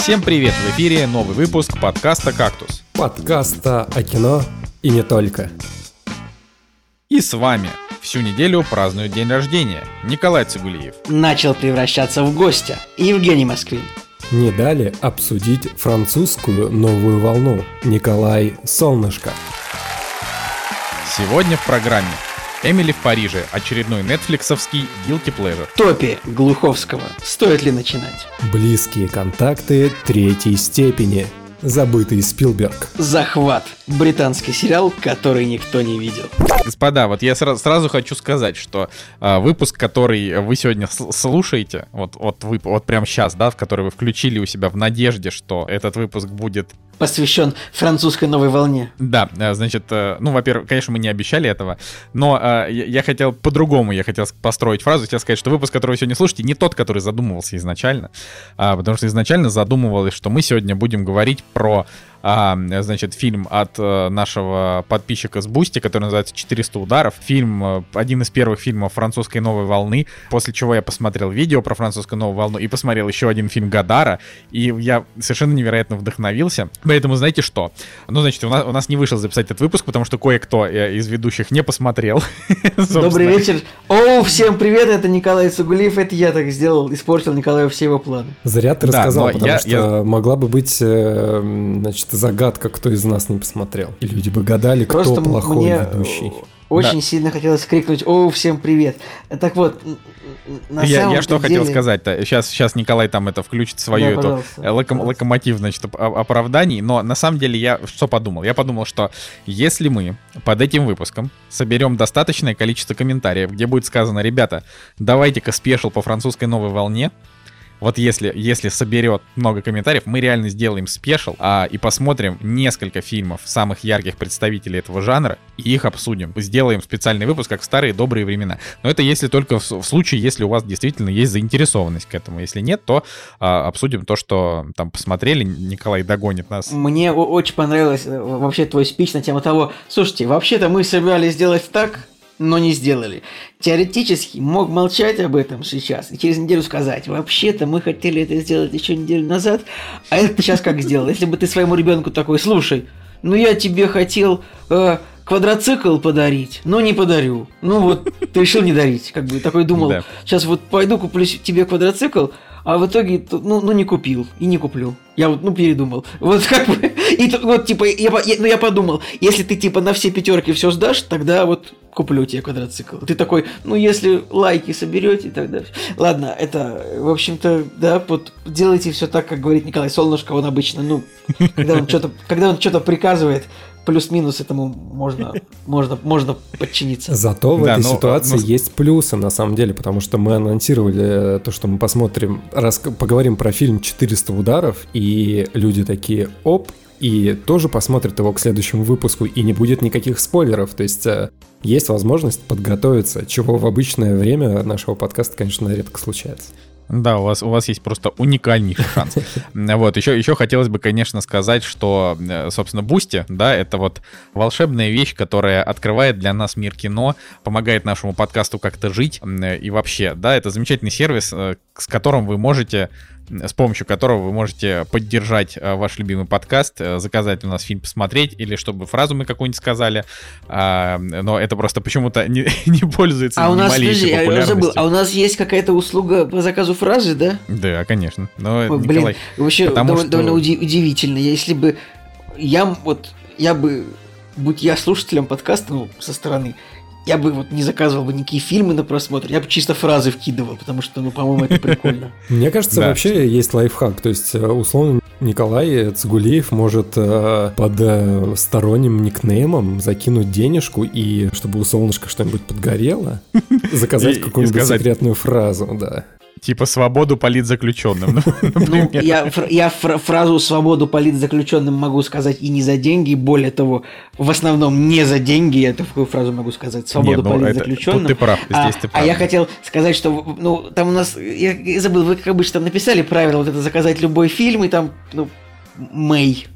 Всем привет! В эфире новый выпуск подкаста «Кактус». Подкаста о кино и не только. И с вами всю неделю празднует день рождения Николай Цигулиев. Начал превращаться в гостя Евгений Москвин. Не дали обсудить французскую новую волну Николай Солнышко. Сегодня в программе Эмили в Париже, очередной нетфликсовский guilty pleasure. Топи Глуховского. Стоит ли начинать? Близкие контакты третьей степени. Забытый Спилберг. Захват. Британский сериал, который никто не видел. Господа, вот я сразу, сразу хочу сказать, что э, выпуск, который вы сегодня с- слушаете, вот, вот, вы, вот прямо сейчас, да, в который вы включили у себя в надежде, что этот выпуск будет Посвящен французской новой волне. Да, э, значит, э, ну, во-первых, конечно, мы не обещали этого, но э, я хотел по-другому, я хотел построить фразу, хотел сказать, что выпуск, который вы сегодня слушаете, не тот, который задумывался изначально, а, потому что изначально задумывалось, что мы сегодня будем говорить про, а, значит, фильм от э, нашего подписчика с Boosty, который называется «400 ударов». Фильм, э, один из первых фильмов французской новой волны, после чего я посмотрел видео про французскую новую волну и посмотрел еще один фильм Годара, и я совершенно невероятно вдохновился. Поэтому знаете что? Ну, значит, у нас, у нас не вышло записать этот выпуск, потому что кое-кто э, из ведущих не посмотрел. Добрый вечер. О, всем привет, это Николай Сугулиев. Это я так сделал, испортил Николаю все его планы. Зря ты рассказал, потому что могла бы быть, э, значит, загадка, кто из нас не посмотрел. И люди бы гадали, кто Просто плохой мне ведущий. очень сильно хотелось крикнуть «О, всем привет!» Так вот, на Я, самом я что деле- хотел сказать-то? Сейчас, сейчас Николай там это включит свою Да, эту пожалуйста, э, локом- пожалуйста. локомотив, значит, оп- оп- оправданий, но на самом деле я что подумал? Я подумал, что если мы под этим выпуском соберем достаточное количество комментариев, где будет сказано, ребята, давайте-ка спешил по французской новой волне, вот если, если соберет много комментариев, мы реально сделаем спешл а, и посмотрим несколько фильмов самых ярких представителей этого жанра и их обсудим. Сделаем специальный выпуск, как в старые добрые времена. Но это если только в, в случае, если у вас действительно есть заинтересованность к этому. Если нет, то а, обсудим то, что там посмотрели. Николай догонит нас. Мне очень понравилось э, вообще твой спич на тему того, слушайте, вообще-то мы собирались сделать так, но не сделали. Теоретически мог молчать об этом сейчас и через неделю сказать, вообще-то мы хотели это сделать еще неделю назад, а это сейчас как сделал? Если бы ты своему ребенку такой, слушай, ну я тебе хотел э, квадроцикл подарить, но не подарю. Ну вот, ты решил не дарить, как бы такой думал, Да. сейчас вот пойду куплю тебе квадроцикл, а в итоге, ну, ну не купил и не куплю. Я вот, ну, передумал. Вот как бы, и вот, типа, я, я- ну, я подумал, если ты, типа, на все пятерки все сдашь, тогда вот куплю тебе квадроцикл. Ты такой, ну, если лайки соберете, тогда... Ладно, это, в общем-то, да, вот делайте все так, как говорит Николай Солнышко, он обычно, ну, когда он что-то, когда он что-то приказывает, плюс-минус этому можно, можно, можно подчиниться. Зато в Да, этой но, ситуации ну, с- есть плюсы, на самом деле, потому что мы анонсировали э, то, что мы посмотрим, раска- поговорим про фильм «400 ударов», и люди такие «оп», и тоже посмотрят его к следующему выпуску, и не будет никаких спойлеров, то есть э, есть возможность подготовиться, чего в обычное время нашего подкаста, конечно, редко случается. Да, у вас, у вас есть просто уникальнейший шанс. Вот, еще, еще хотелось бы, конечно, сказать, что, э, собственно, Boosty, да, это вот волшебная вещь, которая открывает для нас мир кино, помогает нашему подкасту как-то жить м, и вообще, да, это замечательный сервис, э, с которым вы можете с помощью которого вы можете поддержать э, ваш любимый подкаст, э, заказать у нас фильм посмотреть, или чтобы фразу мы какую-нибудь сказали, А, но это просто почему-то не, не пользуется А у нас, подожди, я забыл, а у нас есть какая-то услуга по заказу фразы, да? Да, конечно. Но, Ой, блин, Николай, вообще довольно, что- довольно уди- удивительно. Если бы я вот я бы, будь я слушателем подкаста, ну, со стороны, я бы вот не заказывал бы никакие фильмы на просмотр, я бы чисто фразы вкидывал, потому что, ну, по-моему, это прикольно. Мне кажется, вообще есть лайфхак. То есть, э, условно, Николай Цигулиев может э, под э, сторонним никнеймом закинуть денежку и, чтобы у солнышка что-нибудь подгорело, заказать какую-нибудь секретную фразу, да. Типа свободу политзаключенным. ну, Ну, я, фр- я фра- фразу «свободу политзаключенным» могу сказать и не за деньги, более того, в основном не за деньги, я такую фразу могу сказать, «свободу Нет, ну, политзаключенным». ты прав, А, здесь ты а прав. я хотел сказать, что, ну, там у нас, я, я забыл, вы как обычно там написали правило, вот это заказать любой фильм, и там, ну, Мэй,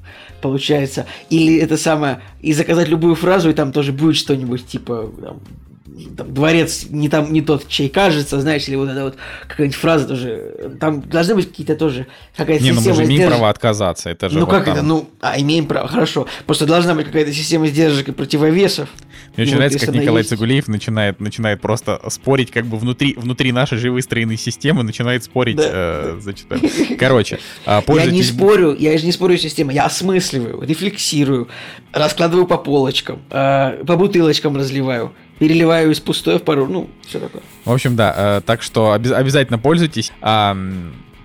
получается. Или это самое, и заказать любую фразу, и там тоже будет что-нибудь, типа, там, там, дворец не там не тот, чей кажется, знаешь, или вот эта вот какая-нибудь фраза тоже. Там должны быть какие-то тоже какая-то Не, ну мы система же имеем сдерж- право отказаться. Это же Ну вот как там. это? Ну, а имеем право, хорошо. Просто должна быть какая-то система сдержек и противовесов. Мне очень вот нравится, как Николай есть- Цигулиев начинает, начинает просто спорить, как бы внутри, внутри нашей же выстроенной системы начинает спорить. Да. э, значит, э, короче, а, Я не пользуйтесь- спорю, я же не спорю с системой, я осмысливаю, рефлексирую, раскладываю по полочкам, э, по бутылочкам разливаю, переливаю из пустое в пару, ну, все такое. В общем, да, э, так что оби- обязательно пользуйтесь. А,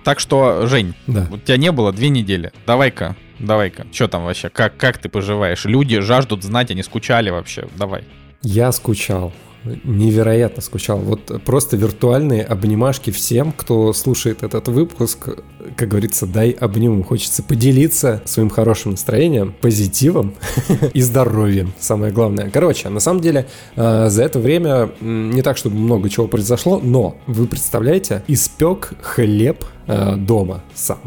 так что, Жень, Да. у тебя не было две недели. Давай-ка, давай-ка. Что там вообще? Как, как ты поживаешь? Люди жаждут знать, они скучали вообще. Давай. Я скучал. Невероятно скучал. Вот просто виртуальные обнимашки всем, кто слушает этот выпуск. Как говорится, дай обниму. Хочется поделиться своим хорошим настроением, позитивом и здоровьем. Самое главное. Короче, на самом деле, э, за это время не так, чтобы много чего произошло, но вы представляете, испек хлеб э, дома сам.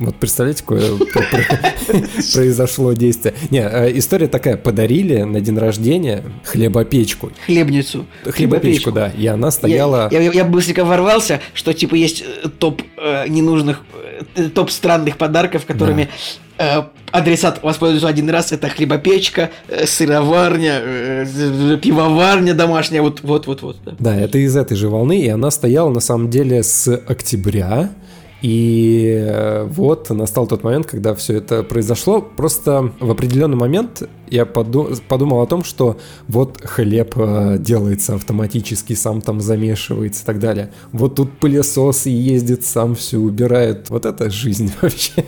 Вот представляете, какое про- про- произошло действие. Не, э, история такая. Подарили на день рождения хлебопечку. Хлебницу. Хлебопечку, да. И она стояла... я, быстренько ворвался, что типа есть э, топ э, ненужных, топ странных подарков, которыми адресат воспользуется один раз. Это хлебопечка, сыроварня, пивоварня домашняя. Вот, вот, вот, вот. Да. Да, это из этой же волны, и она стояла на самом деле с октября. И э, вот настал тот момент, когда все это произошло. Просто в определенный момент я поду- подумал о том, что вот хлеб э, делается автоматически, сам там замешивается и так далее. Вот тут пылесос и ездит, сам все убирает. Вот это жизнь вообще.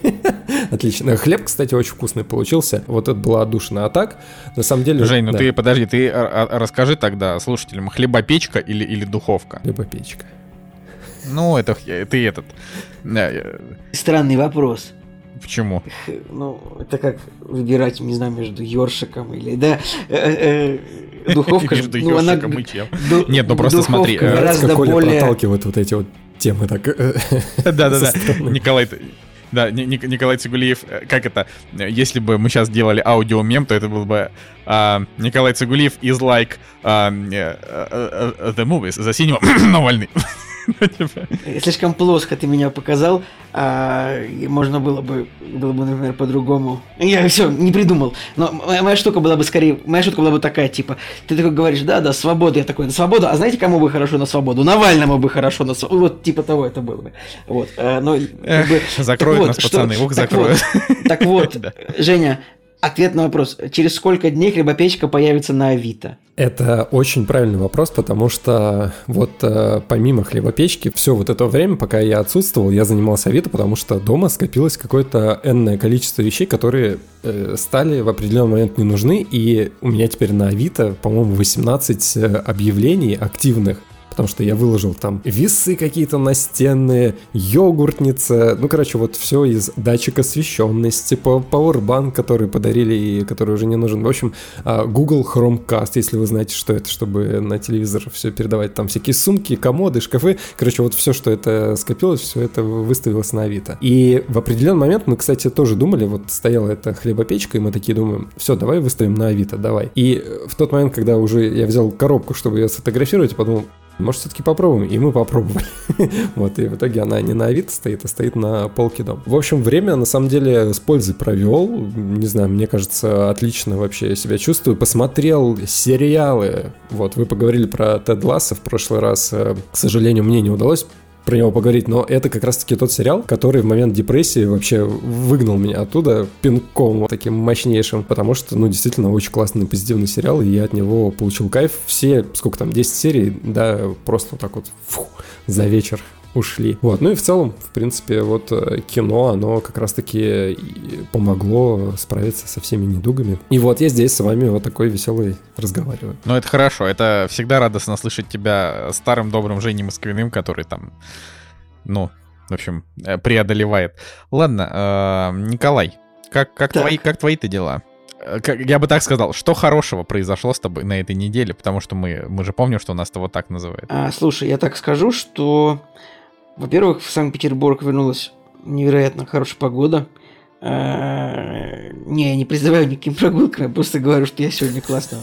Отлично. Хлеб, кстати, очень вкусный получился. Вот это была отдушина. А так, на самом деле... Жень, ну да, ты подожди, ты а, а, расскажи тогда слушателям, хлебопечка или, или духовка? Хлебопечка. Ну, это х- ты этот. э, Странный вопрос. Почему? Ну, это как выбирать, не знаю, между ёршиком или... Да, э, э, духовка Между ну, она... ёршиком и чем? ду- Нет, ну просто смотри, э, гораздо более... проталкивает вот эти вот темы так. э, Да-да-да. Николай, да, Ни- Ник- Николай Цигулиев, э, как это, э, если бы мы сейчас делали аудиомем, то это был бы а, Николай Цигулиев is like а, э, э, э, the movies, the cinema Навальный. Ну, типа, Слишком плоско ты меня показал, а, можно было бы, было бы, например, по-другому. Я все не придумал. Но моя, моя штука была бы скорее, моя шутка была бы такая, типа, ты такой говоришь, да, да, свобода, я такой, да, свобода, а знаете, кому бы хорошо на свободу? Навальному бы хорошо на свободу. Вот типа того это было бы. Вот, а, но, как Эх, бы, закроют так нас, что- пацаны, ух, так закроют. вот, Так вот. Женя, ответ на вопрос. Через сколько дней хлебопечка появится на Авито? Это очень правильный вопрос, потому что вот э, помимо хлебопечки, все вот это время, пока я отсутствовал, я занимался Авито, потому что дома скопилось какое-то энное количество вещей, которые э, стали в определенный момент не нужны, и у меня теперь на Авито, по-моему, 18 э, объявлений активных, потому что я выложил там весы какие-то настенные, йогуртница, ну, короче, вот все из датчик освещенности, пауэрбанк, который подарили и который уже не нужен. В общем, а, Google Chromecast, если вы знаете, что это, чтобы на телевизор все передавать, там всякие сумки, комоды, шкафы, короче, вот все, что это скопилось, все это выставилось на Авито. И в определенный момент мы, кстати, тоже думали, вот стояла эта хлебопечка, и мы такие думаем, все, давай выставим на Авито, давай. И в тот момент, когда уже я взял коробку, чтобы ее сфотографировать, подумал, может, все-таки попробуем? И мы попробовали. вот, и в итоге она не на Авито стоит, а стоит на полке дома. В общем, время, на самом деле, с пользой провел. Не знаю, мне кажется, отлично вообще себя чувствую. Посмотрел сериалы. Вот, вы поговорили про Тед Ласса в прошлый раз. Э, К сожалению, мне не удалось про него поговорить, но это как раз-таки тот сериал, который в момент депрессии вообще выгнал меня оттуда пинком таким мощнейшим, потому что, ну, действительно, очень классный позитивный сериал, и я от него получил кайф. Все, сколько там, 10 серий, да, просто вот так вот фу, за вечер ушли. Вот, ну и в целом, в принципе, вот э, кино, оно как раз-таки помогло справиться со всеми недугами. И вот я здесь с вами вот такой веселый разговариваю. Ну, это хорошо. Это всегда радостно слышать тебя старым добрым Женей Москвиным, который там, ну, в общем, э, преодолевает. Ладно, э, Николай, как, как, Так. твои, как твои-то дела? Как- Я бы так сказал, что хорошего произошло с тобой на этой неделе, потому что мы, мы же помним, что у нас-то вот так называют. А, слушай, я так скажу, что, во-первых, в Санкт-Петербург вернулась невероятно хорошая погода. А, Не, я не призываю никаким прогулкам, я просто говорю, что я сегодня классно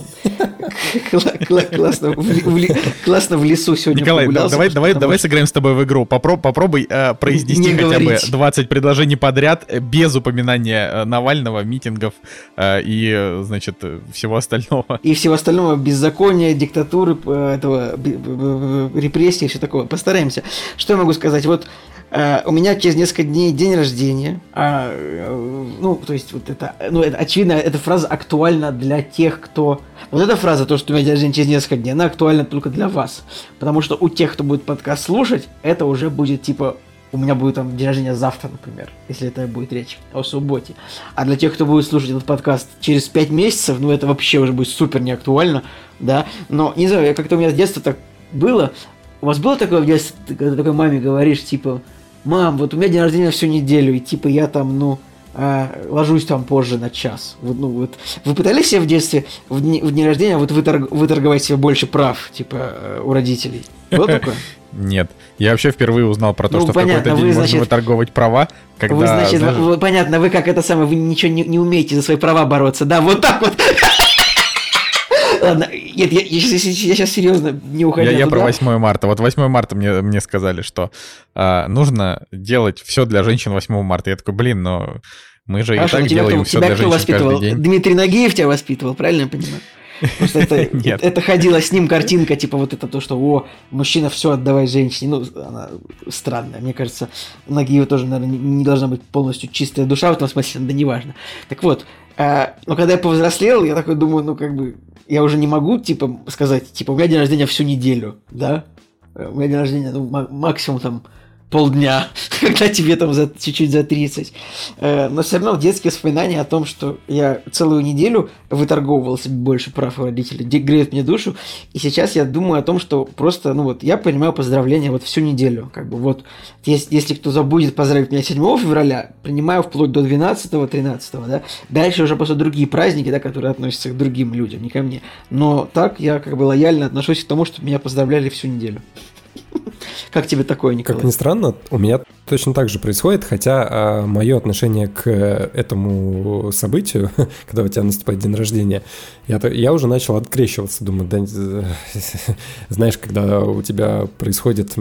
Классно в лесу сегодня Николай, давай, давай, давай сыграем с тобой в игру. Попробуй э, произнести хотя бы 20 предложений подряд э, без упоминания э, Навального, митингов и, значит, всего остального. И всего остального, беззакония, диктатуры, этого, репрессий и все такое. Постараемся. Что я могу сказать? Вот у меня через несколько дней день рождения. Uh, ну, то есть, вот это, ну, это, очевидно, эта фраза актуальна для тех, кто... Вот эта фраза, то, что у меня день рождения через несколько дней, она актуальна только для вас. Потому что у тех, кто будет подкаст слушать, это уже будет, типа, у меня будет там день рождения завтра, например, если это будет речь о субботе. А для тех, кто будет слушать этот подкаст через пять месяцев, ну, это вообще уже будет супер неактуально, да. Но, не знаю, как-то у меня с детства так было. У вас было такое в детстве, когда такой маме говоришь, типа, мам, вот у меня день рождения всю неделю, и типа я там, ну, а, ложусь там позже на час. Вот, ну, вот. Вы пытались себе в детстве, в дни, в день рождения, вот выторг, выторговать себе больше прав, типа, э, у родителей? Было такое? Нет. Я вообще впервые узнал про то, ну, что понятно, в какой-то день вы, можно выторговать права, когда... Вы, значит, знаешь... вы, понятно, вы как это самое, вы ничего не, не умеете за свои права бороться, да, вот так вот. Ладно, нет, я, я, я, я сейчас серьезно не уходя Я, я про 8 марта. Вот 8 марта мне, мне сказали, что а, нужно делать все для женщин 8 марта. Я такой, блин, но мы же Хорошо, и так делаем кто, все для женщин воспитывал? каждый день. Дмитрий Нагиев тебя воспитывал, правильно я понимаю? Просто это, Нет. это ходила с ним картинка, типа вот это то, что, о, мужчина все отдавай женщине. Ну, она странная. Мне кажется, у Нагиева тоже, наверное, не, должна быть полностью чистая душа в этом смысле, да неважно. Так вот, э, но когда я повзрослел, я такой думаю, ну, как бы, я уже не могу, типа, сказать, типа, у меня день рождения всю неделю, да? У меня день рождения, ну, максимум там полдня, когда тебе там за, чуть-чуть за 30. Э, но все равно детские воспоминания о том, что я целую неделю выторговывал себе больше прав у родителей, греют мне душу. И сейчас я думаю о том, что просто, ну вот, я принимаю поздравления вот всю неделю. Как бы вот, если, если кто забудет поздравить меня 7 февраля, принимаю вплоть до 12-13, да. Дальше уже просто другие праздники, да, которые относятся к другим людям, не ко мне. Но так я как бы лояльно отношусь к тому, что меня поздравляли всю неделю. Как тебе такое, Николай? Как ни странно, у меня точно так же происходит, хотя а, мое отношение к этому событию, когда у тебя наступает день рождения, я, я уже начал открещиваться, думаю, да, знаешь, когда у тебя происходит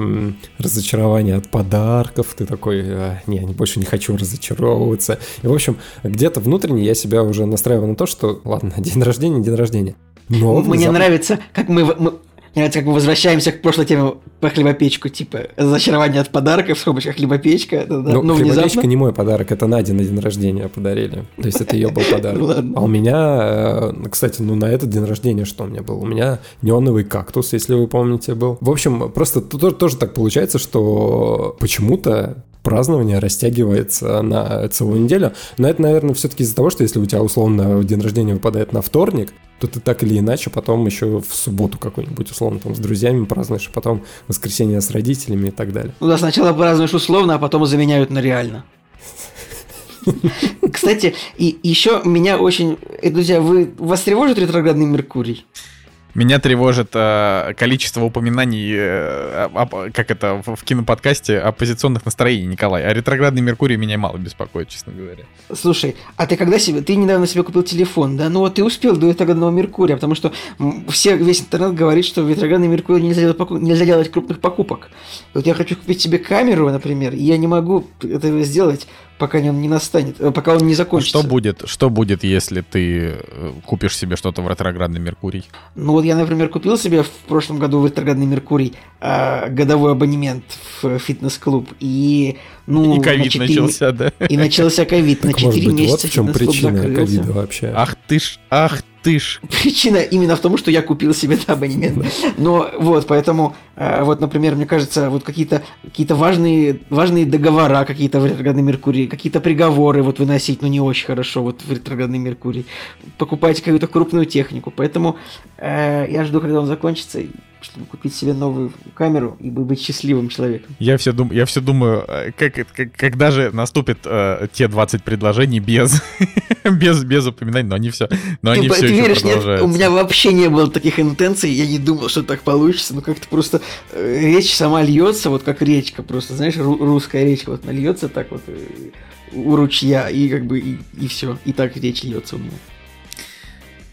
разочарование от подарков, ты такой, а, не, больше не хочу разочаровываться. И, в общем, где-то внутренне я себя уже настраиваю на то, что, ладно, день рождения, день рождения. Но Мне внезапно... нравится, как мы, мы мне нравится, как мы возвращаемся к прошлой теме по хлебопечку, типа разочарование от подарков, в скобочках хлебопечка. Да, ну, ну хлебопечка внезапно... не мой подарок, это Надя на день рождения подарили. То есть это ее был подарок. А у меня, э, кстати, ну на этот день рождения что у меня был? У меня неоновый кактус, если вы помните, был. В общем, просто тоже так получается, что почему-то празднование растягивается на целую неделю. Но это, наверное, все-таки из-за того, что если у тебя условно день рождения выпадает на вторник, то ты так или иначе потом еще в субботу какую-нибудь условно там с друзьями празднуешь, а потом воскресенье с родителями и так далее. Ну да, сначала празднуешь условно, а потом заменяют на реально. Кстати, и еще меня очень... Э, друзья, вы вас тревожит ретроградный Меркурий? Меня тревожит э, количество упоминаний, э, э, как это в, в киноподкасте, оппозиционных настроений, Николай. А ретроградный Меркурий меня мало беспокоит, честно говоря. Слушай, а ты когда себе, ты недавно себе купил телефон, да? Ну вот ты успел до ретроградного Меркурия, потому что все, весь интернет говорит, что в ретроградный Меркурий нельзя делать, покуп, нельзя делать крупных покупок. Вот я хочу купить себе камеру, например, и я не могу этого сделать, пока он не настанет, э, пока он не закончится. Что будет, что будет, если ты э, купишь себе что-то в ретроградный Меркурий? Ну вот я, например, купил себе в прошлом году в ретроградный Меркурий э, годовой абонемент в фитнес-клуб и ну и ковид 4... начался, да? И начался ковид на 4 месяца. Вот в чем причина ковида вообще. Ах ты ж, ах ты ж. Причина именно в том, что я купил себе абонемент. Но вот, поэтому, э, вот, например, мне кажется, вот какие-то какие важные, важные договора какие-то в ретроградный Меркурий, какие-то приговоры вот выносить, ну, не очень хорошо вот в ретроградный Меркурий. Покупать какую-то крупную технику. Поэтому э, я жду, когда он закончится, чтобы купить себе новую камеру и быть счастливым человеком. Я все, дум, я все думаю, э, как, как, когда же наступит э, те 20 предложений без, без, без упоминаний, но они все, но они ты, все ты еще веришь, нет, у меня вообще не было таких интенций, я не думал, что так получится, но как-то просто э, речь сама льется, вот как речка просто, знаешь, русская речка вот нальется так вот э, у ручья, и как бы и, и все, и так речь льется у меня.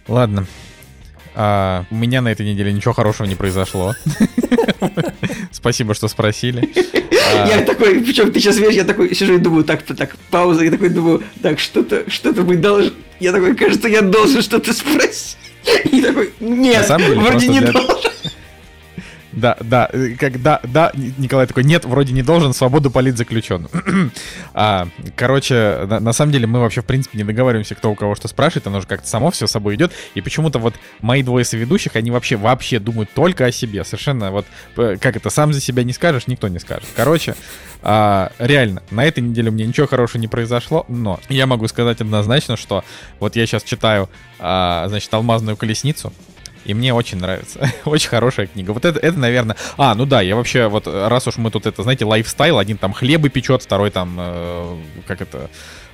Ладно, А, у меня на этой неделе ничего хорошего не произошло. Спасибо, что спросили. А, я такой, причем ты сейчас видишь, я такой сижу и думаю, так, так, пауза, я такой думаю, так, что-то, что-то быть должен. Я такой, кажется, я должен что-то спросить. И такой, нет, вроде не должен. Да, да, э, как да, да, Николай такой, нет, вроде не должен, свободу политзаключенным. а, короче, на, на самом деле мы вообще, в принципе, не договариваемся, кто у кого что спрашивает, оно же как-то само все собой идет, и почему-то вот мои двое соведущих, они вообще, вообще думают только о себе, совершенно вот, как это, сам за себя не скажешь, никто не скажет. Короче, а, реально, на этой неделе у меня ничего хорошего не произошло, но я могу сказать однозначно, что вот я сейчас читаю, а, значит, «Алмазную колесницу», и мне очень нравится. очень хорошая книга. Вот это, это, наверное... А, ну да, я вообще, вот раз уж мы тут это, знаете, лайфстайл, один там хлебы печет, второй там, э, как это,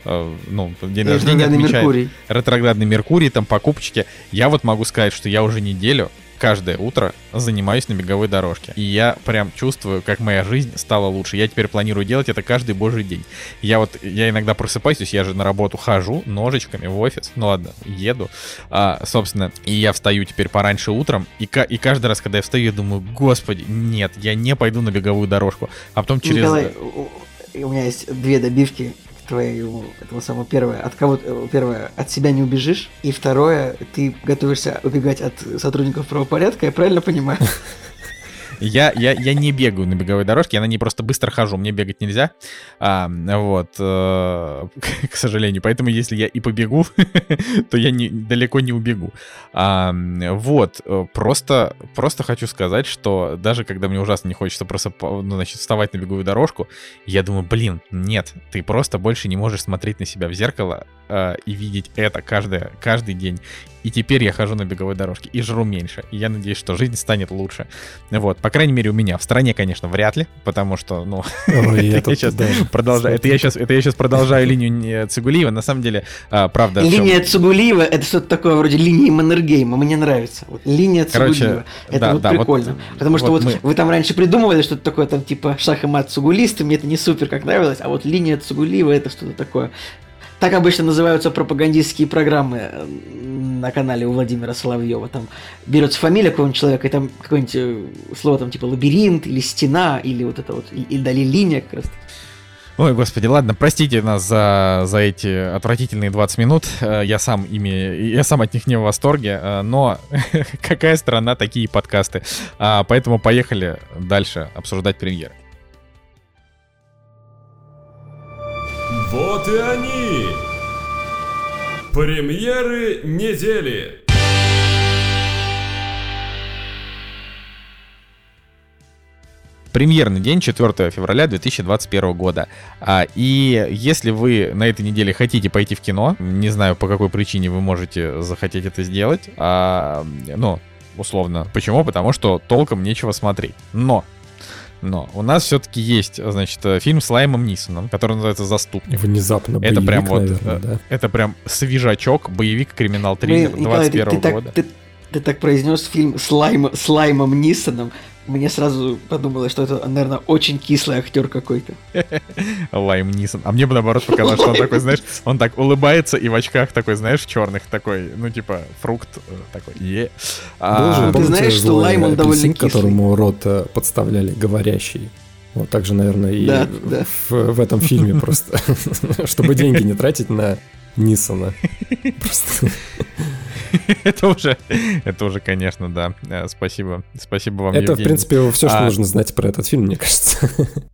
э, ну, день рождения отмечает. Меркурий. Ретроградный Меркурий, там покупочки. Я вот могу сказать, что я уже неделю каждое утро занимаюсь на беговой дорожке. И я прям чувствую, как моя жизнь стала лучше. Я теперь планирую делать это каждый божий день. Я вот, я иногда просыпаюсь, то есть я же на работу хожу ножичками в офис, ну ладно, еду, а, собственно, и я встаю теперь пораньше утром, и, и каждый раз, когда я встаю, я думаю, господи, нет, я не пойду на беговую дорожку. А потом через... Николай, у меня есть две добивки твоего этого самого первое, от кого э, первое, от себя не убежишь, и второе, ты готовишься убегать от сотрудников правопорядка, я правильно понимаю? Я, я, я не бегаю на беговой дорожке, я на ней просто быстро хожу, мне бегать нельзя. А, вот, э, к сожалению. Поэтому если я и побегу, то я не, далеко не убегу. А, вот, э, просто, просто хочу сказать, что даже когда мне ужасно не хочется просып... ну, значит, вставать на беговую дорожку, я думаю, блин, нет, ты просто больше не можешь смотреть на себя в зеркало э, и видеть это каждый, каждый день. И теперь я хожу на беговой дорожке и жру меньше. И я надеюсь, что жизнь станет лучше. Вот, по крайней мере, у меня. В стране, конечно, вряд ли, потому что, ну, это я сейчас продолжаю. Это я сейчас, это я сейчас продолжаю линию Цигулиева. На самом деле, а, правда. Линия Цигулиева это что-то такое вроде линии Маннергейма. Мне нравится. линия Цигулиева. Это вот прикольно. Потому что вот вы там раньше придумывали что-то такое, там типа шах и мат цугулисты, мне это не супер как нравилось, а вот линия Цугулиева это что-то такое так обычно называются пропагандистские программы э, на канале у Владимира Соловьева. Там берется фамилия какого-нибудь человека, и там какое-нибудь э, слово там типа лабиринт или стена, или вот это вот, или дали линия как раз. Ой, господи, ладно, простите нас за, за эти отвратительные 20 минут. Э, я сам ими, я сам от них не в восторге, но какая страна, такие подкасты. А, поэтому поехали дальше обсуждать премьеры. Вот и они! Премьеры недели! Премьерный день 4 февраля 2021 года. А, и если вы на этой неделе хотите пойти в кино, не знаю по какой причине вы можете захотеть это сделать, а, ну, условно. Почему? Потому что толком нечего смотреть. Но но у нас все-таки есть, значит, фильм с Лаймом Нисоном, который называется «Заступник». Внезапно боевик, Это прям вот, наверное, да? это прям свежачок, боевик, криминал триллер 21 года. ты, ты так произнес фильм с, Лайм, с Лаймом Нисоном, мне сразу подумалось, что это, наверное, очень кислый актер какой-то. Лайм Нисон. А мне бы наоборот показалось, что он такой, знаешь, он так улыбается и в очках такой, знаешь, черных такой, ну типа фрукт э, такой. Е. А, ты знаешь, что Лайм он довольно кислый. которому рот э, подставляли говорящий. Вот так же, наверное, и да, в, да. В, в этом фильме просто, чтобы деньги не тратить на Нисона. Просто. это уже, это уже, конечно, да. Э, спасибо, спасибо вам. Это, Евгений. в принципе, все, что а... нужно знать про этот фильм, мне кажется.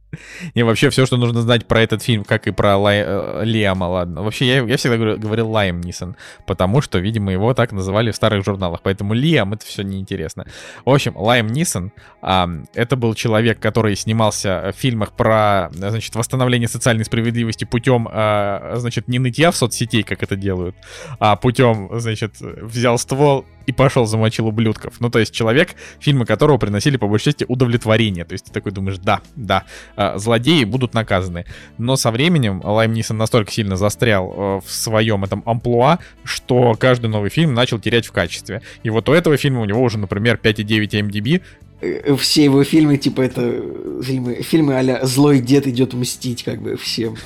Не, вообще все, что нужно знать про этот фильм, как и про Лай... Э, Лиама, ладно. Вообще, я, я всегда говорю, говорил Лайм Нисон, потому что, видимо, его так называли в старых журналах. Поэтому Лиам это все неинтересно. В общем, Лайм Нисон, а, это был человек, который снимался в фильмах про, значит, восстановление социальной справедливости путем, а, значит, не нытья в соцсетей, как это делают, а путем, значит, взял ствол и пошел замочил ублюдков. Ну, то есть человек, фильмы которого приносили по большей части удовлетворение. То есть ты такой думаешь, да, да, а, злодеи будут наказаны. Но со временем Лайм Нисон настолько сильно застрял э, в своем этом амплуа, что каждый новый фильм начал терять в качестве. И вот у этого фильма у него уже, например, 5,9 MDB, э, все его фильмы, типа, это фильмы, фильмы а «Злой дед идет мстить», как бы, всем.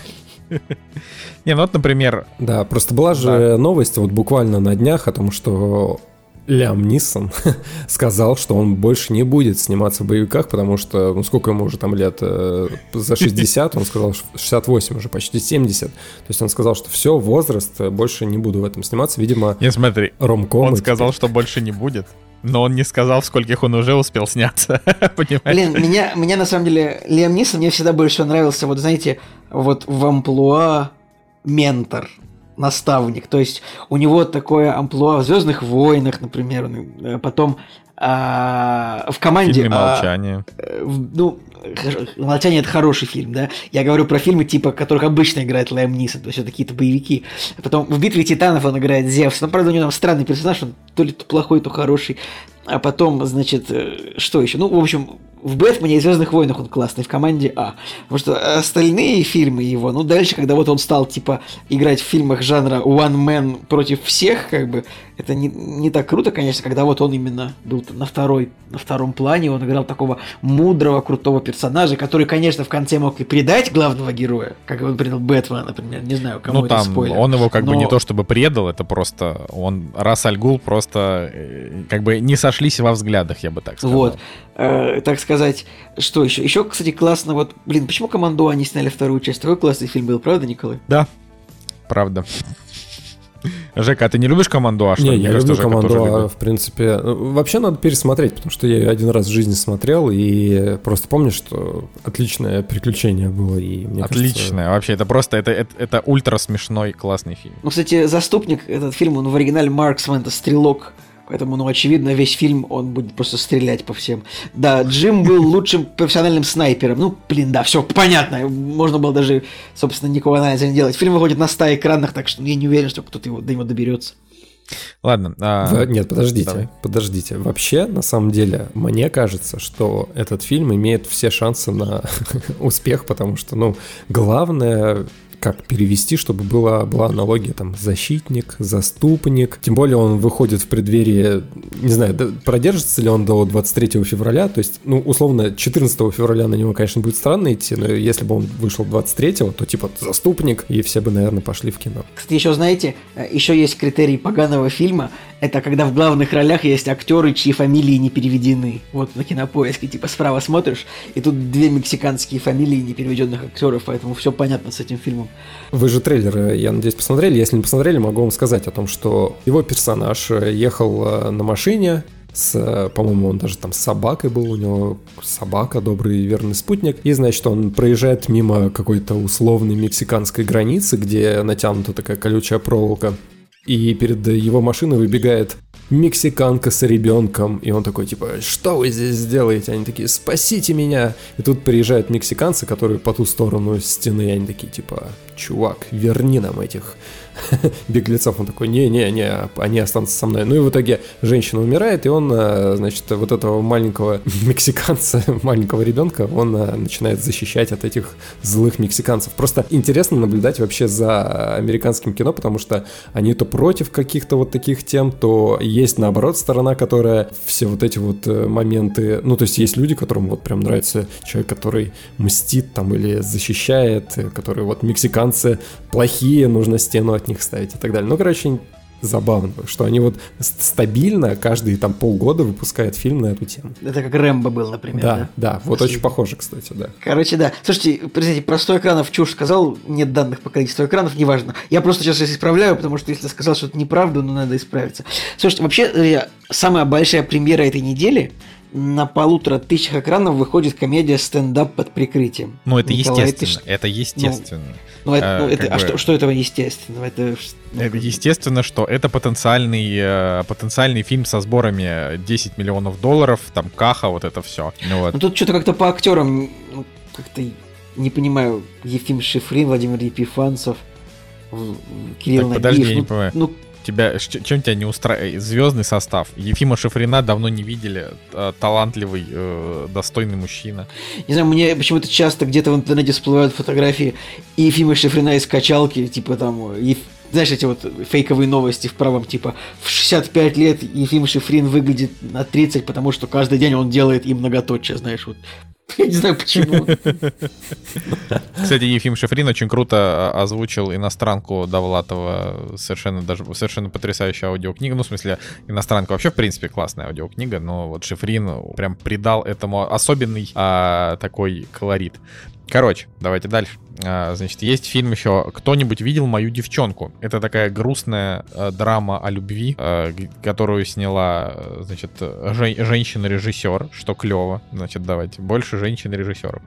Не, ну вот, например... Да, просто была же новость вот буквально на днях о том, что Лям Ниссон сказал, что он больше не будет сниматься в боевиках, потому что, ну сколько ему уже там лет, э, за 60, он сказал, 68 уже, почти 70. То есть он сказал, что все, возраст, э, больше не буду в этом сниматься. Видимо, Не, смотри, ромком. он сказал, что больше не будет, но он не сказал, в скольких он уже успел сняться. Понимаешь? Блин, меня, меня на самом деле Лиам Нисон мне всегда больше нравился, вот знаете, вот в амплуа ментор, наставник. То есть у него такое амплуа в Звездных войнах, например, э, потом а, в команде. Фильме а, «Молчание». э, в- ну, «Молчание» — это хороший фильм, да? Я говорю про фильмы, типа, которых обычно играет Лэм Нисон, то есть это какие-то боевики. Потом в «Битве титанов» он играет Зевс. Ну, правда, у него там странный персонаж, он то ли плохой, то хороший. А потом, значит, э, что еще? Ну, в общем, в «Бэтмене» и «Звездных войнах» он классный, в команде А. Потому что остальные фильмы его, ну, дальше, когда вот он стал, типа, играть в фильмах жанра One Man против всех, как бы, это не, не так круто, конечно, когда вот он именно был на второй, на втором плане, он играл такого мудрого, крутого персонажа, который, конечно, в конце мог и предать главного героя, как он предал Бэтмена, например, не знаю, кому Ну это там, спойлер. он его как бы Но- не то чтобы предал, это просто он, Рас Аль Гул просто э, как бы не сошлись во взглядах, я бы так сказал. Вот, Э, так сказать, что еще? Еще, кстати, классно, вот, блин, почему Командо они сняли вторую часть? Такой классный фильм был, правда, Николай? Да, правда. Жека, а ты не любишь команду А? что Не? Мне я кажется, люблю команду, а, в принципе. ну, Вообще надо пересмотреть, потому что я ее один раз в жизни смотрел, и просто помню, что отличное приключение было. И мне кажется, Отличное. Вообще, это просто, это, это, это ультра смешной, классный фильм. Ну, кстати, «Заступник», этот фильм, он в оригинале Марксмен, это стрелок. Поэтому, ну, очевидно, весь фильм он будет просто стрелять по всем. Да, Джим был лучшим профессиональным снайпером. Ну, блин, да, все понятно. Можно было даже, собственно, никакого анализа не делать. Фильм выходит на 100 экранах, так что я не уверен, что кто-то его, до него доберется. Ладно. а, Во- Нет, подождите, давай. подождите. Вообще, на самом деле, мне кажется, что этот фильм имеет все шансы на успех, потому что, ну, главное как перевести, чтобы была, была аналогия там защитник, заступник. Тем более он выходит в преддверии, не знаю, продержится ли он до 23 февраля. То есть, ну, условно, 14 февраля на него, конечно, будет странно идти, но если бы он вышел 23, то типа заступник, и все бы, наверное, пошли в кино. Кстати, еще знаете, э, еще есть критерий поганого фильма. Это когда в главных ролях есть актеры, чьи фамилии не переведены. Вот на кинопоиске, типа справа смотришь, и тут две мексиканские фамилии непереведенных актеров, поэтому все понятно с этим фильмом. Вы же трейлер, э, я надеюсь, посмотрели. Если не посмотрели, могу вам сказать о том, что его персонаж э, ехал э, на машине с, по-моему, он даже там с собакой был, у него собака, добрый и верный спутник. И, значит, он проезжает мимо какой-то условной мексиканской границы, где натянута такая колючая проволока. И перед его машиной выбегает мексиканка с ребенком, и он такой, типа, что вы здесь делаете? Они такие, спасите меня! И тут приезжают мексиканцы, которые по ту сторону стены, и они такие, типа, чувак, верни нам этих беглецов. Он такой, не-не-не, они останутся со мной. Ну и в итоге женщина умирает, и он, э, значит, вот этого маленького мексиканца, маленького ребенка, он э, начинает защищать от этих злых мексиканцев. Просто интересно наблюдать вообще за американским кино, потому что они то против каких-то вот таких тем, то есть наоборот сторона, которая все вот эти вот э, моменты, ну то есть есть люди, которым вот прям нравится человек, который мстит там или защищает, который вот мексиканцы плохие, нужно стену от них ставить и так далее. Ну, короче, забавно, что они вот ст- стабильно каждые там полгода выпускают фильм на эту тему. Это как Рэмбо был, например. Да, да, вот Последний. очень похоже, кстати, да. Короче, да. Слушайте, простите, про 100 экранов чушь сказал, нет данных по количеству экранов, неважно. Я просто сейчас исправляю, потому что если сказал что-то неправду, ну надо исправиться. Слушайте, вообще, э, самая большая премьера этой недели на полутора тысячах экранов выходит комедия стендап под прикрытием. Ну, это Николай, ты естественно. ш- Это естественно. Ну, это, э, ну, это- а бы- что, что этого естественного? Это, ну, Это естественно, что это потенциальный, э, потенциальный фильм со сборами 10 миллионов долларов, там Каха, вот это все. Вот. Ну тут что-то как-то по актерам, ну, как-то не понимаю, Ефим Шифрин, Владимир Епифанцев, Кирилл Так, подожди, Набиев. я не ну, понимаю. ну, Тебя, чем тебя не устраивает? Звездный состав. Ефима Шифрина давно не видели. э, талантливый, э, достойный мужчина. Не знаю, мне почему-то часто где-то в интернете всплывают фотографии и Ефима Шифрина из качалки, типа там, Еф- знаешь, эти вот фейковые новости в правом, типа, в 65 лет Ефим Шифрин выглядит на 30, потому что каждый день он делает им многоточие, знаешь, вот Я не знаю почему. Кстати, Ефим Шифрин очень круто а, озвучил иностранку Довлатова. Совершенно даже совершенно потрясающая аудиокнига. Ну, в смысле, иностранка вообще, в принципе, классная аудиокнига, но вот Шифрин прям придал этому особенный а, такой колорит. Короче, давайте дальше. А, значит, есть фильм еще «Кто-нибудь видел мою девчонку?» Это такая грустная э, драма о любви, э, которую сняла, э, значит, жен- женщина-режиссер, что клево. Значит, давайте, больше женщин-режиссеров.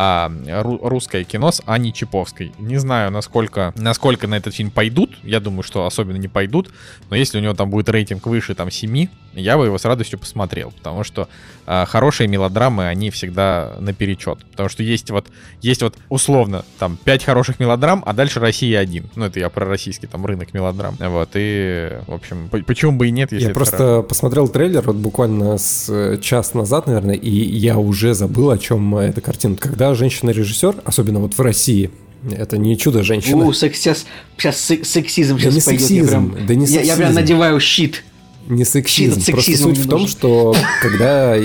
А, ру- русское кино с Аней Чиповской. Не знаю, насколько, насколько на этот фильм пойдут. Я думаю, что особенно не пойдут. Но если у него там будет рейтинг выше там 7, я бы его с радостью посмотрел. Потому что а, хорошие мелодрамы, они всегда наперечет. Потому что есть вот, есть вот условно там 5 хороших мелодрам, а дальше Россия один. Ну, это я про российский там рынок мелодрам. Вот, и, в общем, почему бы и нет, если Я просто хорошо. посмотрел трейлер вот буквально с э, час назад, наверное, и я уже забыл, о чем э, эта картина. Когда женщина-режиссер, особенно вот в России, это не чудо-женщина. У, секс- сейчас, сейчас сек- сексизм Да сейчас не пойдет. сексизм, я, прям, да не я, я прям сексизм. надеваю щит. Не сексизм. Щит Просто суть в том, нужен. что когда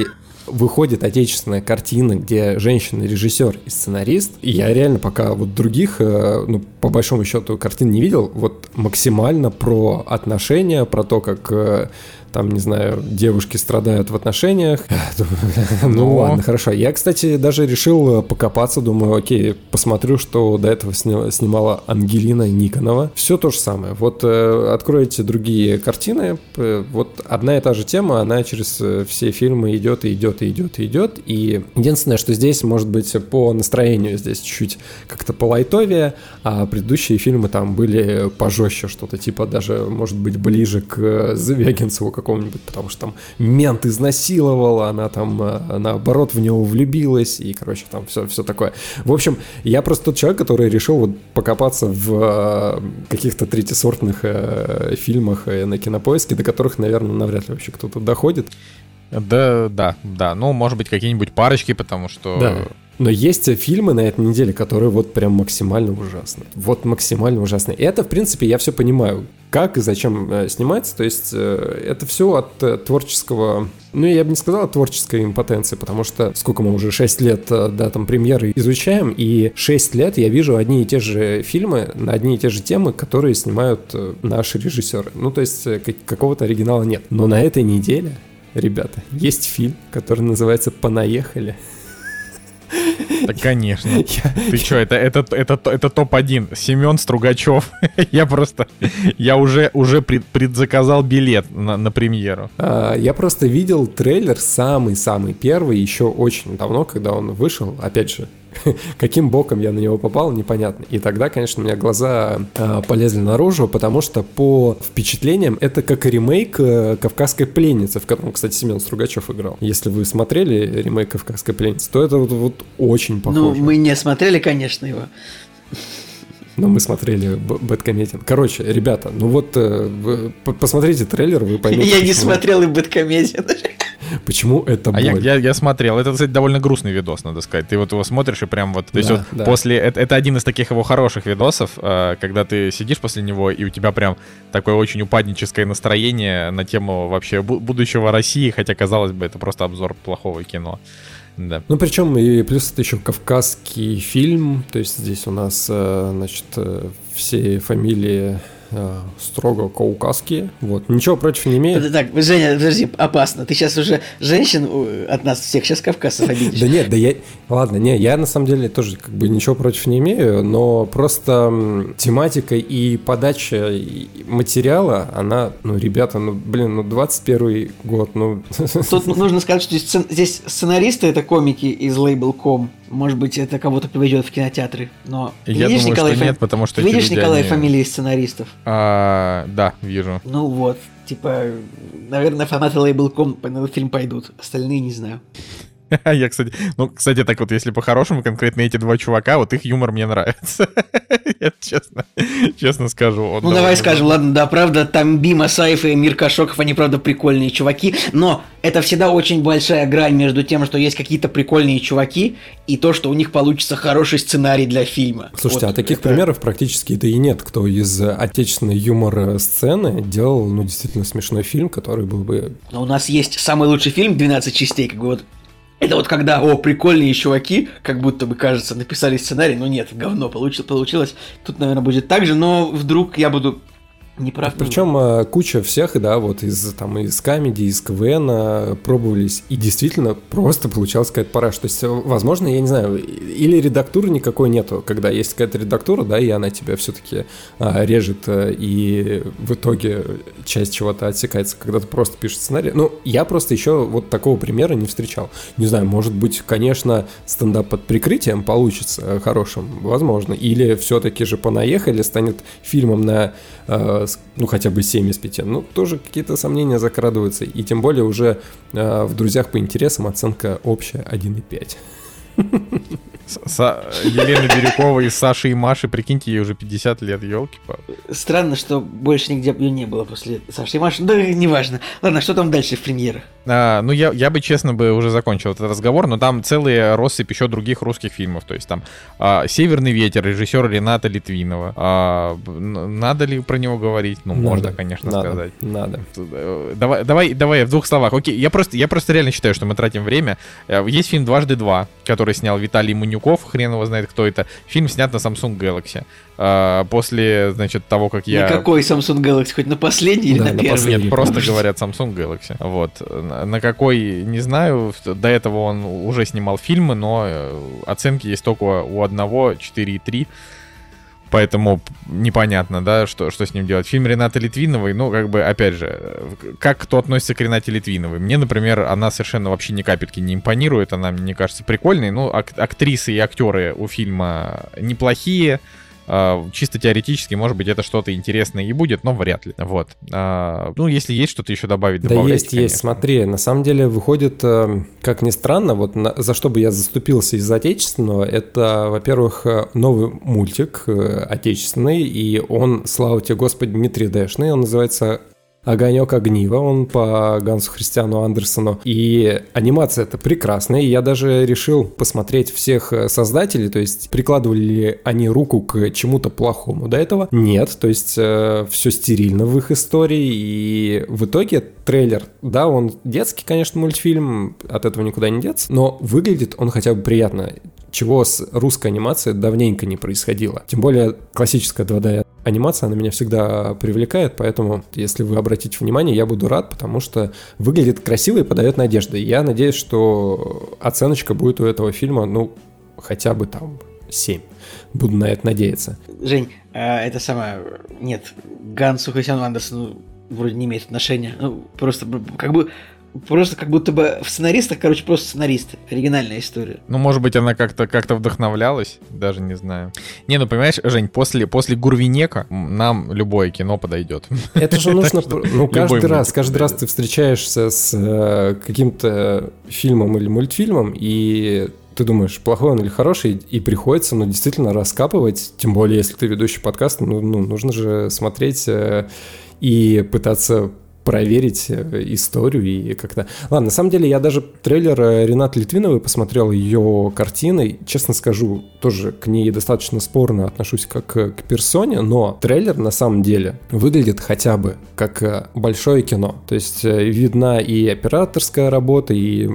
выходит отечественная картина, где женщина режиссер и сценарист, и я реально пока вот других, э, ну, по большому счету, картин не видел, вот максимально про отношения, про то, как э, там, не знаю, девушки страдают в отношениях. Ну Ну. ладно, хорошо. Я, кстати, даже решил э, покопаться, думаю, окей, посмотрю, что до этого снимала Ангелина Никонова. Все то же самое. Вот э, откроете другие картины, вот одна и та же тема, она через э, все фильмы идет и идет и идет и идет. И единственное, что здесь, может быть, по настроению здесь чуть-чуть как-то полайтовее, а предыдущие фильмы там были пожестче, что-то типа даже, может быть, ближе к Звягинцеву какому-нибудь, потому что там мент изнасиловал, она там э, наоборот в него влюбилась, и, короче, там все, все такое. В общем, я просто тот человек, который решил вот покопаться в э, каких-то третьесортных э, фильмах на кинопоиске, до которых, наверное, навряд ли вообще кто-то доходит. Да, да, да. Ну, может быть, какие-нибудь парочки, потому что... Да. Но есть фильмы на этой неделе, которые вот прям максимально ужасны. Вот максимально ужасны. И это, в принципе, я все понимаю, как и зачем э, снимается. То есть э, это все от э, творческого... Ну, я бы не сказал творческой импотенции, потому что сколько мы уже 6 лет до там премьеры изучаем, и 6 лет я вижу одни и те же фильмы на одни и те же темы, которые снимают наши режиссеры. Ну, то есть как- какого-то оригинала нет. Но на этой неделе, ребята, есть фильм, который называется «Понаехали». Да, конечно. Я- Ты что, это, это, это, это топ-1. Семен Стругачев. я просто... Я уже, уже пред- предзаказал билет на, на премьеру. А, Я просто видел трейлер самый-самый первый еще очень давно, когда он вышел. Опять же, каким боком я на него попал, непонятно. И тогда, конечно, у меня глаза а, полезли наружу, потому что по впечатлениям это как ремейк э, «Кавказской пленницы», в котором, кстати, Семен Стругачев играл. Если вы смотрели ремейк «Кавказской пленницы», то это вот, вот очень похоже. Ну, мы не смотрели, конечно, его. Но мы смотрели Бэткомедиан. Короче, ребята, ну вот э, посмотрите трейлер, вы поймете, Я не смотрел и Бэткомедиан. почему это А я, боль. я, я смотрел. Это, кстати, довольно грустный видос, надо сказать. Ты вот его смотришь и прям вот... То есть Да, вот да. после... Это, это один из таких его хороших видосов, э, когда ты сидишь после него, и у тебя прям такое очень упадническое настроение на тему вообще бу- будущего России, хотя, казалось бы, это просто обзор плохого кино. Да. Ну, причем и плюс это еще кавказский фильм, то есть здесь у нас, э, значит, э, все фамилии э, строго каукасские, вот. Ничего против не имею. Так, Женя, подожди, опасно. Ты сейчас уже женщин э, от нас всех, сейчас кавказцев обидишь. Да нет, да я... Ладно, не, я на самом деле тоже как бы ничего против не имею, но просто тематика и подача материала, она, ну, ребята, ну, блин, ну, 21 год, ну... Тут нужно сказать, что здесь сцен- здесь сценаристы это комики из Label.com. Может быть, это кого-то приведет в кинотеатры. Но ты Я видишь, думаю, Николай, что фам- нет, потому что ты видишь, Николай, они- фамилии сценаристов? А, да, вижу. Ну вот, типа, наверное, фанаты Label.com на этот фильм пойдут. Остальные не знаю. Я, кстати, ну, кстати, так вот, если по-хорошему, конкретно эти два чувака, вот их юмор мне нравится. Я честно, честно скажу. Ну, давай скажем, ладно, да, правда, там Бима Саев и Мир Кашоков, они, правда, прикольные чуваки, но это всегда очень большая грань между тем, что есть какие-то прикольные чуваки, и то, что у них получится хороший сценарий для фильма. Слушайте, Вот а таких это- примеров практически-то и нет, кто из отечественной юмор-сцены делал, ну, действительно смешной фильм, который был бы... Но у нас есть самый лучший фильм «12 частей», как бы вот Это вот когда, о, прикольные чуваки, как будто бы, кажется, написали сценарий, но нет, говно получилось, получилось. Тут, наверное, будет так же, но вдруг я буду не прав. Причем э, куча всех, да, вот из там из комедии, из КВН э, пробовались, и действительно просто получалась какая-то параш. То есть, э, возможно, я не знаю, или редактуры никакой нету, когда есть какая-то редактура, да, и она тебя все-таки а, режет, и в итоге часть чего-то отсекается, когда ты просто пишешь сценарий. Ну, я просто еще вот такого примера не встречал. Не знаю, может быть, конечно, стендап под прикрытием получится хорошим, возможно, или все-таки же понаехали, станет фильмом на ну, хотя бы 7 из 5. Ну, тоже какие-то сомнения закрадываются. И тем более уже э, в «Друзьях по интересам» оценка общая 1,5. Са- Елена Бирюкова и Саши и Маши, прикиньте, ей уже 50 лет, елки -палки. Странно, что больше нигде ее не было после Саши и Маши. Да, неважно. Ладно, что там дальше в премьерах? А, ну, я, я бы, честно, бы уже закончил этот разговор, но там целые россыпь еще других русских фильмов. То есть там а, «Северный ветер», режиссера Рената Литвинова. А, надо ли про него говорить? Ну, надо, можно, конечно, надо, сказать. Надо. Э, давай, давай, давай в двух словах. Окей, я просто, я просто реально считаю, что мы тратим время. Э, есть фильм «Дважды два», который снял Виталий Манюков, хрен его знает, кто это. Фильм снят на Samsung Galaxy. А, после, значит, того, как я... На какой Samsung Galaxy? Хоть на последний или Да, на на первый? последний. Нет, просто говорят Samsung Galaxy. Вот. На какой, не знаю. До этого он уже снимал фильмы, но э, оценки есть только у одного 4,3. Поэтому непонятно, да, что, что с ним делать. Фильм Ренаты Литвиновой, ну, как бы, опять же, э, как кто относится к Ренате Литвиновой? Мне, например, она совершенно вообще ни капельки не импонирует, она мне кажется прикольной. Ну, ак- актрисы и актеры у фильма неплохие, чисто теоретически, может быть, это что-то интересное и будет, но вряд ли. Вот. А, ну, если есть что-то еще добавить, Да есть, есть. конечно. Смотри, на самом деле выходит, э, как ни странно, вот на- за что бы я заступился из отечественного, это, во-первых, э, новый мультик э, отечественный, и он, слава тебе, Господи, не 3D-шный, он называется Огонек огнива, он по Гансу Христиану Андерсону. И анимация это прекрасная. И я даже решил посмотреть всех э, создателей, то есть прикладывали ли они руку к чему-то плохому до этого. Нет, то есть э, все стерильно в их истории. И в итоге трейлер, да, он детский, конечно, мультфильм, от этого никуда не деться, но выглядит он хотя бы приятно чего с русской анимацией давненько не происходило. Тем более классическая 2D анимация, она меня всегда привлекает, поэтому, если вы обратите внимание, я буду рад, потому что выглядит красиво и подает надежды. Я надеюсь, что оценочка будет у этого фильма, ну, хотя бы там 7. Буду на это надеяться. Жень, а, это самое... Нет, Гансу Христиану Андерсону вроде не имеет отношения. Ну, просто как бы... Просто как будто бы в сценаристах, короче, просто сценаристы. Оригинальная история. Ну, может быть, она как-то как вдохновлялась, даже не знаю. Не, ну, понимаешь, Жень, после, после Гурвинека нам любое кино подойдет. Это же нужно, ну, каждый раз, каждый раз ты встречаешься с э, каким-то фильмом или мультфильмом, и ты думаешь, плохой он или хороший, и приходится, ну, действительно раскапывать, тем более, если ты ведущий подкаста, ну, ну, нужно же смотреть э, и пытаться проверить э, историю и как-то... Ладно, на самом деле я даже трейлер э, Ренаты Литвиновой посмотрел, ее картины, честно скажу, тоже к ней достаточно спорно отношусь как э, к персоне, но трейлер на самом деле выглядит хотя бы как большое кино. То есть видна и операторская работа, и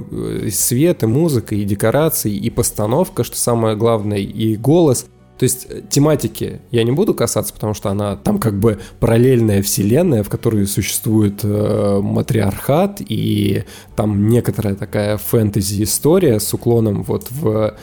свет, и музыка, и декорации, и постановка, что самое главное, и голос. То есть э, тематики я не буду касаться, потому что она там как бы параллельная вселенная, в которой существует э, матриархат, и там некоторая такая фэнтези-история с уклоном вот в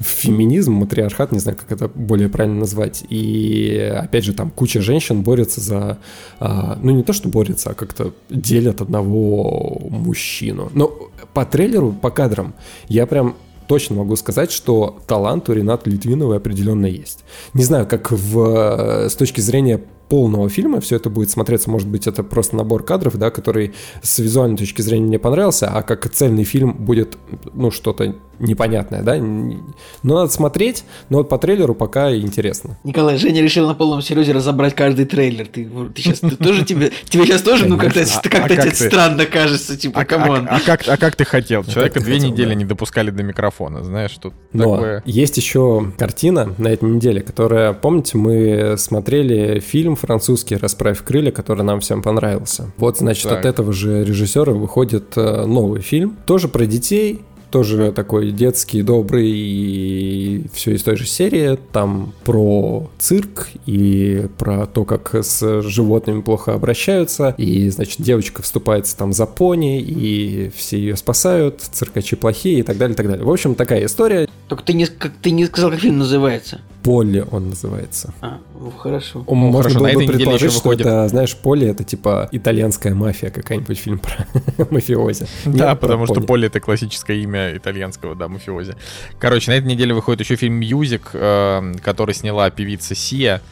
феминизм, матриархат, не знаю, как это более правильно назвать. И опять же, там куча женщин борются за, а, ну не то, что борются, а как-то делят одного мужчину. Но по трейлеру, по кадрам, я прям точно могу сказать, что талант у Ренаты Литвиновой определенно есть. Не знаю, как в, с точки зрения полного фильма все это будет смотреться, может быть, это просто набор кадров, да, который с визуальной точки зрения мне понравился, а как цельный фильм будет, ну, что-то непонятное, да, но надо смотреть, но вот по трейлеру пока интересно. Николай, Женя решил на полном серьезе разобрать каждый трейлер. Ты, ты сейчас ты тоже тебе, тебе сейчас тоже, ну как-то. А- как-то а как странно кажется, типа, А, come on. а- как, а как ты хотел? Человека ты две недели не допускали до микрофона, знаешь, тут Но такое... есть еще картина на этой неделе, которая, помните, мы смотрели фильм французский «Расправь крылья», который нам всем понравился. Вот, значит, Так. от этого же режиссера выходит э, новый фильм, тоже про детей, тоже такой детский, добрый и все из той же серии. Там про цирк и про то, как с животными плохо обращаются. И, значит, девочка вступается там за пони, и все ее спасают, циркачи плохие и так далее, и так далее. В общем, такая история. Только ты не, как, ты не сказал, как фильм называется. Поле он называется. А, ну хорошо. О, Можно хорошо, на было бы этой неделе предположить, что выходит. это, знаешь, поле это типа итальянская мафия, какая-нибудь фильм про мафиози. Да, Нет, потому что Поле. Поле это классическое имя итальянского, да, мафиози. Короче, на этой неделе выходит еще фильм «Music», э, который сняла певица Сия,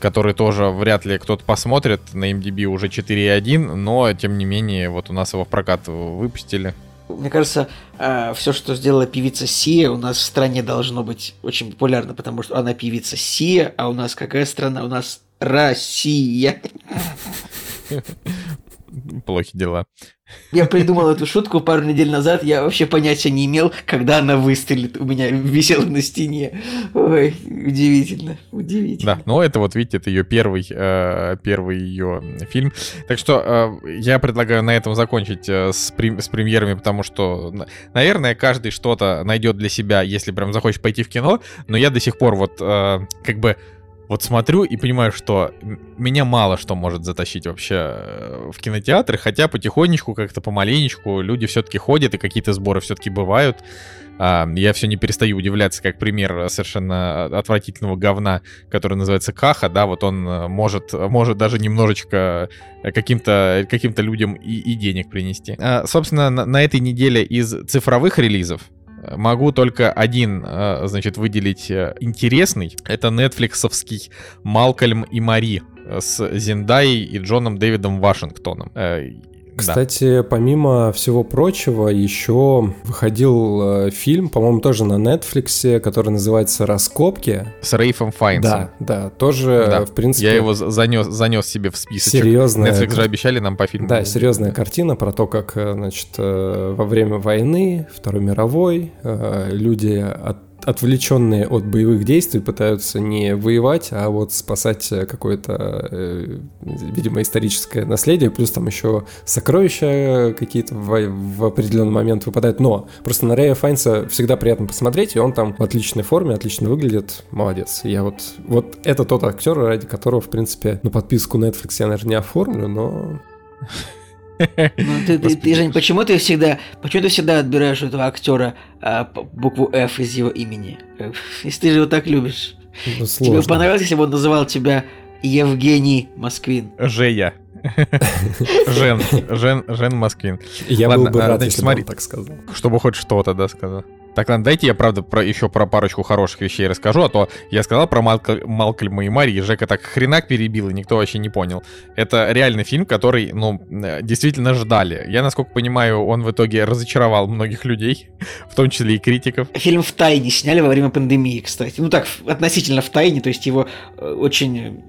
который тоже вряд ли кто-то посмотрит. На IMDb уже 4.1, но, тем не менее, вот у нас его в прокат выпустили. Мне кажется, все, что сделала певица Сия, у нас в стране должно быть очень популярно, потому что она певица Сия, а у нас какая страна? У нас Россия. Плохи дела. Я придумал эту шутку пару недель назад, я вообще понятия не имел, когда она выстрелит. У меня висела на стене. Ой, удивительно, удивительно. Да, но это вот, видите, это ее первый, э, первый ее фильм. Так что э, я предлагаю на этом закончить э, с, прем- с премьерами, потому что, на- наверное, каждый что-то найдет для себя, если прям захочет пойти в кино. Но я до сих пор вот как бы вот смотрю и понимаю, что меня мало что может затащить вообще э, в кинотеатры, хотя потихонечку, как-то помаленечку люди все-таки ходят, и какие-то сборы все-таки бывают. А, Я все не перестаю удивляться, как пример совершенно отвратительного говна, который называется Каха, да, вот он э, может, может даже немножечко э, каким-то каким людям и, и денег принести. А, Собственно, на, на этой неделе из цифровых релизов э, Могу только один, э, значит, выделить э, интересный. Это нетфликсовский Малкольм и Мари э, с Зендаей и Джоном Дэвидом Вашингтоном. Э, да. Кстати, помимо всего прочего, еще выходил э, фильм, по-моему, тоже на Netflix, который называется «Раскопки». С Рейфом Файнсом. Да, да, тоже, Да, в принципе, Я его за- занес, занес себе в список. серьезная... Netflix же обещали нам по фильму. Да, серьезная картина про то, как, э, значит, э, во время войны, Второй мировой, люди, от- отвлеченные от боевых действий, пытаются не воевать, а вот спасать э, какое-то, э, видимо, историческое наследие, плюс там еще сокровища какие-то в, в определенный момент выпадают. Но просто на Рэя Файнса всегда приятно посмотреть, и он там в отличной форме, отлично выглядит, молодец. Я вот, вот это тот актер, ради которого, в принципе, ну, подписку Netflix я, наверное, не оформлю, но Ну, ты, ты, ты, Жень, почему ты всегда, почему ты всегда отбираешь у этого актера а, букву F из его имени? Если ты же его так любишь. ну, Тебе понравилось, если бы он называл тебя Евгений Москвин? Жея. Жен, Жен, Жен Москвин. Я Ладно, был бы а, рад, значит, если смотри. бы он так сказал. Чтобы хоть что-то, да, сказал. Так, ладно, дайте я, правда, про, еще про парочку хороших вещей расскажу, а то я сказал про Малка- Малкольма и Мари, и Жека так хренак перебил, и никто вообще не понял. Это реальный фильм, который, ну, э, действительно ждали. Я, насколько понимаю, он в итоге разочаровал многих людей, в том числе и критиков. Фильм в тайне сняли во время пандемии, кстати. Ну так, относительно в тайне, то есть его э, очень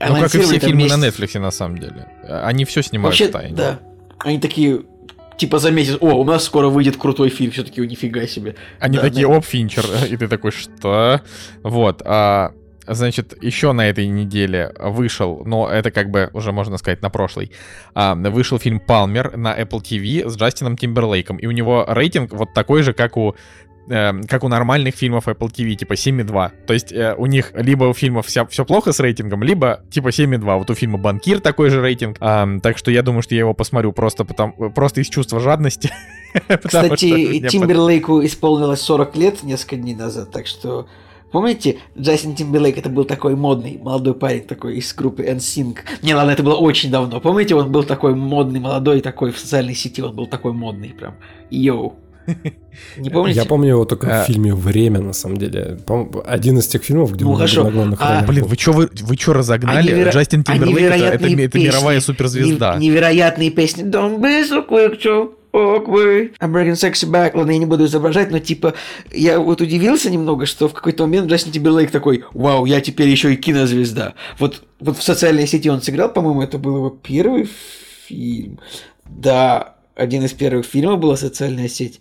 э, Ну, как и все фильмы на месяц. Netflix, на самом деле. Они все снимают Вообще, в тайне. да. Они такие, типа за месяц, о, у нас скоро выйдет крутой фильм, все-таки нифига себе. Они Да, такие, да. оп, Финчер, и ты такой, что? Вот, а, значит, еще на этой неделе вышел, но это как бы уже можно сказать на прошлой, а, вышел фильм «Палмер» на Apple TV с Джастином Тимберлейком, и у него рейтинг вот такой же, как у э, как у нормальных фильмов Apple TV, типа 7,2. То есть э, у них либо у фильмов вся, все плохо с рейтингом, либо типа 7,2. Вот у фильма «Банкир» такой же рейтинг. Ам, так что я думаю, что я его посмотрю просто, потому, просто из чувства жадности. Кстати, Тимберлейку исполнилось 40 лет несколько дней назад, так что... Помните, Джастин Тимберлейк, это был такой модный молодой парень такой из группы NSYNC. Не, ладно, это было очень давно. Помните, он был такой модный, молодой, такой в социальной сети, он был такой модный прям. Йоу. Не помните? Я помню его только А. в фильме «Время», на самом деле. Один из тех фильмов, где Ну, он хорошо. на главных А, Блин, вы чё, вы, вы чё разогнали? А неверо- Джастин а Тимберлейк это, это, ми- это мировая суперзвезда. нев- невероятные песни. Don't be so quick to walk away. I'm breaking sexy back. Ладно, я не буду изображать, но типа я вот удивился немного, что в какой-то момент Джастин Тимберлейк такой, вау, я теперь еще и кинозвезда. Вот, вот в социальной сети он сыграл, по-моему, это был его первый фильм. Да, один из первых фильмов была социальная сеть.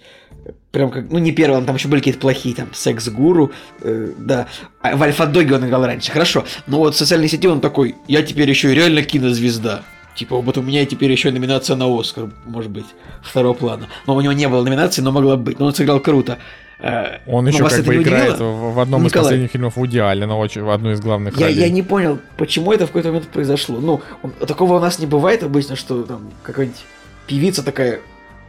Прям как, ну не первый, он там еще были какие-то плохие, там, секс-гуру, э, да. А в Альфа-Доге он играл раньше, хорошо. Но вот в социальной сети он такой, я теперь еще и реально кинозвезда. Типа, вот у меня теперь еще номинация на Оскар, может быть, второго плана. Но у него не было номинации, но могла быть. Но он сыграл круто. Э, Он но еще как бы играет в одном из Николай. последних фильмов Вуди Аллена, очень, в одну из главных Я, ролей. я не понял, почему это в какой-то момент произошло. Ну, он- такого у нас не бывает обычно, что там какая-нибудь певица такая,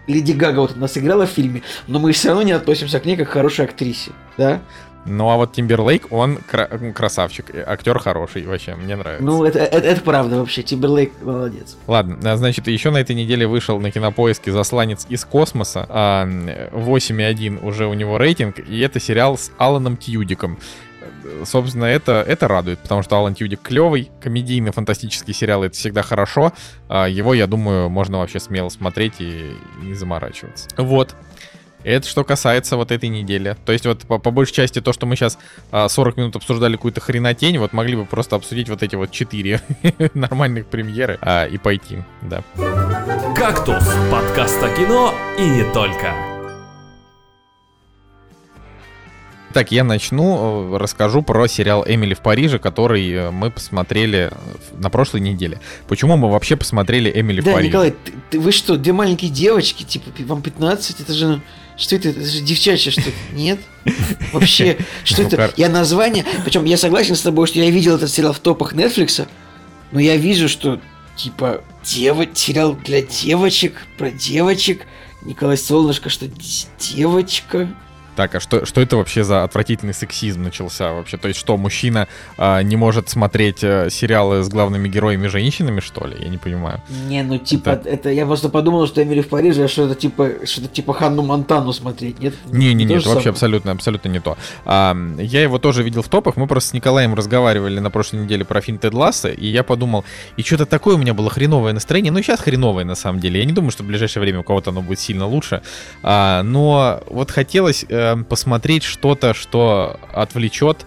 Леди Гага вот она сыграла в фильме, но мы все равно не относимся к ней как к хорошей актрисе, да? Ну а вот Тимберлейк, он кра- красавчик, актер хороший, вообще, мне нравится. Ну, это, это, это правда вообще, Тимберлейк молодец. Ладно, а, значит, еще на этой неделе вышел на кинопоиске «Засланец из космоса». а, 8,1 уже у него рейтинг, и это сериал с Аланом Тьюдиком. Собственно, это, это радует, потому что Алан Тьюдик клевый, комедийный, фантастический сериал, это всегда хорошо. А, Его, я думаю, можно вообще смело смотреть и не заморачиваться. Вот. Это что касается вот этой недели. То есть вот по, по большей части то, что мы сейчас 40 минут обсуждали какую-то хренотень, вот могли бы просто обсудить вот эти вот четыре нормальных премьеры а, и пойти, да. «Кактус» — подкаст о кино и не только. Так, я начну, э, расскажу про сериал «Эмили в Париже», который э, мы посмотрели э, на прошлой неделе. Почему мы вообще посмотрели «Эмили в Да, Париже»? Николай, ты, ты- вы что, две маленькие девочки, типа, вам 15, это же, что это, это же девчачье что-то, нет? Вообще, что Ну, это? Я название, причем я согласен с тобой, что я видел этот сериал в топах Netflix, но я вижу, что, типа, дева, сериал для девочек, про девочек, Николай Солнышко, что девочка. Так, а что, что это вообще за отвратительный сексизм начался вообще? То есть что, мужчина а, не может смотреть э, сериалы с главными героями женщинами, что ли? Я не понимаю. Не, ну типа, это, я просто подумал, что Эмили в Париже, а что это типа, что-то типа Ханну Монтану смотреть, нет? Не-не-не, То это же вообще самое? абсолютно, абсолютно не то. А, я его тоже видел в топах. Мы просто с Николаем разговаривали на прошлой неделе про фильм Тед Ласса, и я подумал, и что-то такое у меня было хреновое настроение. Ну, и сейчас хреновое на самом деле. Я не думаю, что в ближайшее время у кого-то оно будет сильно лучше. А, но вот хотелось э, посмотреть что-то, что отвлечет,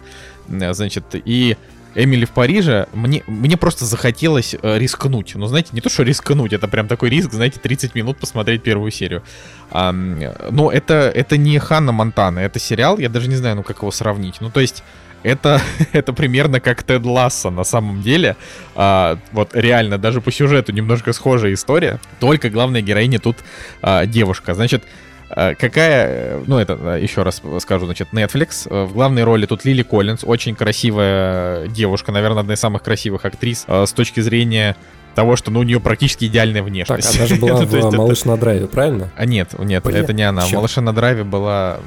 э, значит, и Эмили в Париже, мне, мне просто захотелось э, рискнуть. Ну, знаете, не то, что рискнуть, это прям такой риск, знаете, 30 минут посмотреть первую серию. А, но это, это не Ханна Монтана, это сериал, я даже не знаю, ну, как его сравнить. Ну, то есть, это, это примерно как Тед Ласса на самом деле. А, вот реально, даже по сюжету немножко схожая история. Только главная героиня тут а, девушка. Значит, Какая, э, ну это э, еще раз скажу, значит, Netflix. Э, В главной роли тут Лили Коллинз, очень красивая девушка, наверное, одна из самых красивых актрис э, с точки зрения того, что ну, у нее практически идеальная Так, внешность. она же была Ну, это- «Малыш на драйве», правильно? а нет, нет, Блин, это не она. В чё? «Малыше на драйве» была,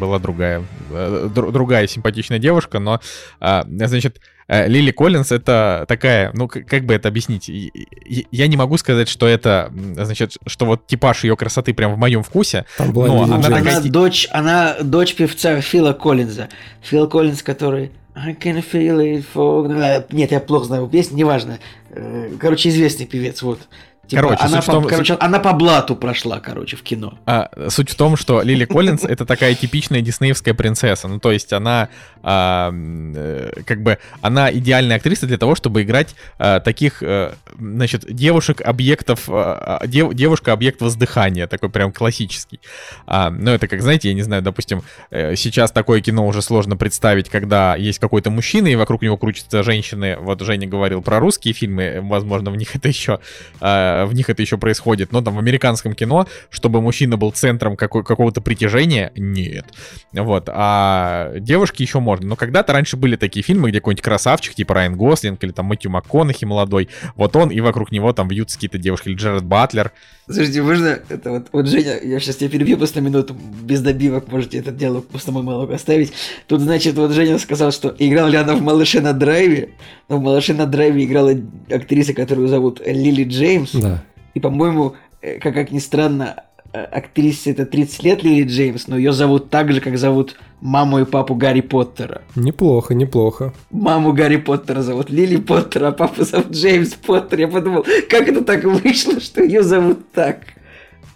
была другая, э, дру- другая симпатичная девушка, но, а, значит, э, Лили Коллинз это такая, ну, как бы это объяснить? Я не могу сказать, что это, значит, что вот типаж ее красоты прям в моем вкусе. Там была Но она такая- Она дочь, она дочь певца Фила Коллинза. Фил Коллинз, который I can feel it for... Э, Нет, я плохо знаю его песню, неважно. Э, Короче, известный певец, вот. Типа, Короче, она суть по, том- короче, она по блату прошла, короче, в кино. А, суть в том, что Лили Коллинз это такая типичная диснеевская принцесса. Ну, то есть она а, э, как бы она идеальная актриса для того, чтобы играть а, таких, э, значит, девушек-объектов, а, а, дев- девушка-объект воздыхания, такой прям классический. А, ну, это как, знаете, я не знаю, допустим, э, сейчас такое кино уже сложно представить, когда есть какой-то мужчина, и вокруг него крутятся женщины. Вот Женя говорил про русские фильмы, возможно, в них это еще а, в них это еще происходит. Но там в американском кино, чтобы мужчина был центром какой- какого-то притяжения, нет. Вот. А девушки еще можно. Но когда-то раньше были такие фильмы, где какой-нибудь красавчик, типа Райан Гослинг или там Мэтью МакКонахи молодой, вот он, и вокруг него там бьются какие-то девушки, или Джеред Батлер. Слушайте, можно это вот, вот Женя, я сейчас тебя перебью просто минуту, без добивок можете этот диалог просто мой монолог оставить. Тут, значит, вот Женя сказал, что играл ли она в «Малыше на драйве», но в «Малыше на драйве» играла актриса, которую зовут Лили Джеймс, Да. И, по-моему, э, как, как ни странно, э, актрисе это 30 лет Лили Джеймс, но ее зовут так же, как зовут маму и папу Гарри Поттера. Неплохо, неплохо. Маму Гарри Поттера зовут Лили Поттер, а папу зовут Джеймс Поттер. Я подумал, как это так вышло, что ее зовут так?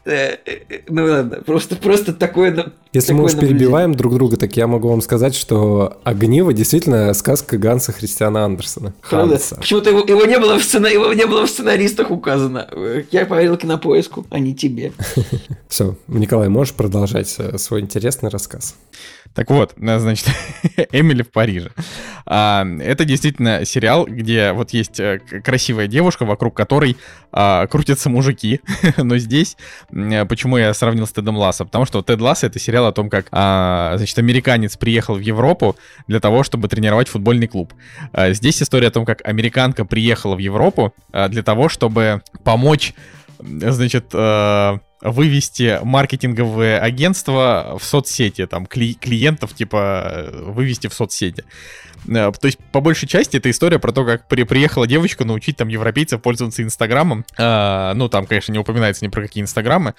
Э, э, Ну ладно, просто, просто такое, ну, Если мы Такое уж наблюдение. перебиваем друг друга, так я могу вам сказать, что «Огниво» действительно сказка Ганса Христиана Андерсона. Ханса. Почему-то его, его не было в сцена... его не было в сценаристах указано. Я поверил кинопоиску, а не тебе. Все, Николай, можешь продолжать э, свой интересный рассказ? Так вот, значит, Эмили в Париже. А, это действительно сериал, где вот есть э, красивая девушка, вокруг которой а, крутятся мужики. Но здесь, э, почему я сравнил с Тедом Лассо? Потому что Тед Лассо это сериал о том, как, а, значит, американец приехал в Европу для того, чтобы тренировать футбольный клуб. А, Здесь история о том, как американка приехала в Европу а, для того, чтобы помочь, значит, э, вывести маркетинговые агентства в соцсети, там, кли- клиентов, типа, э, вывести в соцсети. Э, То есть, по большей части, это история про то, как при- приехала девочка научить там европейцев пользоваться Инстаграмом. А, ну, там, конечно, не упоминается ни про какие Инстаграмы.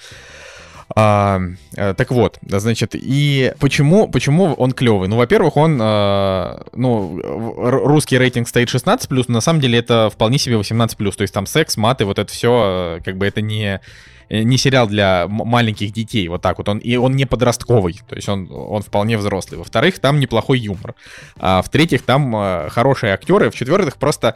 А, так вот, значит, и почему, почему он клевый? Ну, во-первых, он, э, ну, русский рейтинг стоит 16+, но на самом деле это вполне себе 18+, то есть там секс, маты, вот это все, как бы это не, не сериал для маленьких детей, вот так вот, он, и он не подростковый, то есть он, он вполне взрослый. Во-вторых, там неплохой юмор. А в-третьих, там э, хорошие актеры. В-четвертых, просто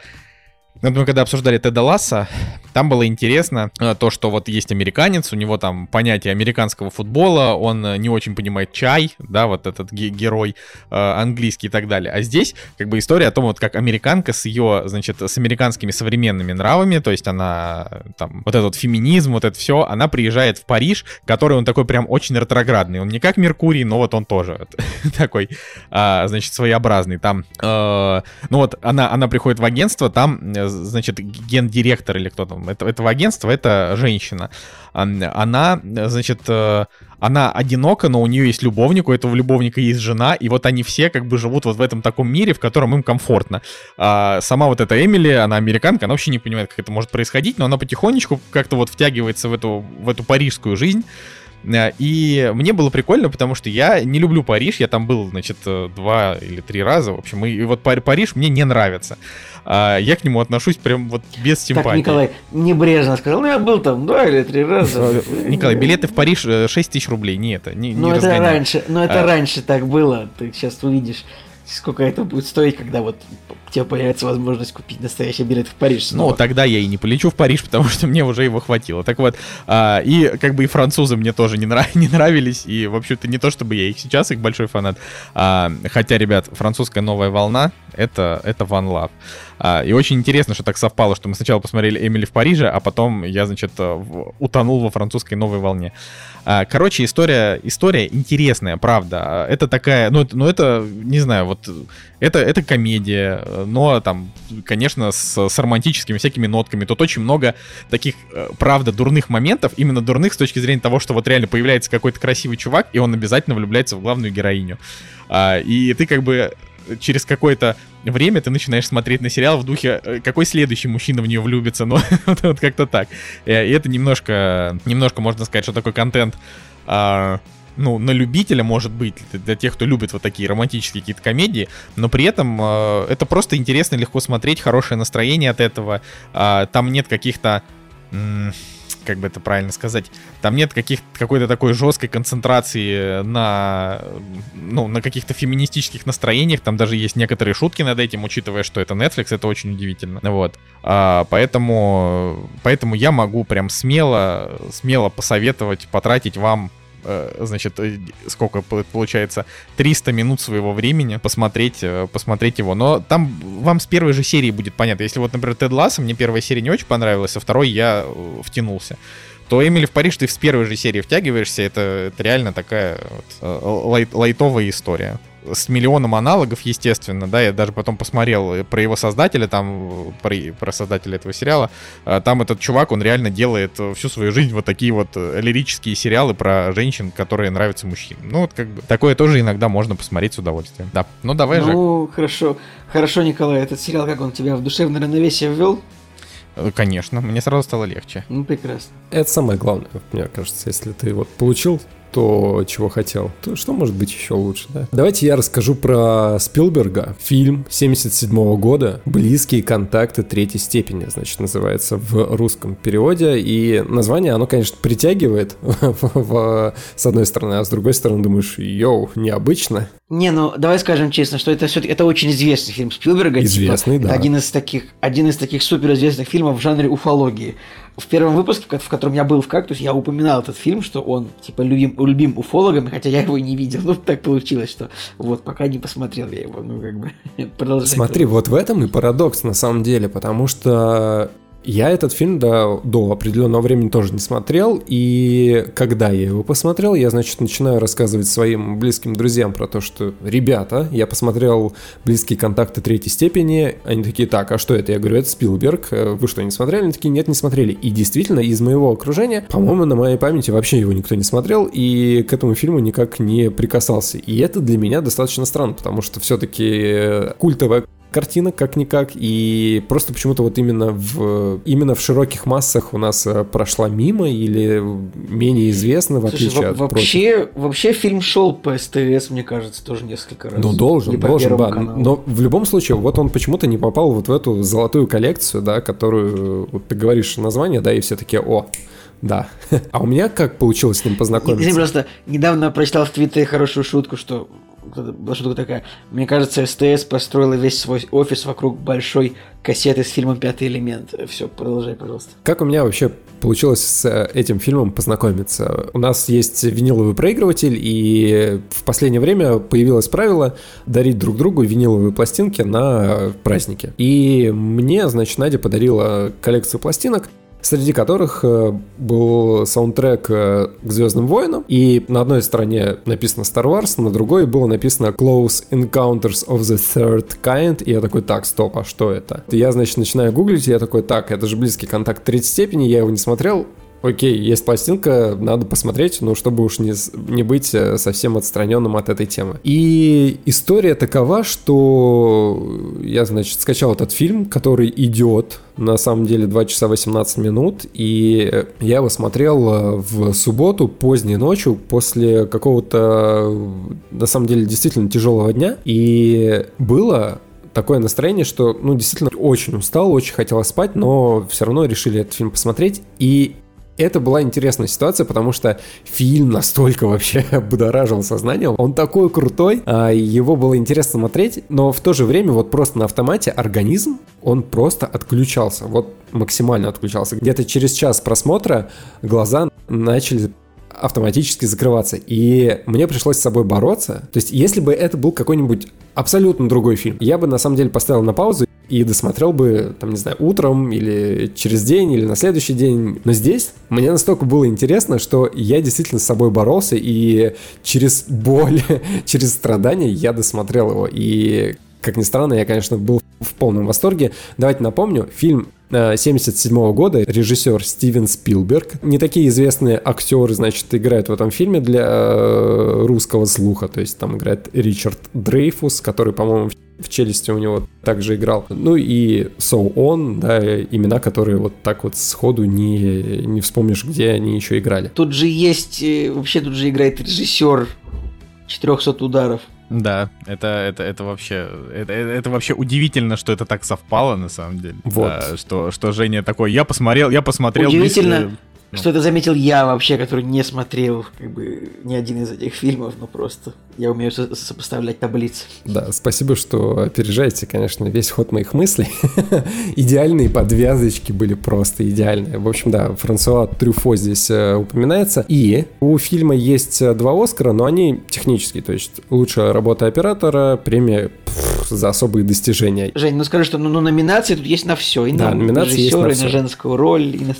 ну, мы когда обсуждали Теда Ласса, там было интересно э, то, что вот есть американец, у него там понятие американского футбола, он э, не очень понимает чай, да, вот этот ге- герой э, английский и так далее. А здесь как бы история о том, вот как американка с ее, значит, с американскими современными нравами, то есть она э, там, вот этот феминизм, вот это все, она приезжает в Париж, который он такой прям очень ретроградный. Он не как Меркурий, но вот он тоже вот такой, а, значит, своеобразный. Там, ну вот она, она приходит в агентство, там, значит, гендиректор или кто там это- этого агентства, это женщина. Она, э, значит, э, она одинока, но у нее есть любовник, у этого любовника есть жена, и вот они все как бы живут вот в этом таком мире, в котором им комфортно. А сама вот эта Эмили, она американка, она вообще не понимает, как это может происходить, но она потихонечку как-то вот втягивается в эту, в эту парижскую жизнь. Э, И мне было прикольно, потому что я не люблю Париж, я там был, значит, э, два или три раза, в общем, и, и вот Пар- Париж мне не нравится. А, Я к нему отношусь прям вот без симпатии. Так, Николай небрежно сказал, ну я был там два или три раза. Николай, билеты в Париж э, 6 тысяч рублей, не это, не, Ну не это раньше, но это А. раньше так было. Ты сейчас увидишь, сколько это будет стоить, когда вот у тебя появится возможность купить настоящий билет в Париж. Ну, снова. тогда я и не полечу в Париж, потому что мне уже его хватило. Так вот, а, и как бы и французы мне тоже не, нрав- не нравились, и, в общем-то, не то чтобы я их сейчас, их большой фанат. А, хотя, ребят, французская новая волна — это, это One Love. А, и очень интересно, что так совпало, что мы сначала посмотрели Эмили в Париже, а потом я, значит, в- утонул во французской новой волне. А, Короче, история, история интересная, правда. Это такая, ну, ну, это не знаю, вот это, это комедия, но там, конечно, с, с романтическими всякими нотками. Тут очень много таких, э, правда, дурных моментов, именно дурных с точки зрения того, что вот реально появляется какой-то красивый чувак, и он обязательно влюбляется в главную героиню. А, И ты как бы через какое-то время ты начинаешь смотреть на сериал в духе, э, какой следующий мужчина в нее влюбится, ну, вот, вот как-то так. Э, И это немножко, немножко, можно сказать, что такой контент, а, ну, на любителя, может быть, для- тех, кто любит вот такие романтические какие-то комедии, но при этом э, это просто интересно, легко смотреть, хорошее настроение от этого, А, там нет каких-то... м, как бы это правильно сказать, там нет каких какой-то такой жесткой концентрации на, ну, на каких-то феминистических настроениях, там даже есть некоторые шутки над этим, учитывая, что это Netflix, это очень удивительно, вот, А, поэтому, поэтому я могу прям смело, смело посоветовать потратить вам э, значит, э, сколько по- получается, 300 минут своего времени посмотреть, э, посмотреть его. Но там вам с первой же серии будет понятно. Если вот, например, Тед Ласса, мне первая серия не очень понравилась, а второй я э, втянулся то Эмили в Париж ты с первой же серии втягиваешься, это, это реально такая вот, э, лайт- лайтовая история. С миллионом аналогов, естественно, да, я даже потом посмотрел про его создателя, там, про, про создателя этого сериала, А, там этот чувак, он реально делает всю свою жизнь вот такие вот э, лирические сериалы про женщин, которые нравятся мужчинам. Ну, вот как бы, такое тоже иногда можно посмотреть с удовольствием. Да, ну давай же. Ну, хорошо. Хорошо, Николай, этот сериал, как он тебя в душевное равновесие ввел? Э, Конечно, мне сразу стало легче. Ну, прекрасно. Это самое главное, мне кажется, если ты вот получил то, чего хотел, то что может быть еще лучше, да? Давайте я расскажу про Спилберга. Фильм 77 года «Близкие контакты третьей степени», значит, называется в русском переводе. И название, оно, конечно, притягивает с одной стороны, а с другой стороны думаешь, йоу, необычно. Не, ну давай скажем честно, что это все-таки это очень известный фильм Спилберга. Типа, известный, типа, да. Это один из таких, один из таких суперизвестных фильмов в жанре уфологии. В первом выпуске, в котором я был в «Кактус», я упоминал этот фильм, что он, типа, любим, любим уфологами, хотя я его не видел. Ну, так получилось, что вот, пока не посмотрел я его, ну, как бы, продолжай. Смотри, вот в этом и парадокс, на самом деле, потому что я этот фильм до, до определенного времени тоже не смотрел, и когда я его посмотрел, я, значит, начинаю рассказывать своим близким друзьям про то, что, ребята, я посмотрел «Близкие контакты третьей степени», они такие, так, а что это? Я говорю, это Спилберг, э, вы что, не смотрели? Они такие, нет, не смотрели. И действительно, из моего окружения, по-моему, на моей памяти вообще его никто не смотрел, и к этому фильму никак не прикасался. И это для меня достаточно странно, потому что все-таки культовая картина, как-никак, и просто почему-то вот именно в, именно в широких массах у нас э, прошла мимо или менее известна, в Слушай, отличие от вообще, прочих. вообще фильм шел по СТС, мне кажется, тоже несколько раз. Ну, должен, должен, да. Но в любом случае, вот он почему-то не попал вот в эту золотую коллекцию, да, которую, вот ты говоришь название, да, и все таки о, да. А у меня как получилось с ним познакомиться? Я просто недавно прочитал в Твиттере хорошую шутку, что шутка такая. Мне кажется, СТС построила весь свой офис вокруг большой кассеты с фильмом «Пятый элемент». Все, продолжай, пожалуйста. Как у меня вообще получилось с э, этим фильмом познакомиться? У нас есть виниловый проигрыватель, и в последнее время появилось правило дарить друг другу виниловые пластинки на праздники. И мне, значит, Надя подарила коллекцию пластинок, среди которых э, был саундтрек э, к Звездным войнам, и на одной стороне написано Star Wars, на другой было написано Close Encounters of the Third Kind, и я такой, так, стоп, а что это? Я, значит, начинаю гуглить, и я такой, так, это же близкий контакт третьей степени, я его не смотрел, окей, есть пластинка, надо посмотреть, ну, чтобы уж не, не быть э, совсем отстраненным от этой темы. И история такова, что я, значит, скачал этот фильм, который идет, на самом деле, 2 часа 18 минут, и я его смотрел э, в субботу, поздней ночью, после какого-то, на самом деле, действительно тяжелого дня, и было такое настроение, что, ну, действительно, очень устал, очень хотел спать, но все равно решили этот фильм посмотреть. И это была интересная ситуация, потому что фильм настолько вообще будоражил сознание. Он такой крутой, а, его было интересно смотреть, но в то же время вот просто на автомате организм, он просто отключался, вот максимально отключался. Где-то через час просмотра глаза начали автоматически закрываться. И мне пришлось с собой бороться. То есть, если бы это был какой-нибудь абсолютно другой фильм, я бы на самом деле поставил на паузу и досмотрел бы, там, не знаю, утром или через день, или на следующий день. Но здесь мне настолько было интересно, что я действительно с собой боролся, и через боль, через страдания я досмотрел его. И, как ни странно, я, конечно, был в полном восторге. Давайте напомню, фильм 1977 -го года, режиссер Стивен Спилберг. Не такие известные актеры, значит, играют в этом фильме для э, русского слуха. То есть там играет Ричард Дрейфус, который, по-моему, в челюсти у него также играл. Ну и So On, да, имена, которые вот так вот сходу не, не вспомнишь, где они еще играли. Тут же есть, э, вообще тут же играет режиссер 400 ударов. Да, это, это, это вообще это, это вообще удивительно, что это так совпало на самом деле. Вот. Да, что, что Женя такой, я посмотрел, я посмотрел. Удивительно. Ну. Что это заметил я вообще, который не смотрел как бы ни один из этих фильмов, но просто я умею со- сопоставлять таблицы. Да, спасибо, что опережаете, конечно, весь ход моих мыслей. Идеальные подвязочки были просто идеальные. В общем, да, Франсуа Трюфо здесь э, упоминается. И у фильма есть э, два Оскара, но они технические, то есть лучшая работа оператора, премия пфф, за особые достижения. Жень, ну скажи, что ну, ну номинации тут есть на все. И да, на номинации есть на, все. на женскую роль, и на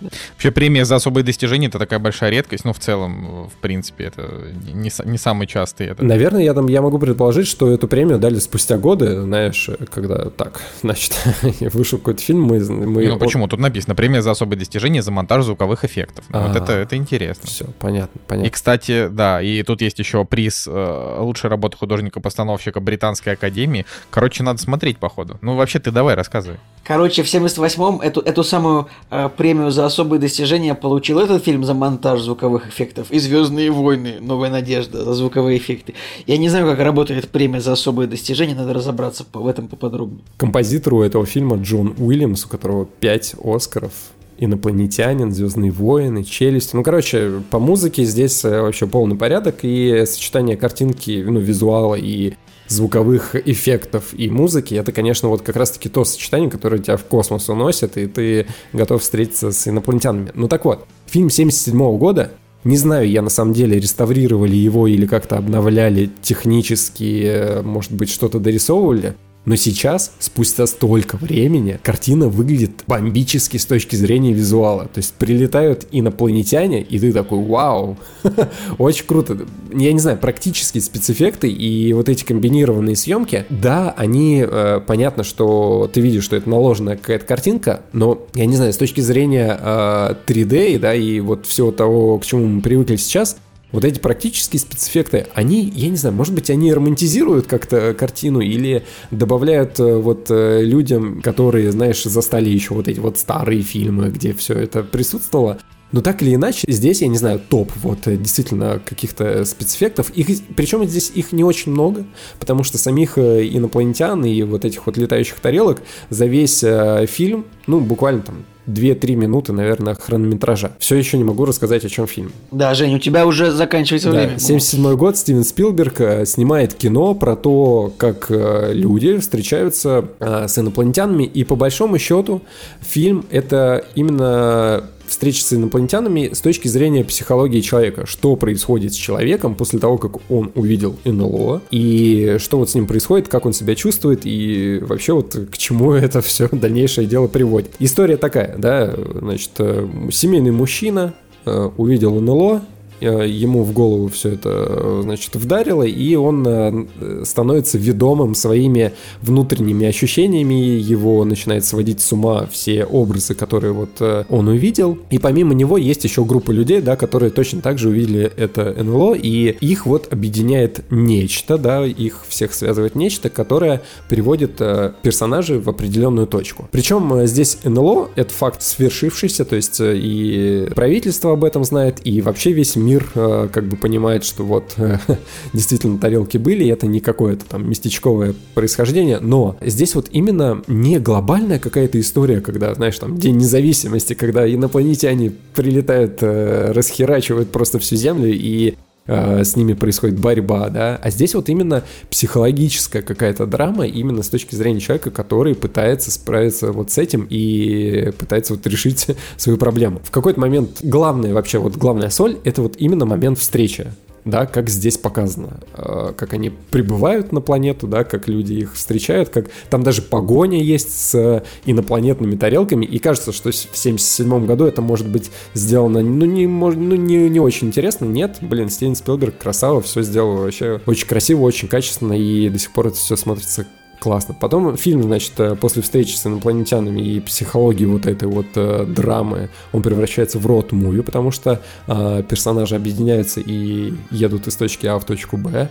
Вообще премия за особые достижения это такая большая редкость, но в целом, в принципе, это не, не самый частый. Это... Наверное, я, там, я могу предположить, что эту премию дали спустя годы, знаешь, когда так, значит, вышел какой-то фильм, мы... мы ну почему? Тут написано премия за особые достижения за монтаж звуковых эффектов. Ну, вот это, это интересно. Все, понятно, понятно. И, кстати, да, и тут есть еще приз э, лучшей работы художника-постановщика Британской Академии. Короче, надо смотреть, походу. Ну, вообще, ты давай, рассказывай. Короче, в 78-м эту, эту самую э, премию за особые достижения получил этот фильм за монтаж звуковых эффектов и Звездные войны. Новая надежда за звуковые эффекты. Я не знаю, как работает премия за особые достижения, надо разобраться в этом поподробнее. Композитору этого фильма Джон Уильямс, у которого 5 Оскаров, инопланетянин, Звездные войны, челюсть. Ну, короче, по музыке здесь э, вообще полный порядок, и сочетание картинки, ну, визуала и звуковых эффектов и музыки, это, конечно, вот как раз-таки то сочетание, которое тебя в космос уносит, и ты готов встретиться с инопланетянами. Ну так вот, фильм 77 года, не знаю, я на самом деле реставрировали его или как-то обновляли технически, может быть, что-то дорисовывали, но сейчас, спустя столько времени, картина выглядит бомбически с точки зрения визуала. То есть прилетают инопланетяне, и ты такой, вау, очень круто. Я не знаю, практические спецэффекты и вот эти комбинированные съемки, да, они, э, понятно, что ты видишь, что это наложенная какая-то картинка, но, я не знаю, с точки зрения э, 3D, да, и вот всего того, к чему мы привыкли сейчас, вот эти практические спецэффекты, они, я не знаю, может быть, они романтизируют как-то картину или добавляют э, вот э, людям, которые, знаешь, застали еще вот эти вот старые фильмы, где все это присутствовало. Но так или иначе, здесь, я не знаю, топ вот э, действительно каких-то спецэффектов. Их, причем здесь их не очень много, потому что самих инопланетян и вот этих вот летающих тарелок за весь фильм, ну, буквально там 2-3 минуты, наверное, хронометража. Все еще не могу рассказать, о чем фильм. Да, Жень, у тебя уже заканчивается да, время. 77 год, Стивен Спилберг э, снимает кино про то, как э, люди встречаются э, с инопланетянами, и по большому счету фильм это именно встречи с инопланетянами с точки зрения психологии человека. Что происходит с человеком после того, как он увидел НЛО, и что вот с ним происходит, как он себя чувствует, и вообще вот к чему это все дальнейшее дело приводит. История такая, да, значит, э, семейный мужчина э, увидел НЛО, ему в голову все это, э, значит, вдарило, и он э, становится ведомым своими внутренними ощущениями, его начинает сводить с ума все образы, которые вот он увидел, и помимо него есть еще группа людей, да, которые точно так же увидели это НЛО, и их вот объединяет нечто, да, их всех связывает нечто, которое приводит персонажей в определенную точку. Причем здесь НЛО — это факт свершившийся, то есть и правительство об этом знает, и вообще весь мир мир э, как бы понимает, что вот действительно тарелки были, и это не какое-то там местечковое происхождение, но здесь вот именно не глобальная какая-то история, когда, знаешь, там День независимости, когда инопланетяне прилетают, э, расхерачивают просто всю Землю и э, с ними происходит борьба, да, а здесь вот именно психологическая какая-то драма именно с точки зрения человека, который пытается справиться вот с этим и пытается вот решить свою проблему. В какой-то момент главное вообще, вот главная соль, это вот именно момент встречи да, как здесь показано, э, как они прибывают на планету, да, как люди их встречают, как там даже погоня есть с инопланетными тарелками, и кажется, что в 77 году это может быть сделано, ну, не, ну, не, не очень интересно, нет, блин, Стивен Спилберг красава, все сделал вообще очень красиво, очень качественно, и до сих пор это все смотрится классно. Потом фильм, значит, э, после встречи с инопланетянами и психологии вот этой вот э, драмы, он превращается в рот-муви, потому что э, персонажи объединяются и едут из точки А в точку Б.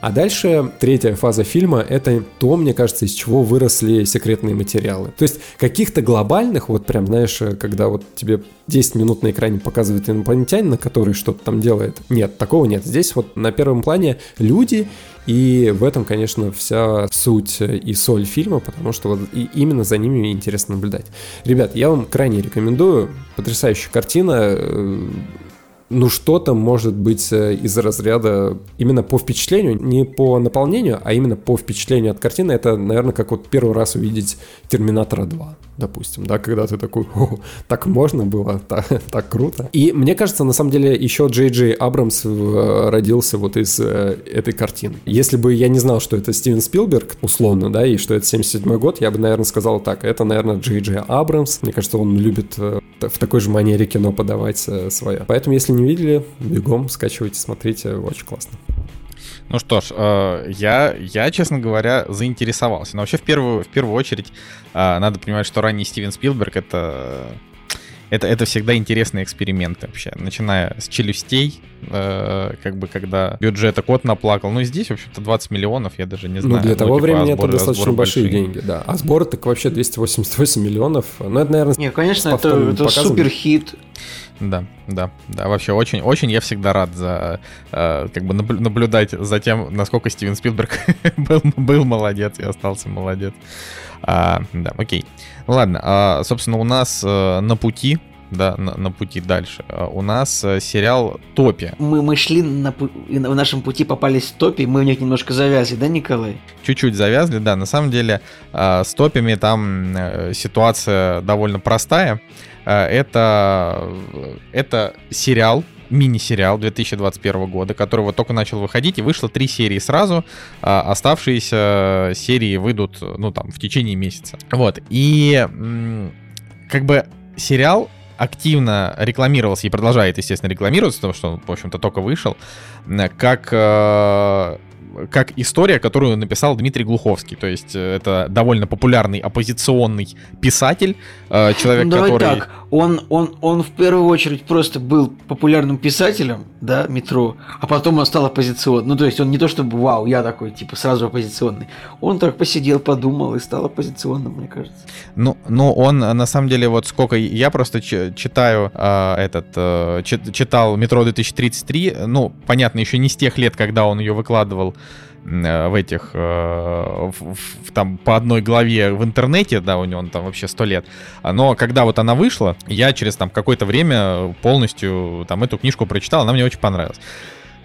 А дальше третья фаза фильма — это то, мне кажется, из чего выросли секретные материалы. То есть каких-то глобальных, вот прям, знаешь, э, когда вот тебе 10 минут на экране показывает инопланетянина, который что-то там делает. Нет, такого нет. Здесь вот на первом плане люди и в этом, конечно, вся суть и соль фильма, потому что вот и именно за ними интересно наблюдать. Ребят, я вам крайне рекомендую. Потрясающая картина э, ну что-то может быть э, из разряда именно по впечатлению, не по наполнению, а именно по впечатлению от картины. Это, наверное, как вот первый раз увидеть Терминатора 2 допустим, да, когда ты такой, так можно было, так, так круто. И мне кажется, на самом деле, еще Джей Джей Абрамс э, родился вот из э, этой картины. Если бы я не знал, что это Стивен Спилберг, условно, да, и что это 77 год, я бы, наверное, сказал так, это, наверное, Джей Джей Абрамс. Мне кажется, он любит э, в такой же манере кино подавать свое. Поэтому, если не видели, бегом скачивайте, смотрите, очень классно. Ну что ж, э, я, я, честно говоря, заинтересовался. Но вообще, в первую, в первую очередь, э, надо понимать, что ранний Стивен Спилберг — это это, это всегда интересные эксперименты вообще, начиная с челюстей, э, как бы когда бюджета кот наплакал. Ну, здесь, в общем-то, 20 миллионов, я даже не знаю. Ну, для ну, того типа, времени а сборы- это достаточно большие, большие. деньги, да. А сборы так вообще 288 миллионов. Ну, это, наверное, Не, конечно, это, это супер хит. Да, да, да, вообще очень, очень я всегда рад за, э, как бы наблю- наблюдать за тем, насколько Стивен Спилберг был, был молодец и остался молодец. А, да, окей. Ладно, а, собственно, у нас э, на пути, да, на, на пути дальше, а, у нас э, сериал Топи. Мы, мы шли на, на- в нашем пути попались топи, мы в них немножко завязли, да, Николай? Чуть-чуть завязли, да, на самом деле а, с топями там э, ситуация довольно простая. А, Это, это сериал, мини-сериал 2021 года, который вот только начал выходить, и вышло три серии сразу, а оставшиеся серии выйдут, ну, там, в течение месяца. Вот, и как бы сериал активно рекламировался и продолжает, естественно, рекламироваться, потому что он, в общем-то, только вышел, м, как э, как история, которую написал Дмитрий Глуховский. То есть э, это довольно популярный оппозиционный писатель, э, человек, ну, давай который... так, он, он, он в первую очередь просто был популярным писателем, да, метро, а потом он стал оппозиционным. Ну, то есть он не то чтобы, вау, я такой, типа, сразу оппозиционный. Он так посидел, подумал и стал оппозиционным, мне кажется. Ну, ну, он на самом деле, вот сколько я просто читаю э, этот, э, чит- читал «Метро 2033», ну, понятно, еще не с тех лет, когда он ее выкладывал в этих, э, в- в- там, по одной главе в интернете, да, у него там вообще сто лет, А, но когда вот она вышла, я через там какое-то время полностью там эту книжку прочитал, она мне очень понравилась.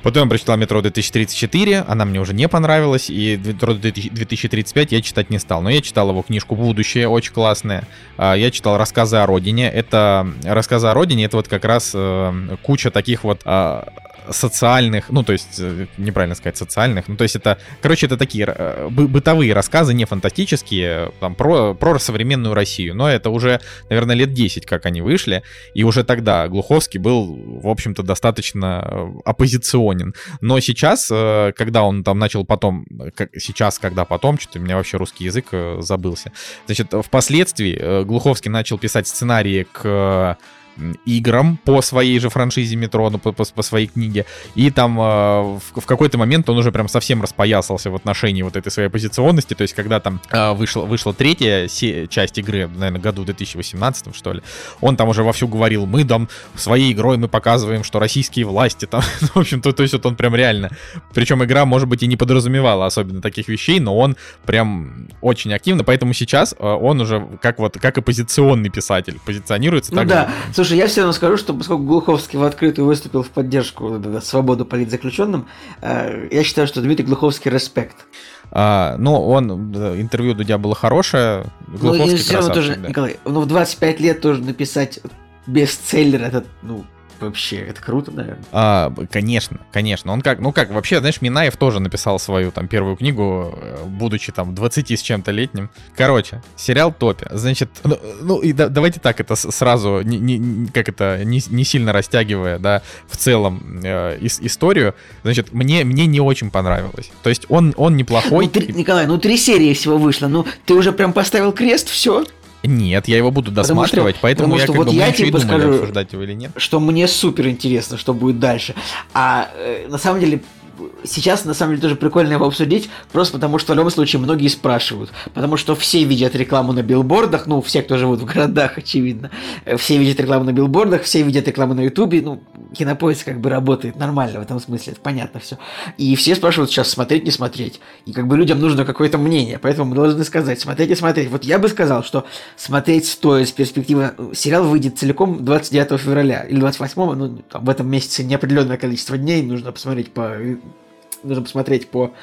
Потом я прочитал «Метро 2034», она мне уже не понравилась, и «Метро 2035» я читать не стал. Но я читал его книжку «Будущее», очень классная. Я читал «Рассказы о родине». Это рассказы о родине, это вот как раз э, куча таких вот а, социальных, ну, то есть, э, неправильно сказать, социальных, ну, то есть это, короче, это такие э, бы- бытовые рассказы, не фантастические, там, про, про современную Россию, но это уже, наверное, лет 10, как они вышли, и уже тогда Глуховский был, в общем-то, достаточно э, оппозиционен. Но сейчас, когда он там начал потом, сейчас, когда потом, что-то у меня вообще русский язык забылся. Значит, впоследствии Глуховский начал писать сценарии к играм по своей же франшизе метро, ну, по, по- по своей книге. И там э, в, в какой-то момент он уже прям совсем распоясался в отношении вот этой своей оппозиционности. То есть, когда там э, вышла, вышла третья се- часть игры, наверное, году 2018, что ли, он там уже вовсю говорил, мы там своей игрой мы показываем, что российские власти там, в общем-то, то есть вот он прям реально, причем игра, может быть, и не подразумевала особенно таких вещей, но он прям очень активно, поэтому сейчас э, он уже как вот, как оппозиционный писатель позиционируется. Ну так да, же. Слушай, я все равно скажу, что поскольку Глуховский в открытую выступил в поддержку свободы политзаключенным, э, я считаю, что Дмитрий Глуховский респект. А, ну, он, интервью Дудя было хорошее, Ну, и Глуховский все равно тоже, да. Николай, ну в 25 лет тоже написать бестселлер, это, ну, вообще, это круто, наверное. А, конечно, конечно. Он как, ну как, вообще, знаешь, Минаев тоже написал свою там первую книгу, э, будучи там 20 с чем-то летним. Короче, сериал топе. Значит, ну, ну и да- давайте так это сразу, не, не- не- как это, не, не сильно растягивая, да, в целом э, ис- историю. Значит, мне, мне не очень понравилось. То есть он, он неплохой. Ну, три- Николай, ну три серии всего вышло, ну ты уже прям поставил крест, все, Нет, я его буду Потому что- досматривать, поэтому потому я что как вот бы, я типа скажу- обсуждать его или нет. что мне супер интересно, что будет дальше. А э, на самом деле сейчас на самом деле тоже прикольно его обсудить, просто потому что в любом случае многие спрашивают, потому что все видят рекламу на билбордах, ну все, кто живут в городах, очевидно, э, все видят рекламу на билбордах, все видят рекламу на ютубе, ну кинопоиск как бы работает нормально в этом смысле, это понятно все. И все спрашивают сейчас смотреть, не смотреть. И как бы людям нужно какое-то мнение, поэтому мы должны сказать, смотреть и смотреть. Вот я бы сказал, что смотреть стоит с перспективы... Сериал выйдет целиком 29 февраля или 28, ну, там, в этом месяце неопределенное количество дней, нужно посмотреть по... Нужно посмотреть по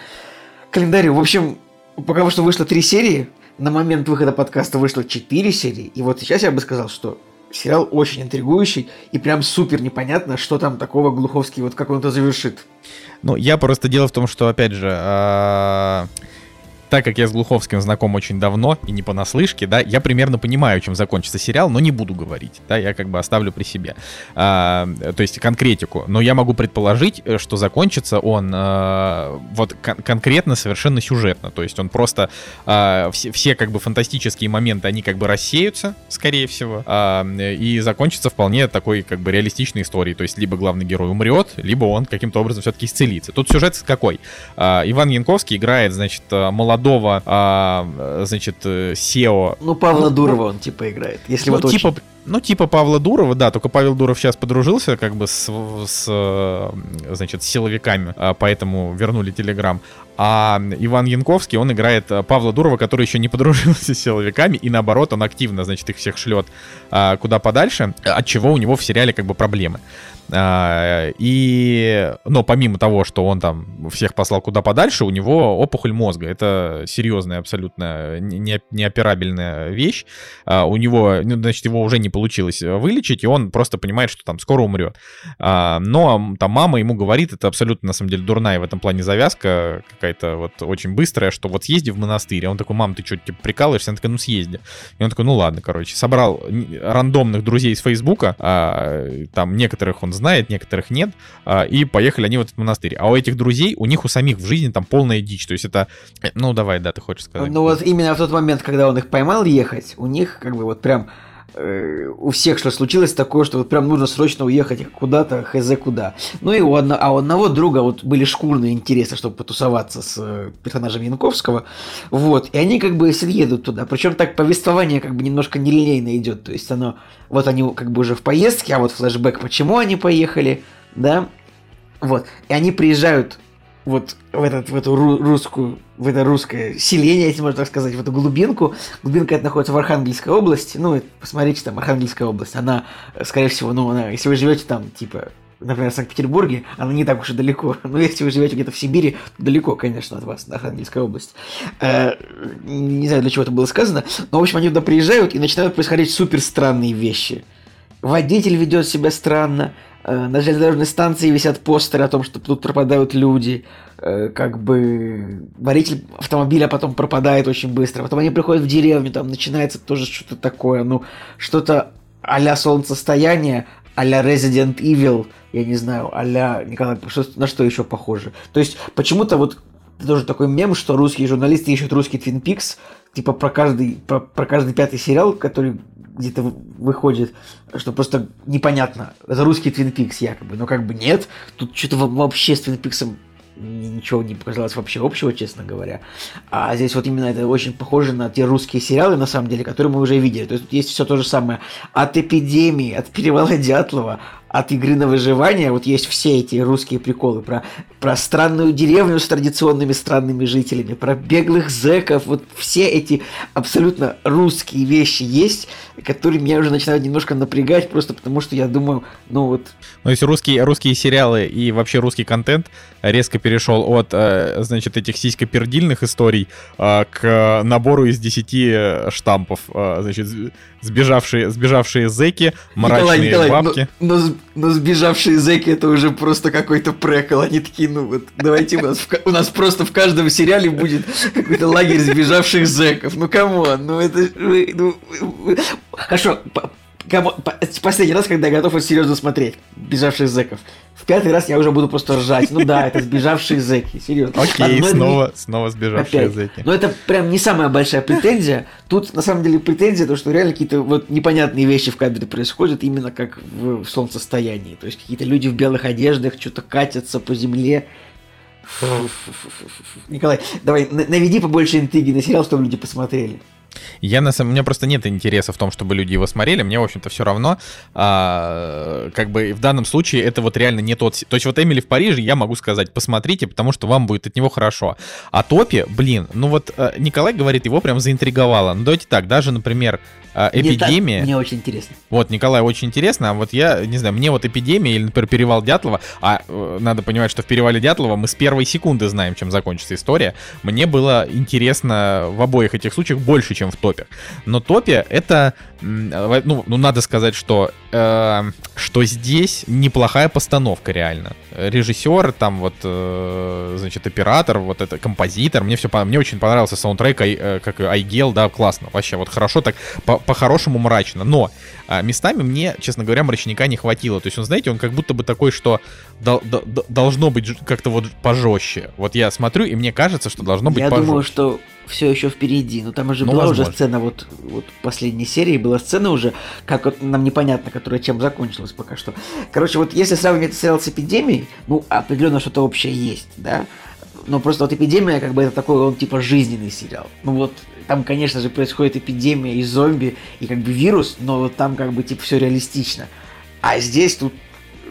календарю. В общем, пока что вышло три серии, на момент выхода подкаста вышло четыре серии, и вот сейчас я бы сказал, что сериал очень интригующий, и прям супер непонятно, что там такого Глуховский, вот как он это завершит. Ну, я просто дело в том, что, опять же, а, так как я с Глуховским знаком очень давно и не понаслышке, да, я примерно понимаю, чем закончится сериал, но не буду говорить, да, я как бы оставлю при себе. А, то есть конкретику. Но я могу предположить, э, что закончится он а, вот кон- конкретно совершенно сюжетно. То есть он просто а, все, все как бы фантастические моменты, они как бы рассеются, скорее всего, а, и закончится вполне такой как бы реалистичной историей. То есть либо главный герой умрет, либо он каким-то образом все-таки исцелится. Тут сюжет какой? А, Иван Янковский играет, значит, молодого, а, значит, SEO. Ну, Павла Дурова он типа играет, если ну, вот типа, очень... Ну, типа Павла Дурова, да, только Павел Дуров сейчас подружился как бы с, с значит, с силовиками, а, поэтому вернули Телеграм. А Иван Янковский, он играет Павла Дурова, который еще не подружился с силовиками, и наоборот, он активно, значит, их всех шлет а, куда подальше, от чего у него в сериале как бы проблемы. А, и, но помимо того, что он там всех послал куда подальше, у него опухоль мозга. Это серьезная, абсолютно не, неоперабельная вещь. А, у него, ну, значит, его уже не получилось вылечить, и он просто понимает, что там скоро умрет. А, но там мама ему говорит, это абсолютно, на самом деле, дурная в этом плане завязка, какая-то вот очень быстрая, что вот съезди в монастырь. А он такой, мам, ты что, типа, прикалываешься? Она такая, ну съезди. И он такой, ну ладно, короче. Собрал рандомных друзей из Фейсбука, там некоторых он знает, некоторых нет, а, и поехали они в этот монастырь. А у этих друзей, у них у самих в жизни там полная дичь, то есть это, э, ну давай, да, ты хочешь сказать. Ну вот именно в тот момент, когда он их поймал ехать, у них как бы вот прям у всех что случилось такое, что вот прям нужно срочно уехать куда-то, хз куда. Ну и у, одно, а у одного друга вот были шкурные интересы, чтобы потусоваться с э, персонажем Янковского. Вот, и они как бы едут туда. Причем так повествование как бы немножко нелинейно идет. То есть оно, вот они как бы уже в поездке, а вот флешбэк, почему они поехали, да. Вот, и они приезжают вот в, этот, в эту русскую, в это русское селение, если можно так сказать, в эту глубинку. Глубинка это находится в Архангельской области. Ну, посмотрите, там Архангельская область. Она, скорее всего, ну, она, если вы живете там, типа, например, в Санкт-Петербурге, она не так уж и далеко. Но если вы живете где-то в Сибири, далеко, конечно, от вас, Архангельская область. Э, не знаю, для чего это было сказано. Но, в общем, они туда приезжают и начинают происходить супер странные вещи. Водитель ведет себя странно, Э, на железнодорожной станции висят постеры о том, что тут пропадают люди. Э, как бы водитель автомобиля потом пропадает очень быстро. Потом они приходят в деревню, там начинается тоже что-то такое, ну, что-то а-ля солнцестояние, а-ля Resident Evil, я не знаю, а-ля Николай, что, на что еще похоже. То есть почему-то вот тоже такой мем, что русские журналисты ищут русский Twin Peaks, типа про каждый, про, про каждый пятый сериал, который где-то выходит, что просто непонятно. Это русский Twin Peaks якобы, но как бы нет. Тут что-то вообще с Twin Peaks ничего не показалось вообще общего, честно говоря. А здесь вот именно это очень похоже на те русские сериалы, на самом деле, которые мы уже видели. То есть тут есть все то же самое. От эпидемии, от перевала Дятлова, от игры на выживание, вот есть все эти русские приколы про, про странную деревню с традиционными странными жителями, про беглых зэков, вот все эти абсолютно русские вещи есть, которые меня уже начинают немножко напрягать, просто потому что я думаю, ну вот... Ну, если русские, русские сериалы и вообще русский контент резко перешел от, э, значит, этих сиськопердильных историй э, к набору из 10 штампов, э, значит, сбежавшие, сбежавшие зэки, мрачные Николай, Николай, бабки. Но, но, но сбежавшие зэки это уже просто какой-то прекол. Они такие, ну вот, давайте у нас, в, у нас просто в каждом сериале будет какой-то лагерь сбежавших зэков. Ну come on, ну это... Ну, хорошо, последний раз, когда я готов серьезно смотреть «Бежавших зэков». В пятый раз я уже буду просто ржать. Ну да, это сбежавшие зэки, серьезно. Окей, Ладно, снова, не... снова сбежавшие Опять. зэки. Но это прям не самая большая претензия. Тут, на самом деле, претензия, то, что реально какие-то вот непонятные вещи в кадре происходят, именно как в, в солнцестоянии. То есть какие-то люди в белых одеждах что-то катятся по земле. Николай, давай, наведи побольше интриги на сериал, чтобы люди посмотрели. Я на самом, у меня просто нет интереса в том, чтобы люди его смотрели. Мне, в общем-то, все равно. А, как бы в данном случае это вот реально не тот... То есть вот Эмили в Париже я могу сказать, посмотрите, потому что вам будет от него хорошо. А Топи, блин, ну вот э, Николай говорит, его прям заинтриговало. Ну давайте так, даже, например, а, Мне так- эпидемия. Мне очень интересно. Вот, Николай, очень интересно. А вот я, не знаю, мне вот эпидемия или, например, перевал Дятлова, а э, надо понимать, что в перевале Дятлова мы с первой секунды знаем, чем закончится история. Мне было интересно в обоих этих случаях больше, чем в топе. Но топе это, э, ну, ну, надо сказать, что, э, что здесь неплохая постановка реально. Режиссер, там вот, э, значит, оператор, вот это композитор, мне все, мне очень понравился саундтрек, э, как Айгел, да, классно, вообще вот хорошо так, по- по-хорошему мрачно, но а, местами мне, честно говоря, мрачника не хватило. То есть он, знаете, он как будто бы такой, что дол- дол- дол- должно быть как-то вот пожестче. Вот я смотрю, и мне кажется, что должно быть Я пожестче. думаю, что все еще впереди. Но там уже Ну, была возможно. уже сцена, вот, вот в последней серии была сцена уже, как вот нам непонятно, которая чем закончилась пока что. Короче, вот если сравнивать сериал с эпидемией, ну, определенно что-то общее есть, да. Но просто вот эпидемия, как бы это такой, он типа жизненный сериал. Ну вот, там, конечно же, происходит эпидемия и зомби, и как бы вирус, но вот там как бы типа все реалистично. А здесь тут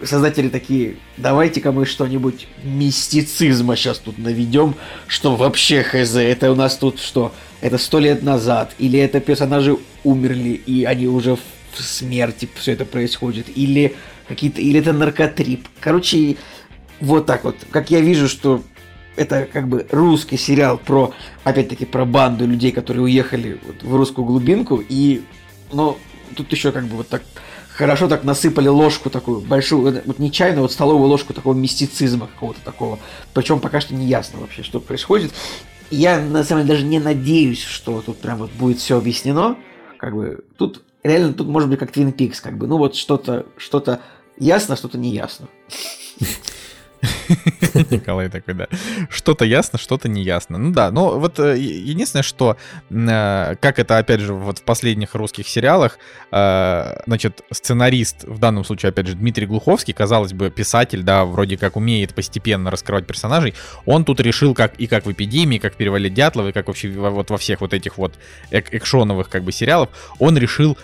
создатели такие, давайте-ка мы что-нибудь мистицизма сейчас тут наведем, что вообще хз, это у нас тут что, это сто лет назад, или это персонажи умерли, и они уже в в смерти все это происходит, или какие-то, или это наркотрип. Короче, вот так вот, как я вижу, что это как бы русский сериал про, опять-таки, про банду людей, которые уехали вот в русскую глубинку, и, ну, тут еще как бы вот так хорошо так насыпали ложку такую большую, вот нечаянно вот столовую ложку такого мистицизма какого-то такого, причем пока что не ясно вообще, что происходит. Я на самом деле даже не надеюсь, что тут прям вот будет все объяснено, как бы тут реально тут может быть как Twin Peaks, как бы, ну вот что-то, что-то ясно, что-то не ясно. Николай такой, да. Что-то ясно, что-то не ясно. Ну да, но вот э, единственное, что, э, как это, опять же, вот в последних русских сериалах, э, значит, сценарист, в данном случае, опять же, Дмитрий Глуховский, казалось бы, писатель, да, вроде как умеет постепенно раскрывать персонажей, он тут решил, как и как в «Эпидемии», как в «Перевале Дятлова», и как вообще во- вот во всех вот этих вот эк- экшоновых как бы сериалов, он решил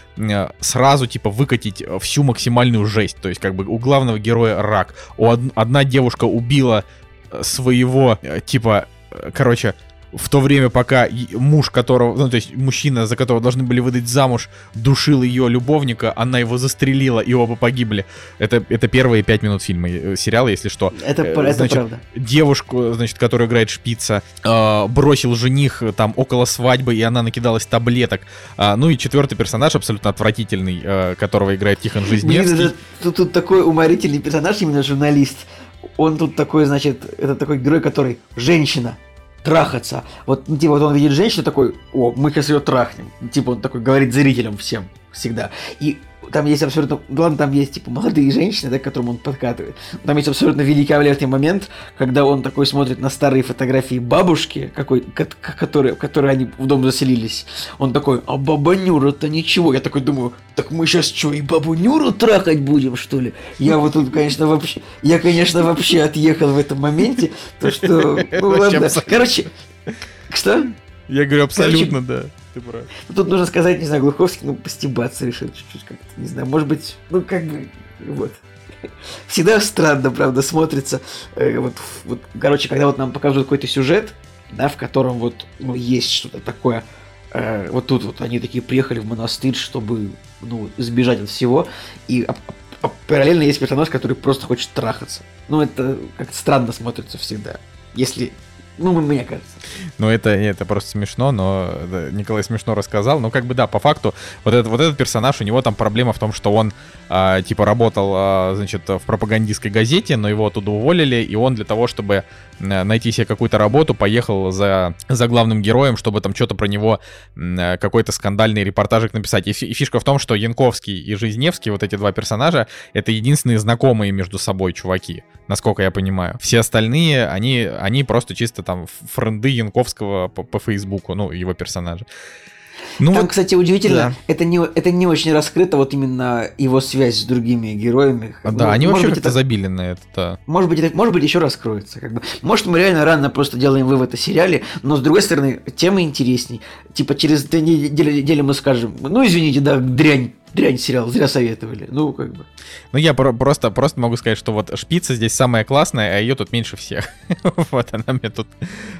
сразу, типа, выкатить всю максимальную жесть. То есть, как бы, у главного героя рак, у од- одна девушка убила э, своего, э, типа, э, короче, в то время, пока муж которого, ну, то есть мужчина, за которого должны были выдать замуж, душил ее любовника, она его застрелила, и оба погибли. Это, это первые пять минут фильма, сериала, если что. Это, пр- это значит, правда. девушку, значит, которую играет шпица, э, бросил жених там около свадьбы, и она накидалась таблеток. А, ну и четвертый персонаж, абсолютно отвратительный, э, которого играет Тихон Блин, Жизневский. это- тут, тут такой уморительный персонаж, именно журналист. Он тут такой, значит, это такой герой, который женщина, трахаться. Вот, ну, типа, вот он видит женщину такой, о, мы сейчас ее трахнем. Типа, он такой говорит зрителям всем всегда. И там есть абсолютно, главное, там есть, типа, молодые женщины, да, к которым он подкатывает. Там есть абсолютно великолепный момент, когда он такой смотрит на старые фотографии бабушки, какой, ко- ко- которые, в которые они в дом заселились. Он такой, а баба Нюра-то ничего. Я такой думаю, так мы сейчас что, и бабу Нюру трахать будем, что ли? Я вот тут, конечно, вообще, я, конечно, вообще отъехал в этом моменте, то что, ну ладно. Короче, что? Я говорю, абсолютно, да. Ты прав. Тут нужно сказать, не знаю, Глуховский, ну, постебаться решил чуть-чуть как-то, не знаю, может быть, ну, как бы, вот. Всегда странно, правда, смотрится. э, вот, вот, короче, когда вот нам показывают какой-то сюжет, да, в котором вот, ну, есть что-то такое, э, вот тут вот они такие приехали в монастырь, чтобы, ну, избежать от всего, и а- параллельно есть персонаж, который просто хочет трахаться. Ну, это как-то странно смотрится всегда, если, ну, мне кажется. Ну, это, это просто смешно, но да, Николай смешно рассказал. Ну, как бы да, по факту, вот этот, вот этот персонаж, у него там проблема в том, что он, а, типа, работал, а, значит, в пропагандистской газете, но его оттуда уволили, и он для того, чтобы найти себе какую-то работу, поехал за, за главным героем, чтобы там что-то про него, какой-то скандальный репортажик написать. И, и фишка в том, что Янковский и Жизневский, вот эти два персонажа, это единственные знакомые между собой чуваки, насколько я понимаю. Все остальные, они, они просто чисто там френды Янковского по, по Фейсбуку, ну, его персонажа. Ну, Там, вот, кстати, удивительно, да. это, не, это не очень раскрыто, вот именно его связь с другими героями. да, Ну, они может вообще как-то это- забили на это. да. Может быть, это, может быть, еще раскроется. Как бы. Может, мы реально рано просто делаем вывод о сериале, но с другой стороны, тема интересней. Типа через две недели, недели мы скажем, ну извините, да, дрянь дрянь сериал, зря советовали. Ну, как бы. Ну, я про- просто, просто могу сказать, что вот шпица здесь самая классная, а ее тут меньше всех. вот, она мне тут...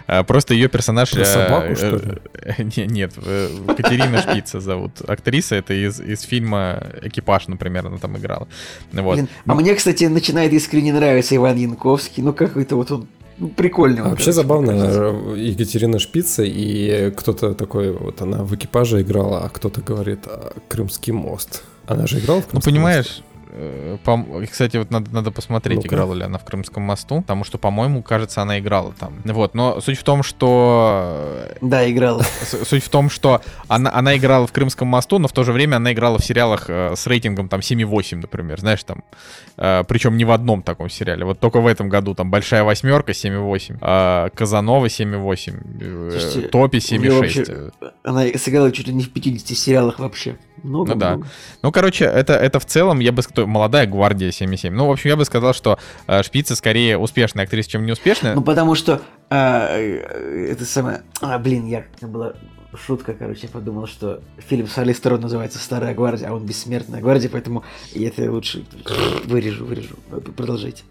а, Просто ее персонаж... Про э, собаку, что ли? э, не- Нет, э, Катерина Шпица зовут. Актриса это из, из фильма «Экипаж», например, она там играла. Вот. Блин, а мне, кстати, начинает искренне нравиться Иван Янковский. Ну, какой-то вот он ну, прикольный. он, А Вообще забавно, э, Екатерина Шпица, и кто-то такой, вот она в экипаже играла, а кто-то говорит, «А, Крымский мост. Она же играла в Ну, Крымском понимаешь? Э, кстати, вот надо, надо посмотреть, Ну-ка. играла ли она в Крымском мосту, потому что, по-моему, кажется, она играла там. Вот, но суть в том, что э, Да, играл. С- Суть в том, что она, она играла в Крымском мосту, но в то же время она играла в сериалах э, с рейтингом там 7,8, например, знаешь, там. причем не в одном таком сериале. Вот только в этом году там Большая восьмерка 7,8, э, Казанова 7,8, э, Слушайте, Топи у неё 7,6. вообще- Она сыграла чуть ли не в 50 сериалах вообще. Много, Ну да. много. Ну, короче, это, это в целом, я бы сказал, молодая гвардия 7,7. Ну, в общем, я бы сказал, что э, Шпица скорее успешная актриса, чем неуспешная. Ну, потому что а, э, это самое... А, блин, я... была шутка, короче, я подумал, что фильм с Али Сторон называется «Старая гвардия», а он «Бессмертная гвардия», поэтому я это лучше вырежу, вырежу. Продолжайте.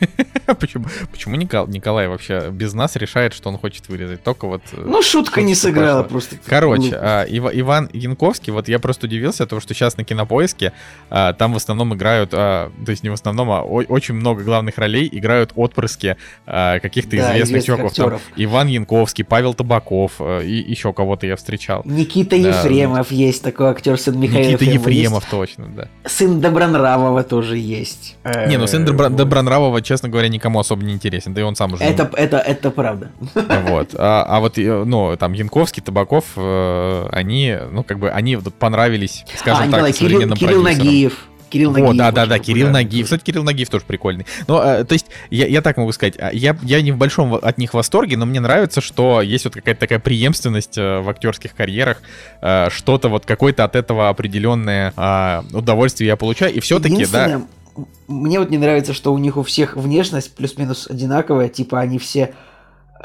почему, почему Никол- Николай вообще без нас решает, что он хочет вырезать? Только вот... э, Ну, шутка не сыграла пошла. просто. Короче, Ну, а, Ива- Иван Янковский, вот я просто удивился, потому что сейчас на Кинопоиске а, там в основном играют, а, то есть не в основном, а о- очень много главных ролей играют отпрыски а, каких-то Да, известных известных чуваков. Там. Иван Янковский, Павел Табаков а, и еще кого-то я встречал. Никита Да. Ефремов есть такой актер, сын Михаила Никита. Ефремов, точно, да. Сын Добронравова тоже есть. Не, ну сын Э, Добронравова, честно говоря, никому особо не интересен, да и он сам уже... Это, это, это правда. Вот. А, а вот, э, ну, там, Янковский, Табаков, э, они, ну, как бы, они понравились, скажем а, так, Николай, Кирилл, современным Кирилл продюсерам. Нагиев. Кирилл Нагиев. да, да, очень да, Кирилл Нагиев. Кстати, Кирилл Нагиев тоже прикольный. Но, э, то есть, я, я так могу сказать, а, я, я не в большом от них восторге, но мне нравится, что есть вот какая-то такая преемственность э, в актерских карьерах, э, что-то вот какое-то от этого определенное а, удовольствие я получаю, и все-таки, да, Мне вот не нравится, что у них у всех внешность плюс-минус одинаковая, типа они все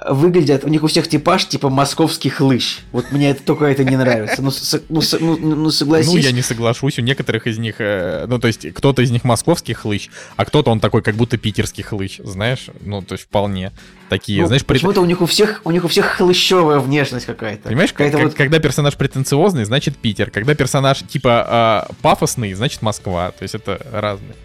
выглядят, у них у всех типаж типа московских лыж. Вот мне это только это не нравится. Ну, с- ну, с- ну, ну, согласись. Ну, я не соглашусь. У некоторых из них, э, ну, то есть, кто-то из них московских лыч, а кто-то он такой, как будто питерских лыч, знаешь? Ну, то есть, вполне такие, Ну, знаешь, Почему-то у них у всех у них у всех хлыщевая внешность какая-то. Понимаешь, как- какая-то как- вот когда персонаж претенциозный, значит Питер. Когда персонаж типа а, пафосный, значит Москва. То есть это разные.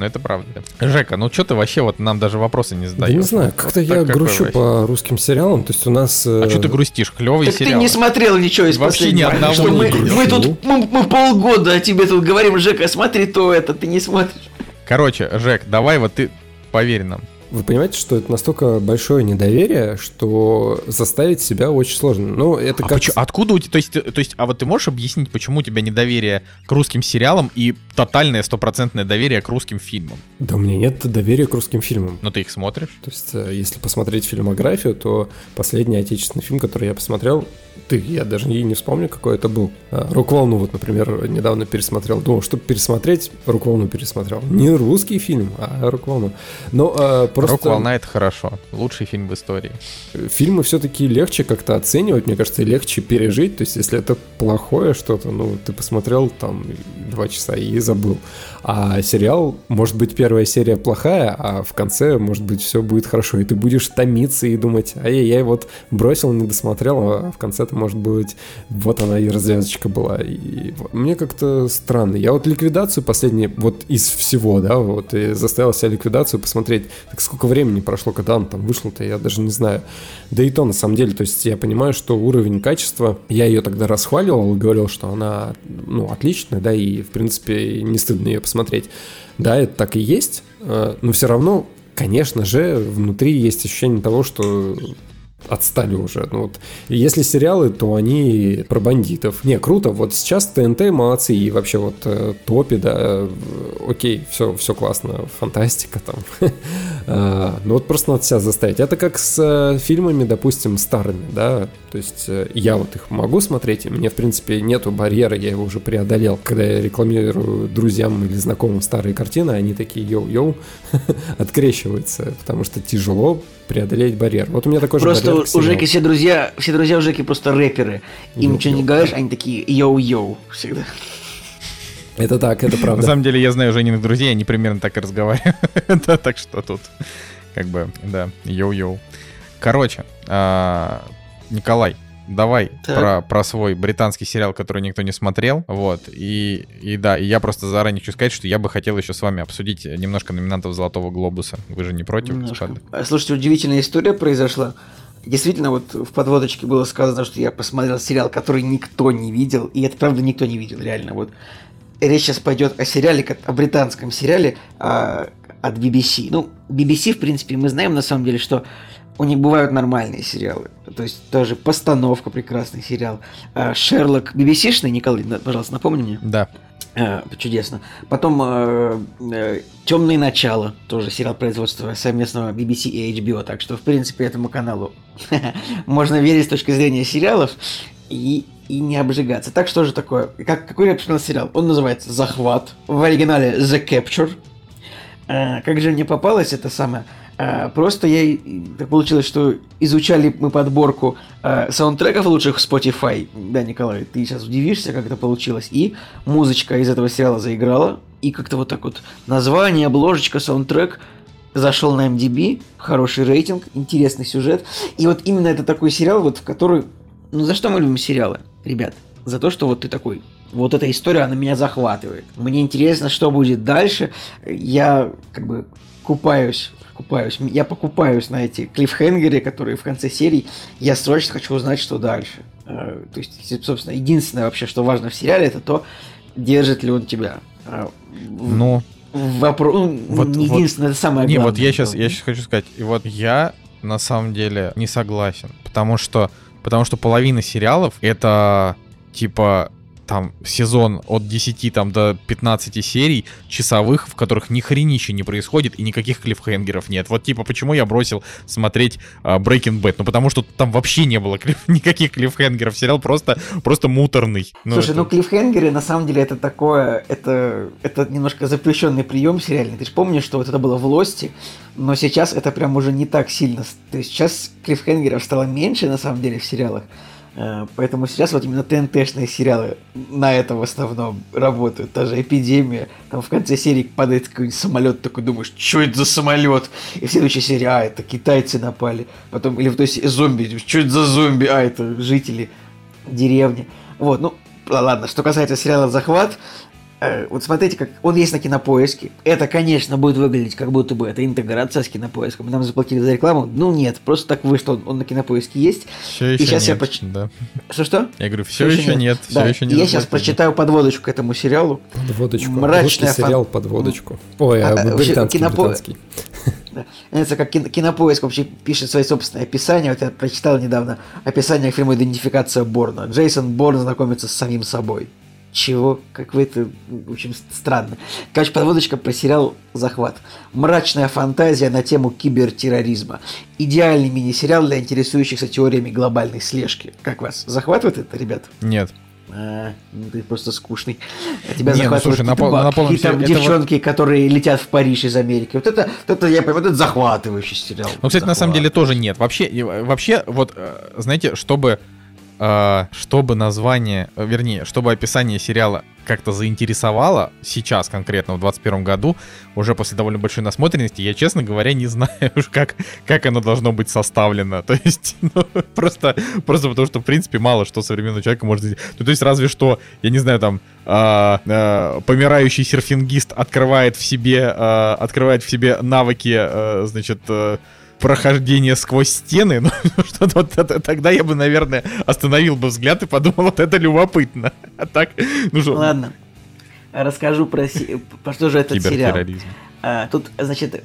Но это правда. Жека, ну что ты вообще вот нам даже вопросы не Да задаешь? не знаю, Вот как-то так я какой грущу вообще? по русским сериалам, то есть у нас... э, А что ты грустишь? Клевый Так сериал. ты не смотрел ничего из Вообще ни последнего. одного что не мы, мы тут мы, мы полгода о тебе тут говорим, Жека, смотри то это, ты не смотришь. Короче, Жек, давай вот ты поверь нам. Вы понимаете, что это настолько большое недоверие, что заставить себя очень сложно. Ну, это А как... почему- откуда у тебя, то есть, то есть, а вот ты можешь объяснить, почему у тебя недоверие к русским сериалам и тотальное стопроцентное доверие к русским фильмам? Да у меня нет доверия к русским фильмам. Ну ты их смотришь? То есть, э, если посмотреть фильмографию, то последний отечественный фильм, который я посмотрел, ты, я даже и не вспомню, какой это был. А, «Рок-волну» вот, например, недавно пересмотрел. Думал, чтобы пересмотреть, «Рок-волну» пересмотрел. Не русский фильм, а «Рок-волну». Но а, просто Рок-волна это хорошо. Лучший фильм в истории. фильмы все-таки легче как-то оценивать, мне кажется, легче пережить. То есть, если это плохое что-то, ну, ты посмотрел там два часа и забыл. А сериал, может быть, первая серия плохая, а в конце, может быть, все будет хорошо. И ты будешь томиться и думать, ай-яй-яй, вот бросил, не досмотрел, а в конце это может быть, вот она и развязочка была. И вот мне как-то странно. Я вот ликвидацию последней, вот из всего, да, вот и заставил себя ликвидацию посмотреть. Так сколько времени прошло, когда он там вышел-то, я даже не знаю. Да и то, на самом деле, то есть я понимаю, что уровень качества, я ее тогда расхваливал говорил, что она, ну, отличная, да, и, в принципе, не стыдно ее посмотреть. Да, это так и есть, э, но все равно, конечно же, внутри есть ощущение того, что отстали уже. Ну, вот. Если сериалы, то они про бандитов. Не, круто. Вот сейчас ТНТ молодцы. И вообще вот э, топи, да, э, окей, все, все классно. Фантастика там. А, Ну вот просто надо себя заставить. Это как с э, фильмами, допустим, старыми, да. То есть э, я вот их могу смотреть, и мне, в принципе, нету барьера, я его уже преодолел. Когда я рекламирую друзьям или знакомым старые картины, они такие йоу-йоу, открещиваются, потому что тяжело преодолеть барьер. Вот у меня такой же Просто барьер у. Жеки все друзья, все друзья у Жеки просто рэперы. Им что не говоришь, они такие йоу-йоу всегда. Это так, это На правда. самом деле, я знаю Жениных друзей, они примерно так и разговаривают. Да, Так что тут, как бы, да, йоу-йоу. Короче, а, Николай, давай Так. про, про свой британский сериал, который никто не смотрел. Вот. И, и да, и я просто заранее хочу сказать, что я бы хотел еще с вами обсудить немножко номинантов Золотого Глобуса. Вы же не против? А, Слушайте, удивительная история произошла. Действительно, вот в подводочке было сказано, что я посмотрел сериал, который никто не видел, и это правда никто не видел, реально. Вот речь сейчас пойдет о сериале, о британском сериале а, от BBC. Ну, BBC, в принципе, мы знаем на самом деле, что у них бывают нормальные сериалы. То есть тоже постановка прекрасный сериал. А, Шерлок BBC-шный, Николай, пожалуйста, напомни мне. Да. Э, чудесно. Потом Темные начала, тоже сериал производства совместного BBC и HBO, так что, в принципе, этому каналу можно верить с точки зрения сериалов и, и не обжигаться. Так что же такое? Как, какой я посмотрел сериал? Он называется «Захват», в оригинале «The Capture». Э, как же мне попалось это самое? Э, Просто я так получилось, что изучали мы подборку э, саундтреков лучших в Spotify. Да, Николай, ты сейчас удивишься, как это получилось. И музычка из этого сериала заиграла. И как-то вот так вот название, обложечка, саундтрек зашел на MDB, хороший рейтинг, интересный сюжет. И вот именно это такой сериал, вот в который... Ну за что мы любим сериалы, ребят? За то, что вот ты такой, вот эта история, она меня захватывает. Мне интересно, что будет дальше. Я как бы купаюсь, купаюсь, я покупаюсь на эти клиффхенгеры, которые в конце серии. Я срочно хочу узнать, что дальше. Э, То есть, собственно, единственное вообще, что важно в сериале, это то, держит ли он тебя. Э, Ну, Вопрос, ну, Вот- не вот- единственное, это самое Не, главное. вот я сейчас, я сейчас хочу сказать, и вот я на самом деле не согласен, потому что, потому что половина сериалов это типа там сезон от 10 там до 15 серий часовых, в которых ни хренища не происходит и никаких клиффхенгеров нет. Вот типа почему я бросил смотреть а, Breaking Bad? Ну потому что там вообще не было клифф- никаких клиффхенгеров. Сериал просто просто муторный. Ну, Слушай, это- ну клиффхенгеры на самом деле это такое, это, это немножко запрещенный прием сериальный. Ты же помнишь, что вот это было в Лости, но сейчас это прям уже не так сильно. То есть сейчас клиффхенгеров стало меньше на самом деле в сериалах. Э, Поэтому сейчас вот именно ТНТшные сериалы на этом в основном работают. Та же эпидемия. Там в конце серии падает какой-нибудь самолет, такой думаешь, что это за самолет? И в следующей серии, а, это китайцы напали. Потом, или в той се- зомби, что это за зомби? А, это жители деревни. Вот, ну, ладно, что касается сериала «Захват», вот смотрите, как он есть на кинопоиске. Это, конечно, будет выглядеть, как будто бы это интеграция с кинопоиском. Нам заплатили за рекламу. Ну нет, просто так вышло, он, он на кинопоиске есть. Все и еще сейчас я нет. поч- да. Что-что? Я говорю, все еще нет, все Да, еще и не я сейчас прочитаю подводочку к этому сериалу. Подводочку. Мрачная Русский фан- сериал подводочку. Ой, А, а, а, британский, кинопо- британский. Да. Это как кино- кинопоиск вообще пишет свои собственные описания. Вот я прочитал недавно описание к фильму «Идентификация Борна». Джейсон Борн знакомится с самим собой. Чего? Как вы это... В общем, странно. Короче, подводочка про сериал «Захват». Мрачная фантазия на тему кибертерроризма. Идеальный мини-сериал для интересующихся теориями глобальной слежки. Как вас? Захватывает это, ребят? Нет. А, ну ты просто скучный. А Тебя Не, ну, захватывают слушай, на пол- на полном серьезе, это вот- девчонки, которые летят в Париж из Америки. Вот это, вот это я понимаю, это захватывающий сериал. Ну, кстати, на самом деле тоже нет. Вообще, и, э, вообще, вот, э, знаете, чтобы, чтобы название, э, вернее, чтобы описание сериала как-то заинтересовало сейчас конкретно в 21 году, уже после довольно большой насмотренности, я, честно говоря, не знаю уж как, как оно должно быть составлено. То есть, ну, просто, просто потому что, в принципе, мало что современного человека может сделать. Ну, то есть, разве что, я не знаю, там, а, а, помирающий серфингист открывает в себе, а, открывает в себе навыки, а, значит, а, прохождения сквозь стены, ну, что-то вот это- тогда я бы, наверное, остановил бы взгляд и подумал, вот это любопытно. А так, ну что, Ладно. Расскажу про, про что же этот сериал. А, тут, значит,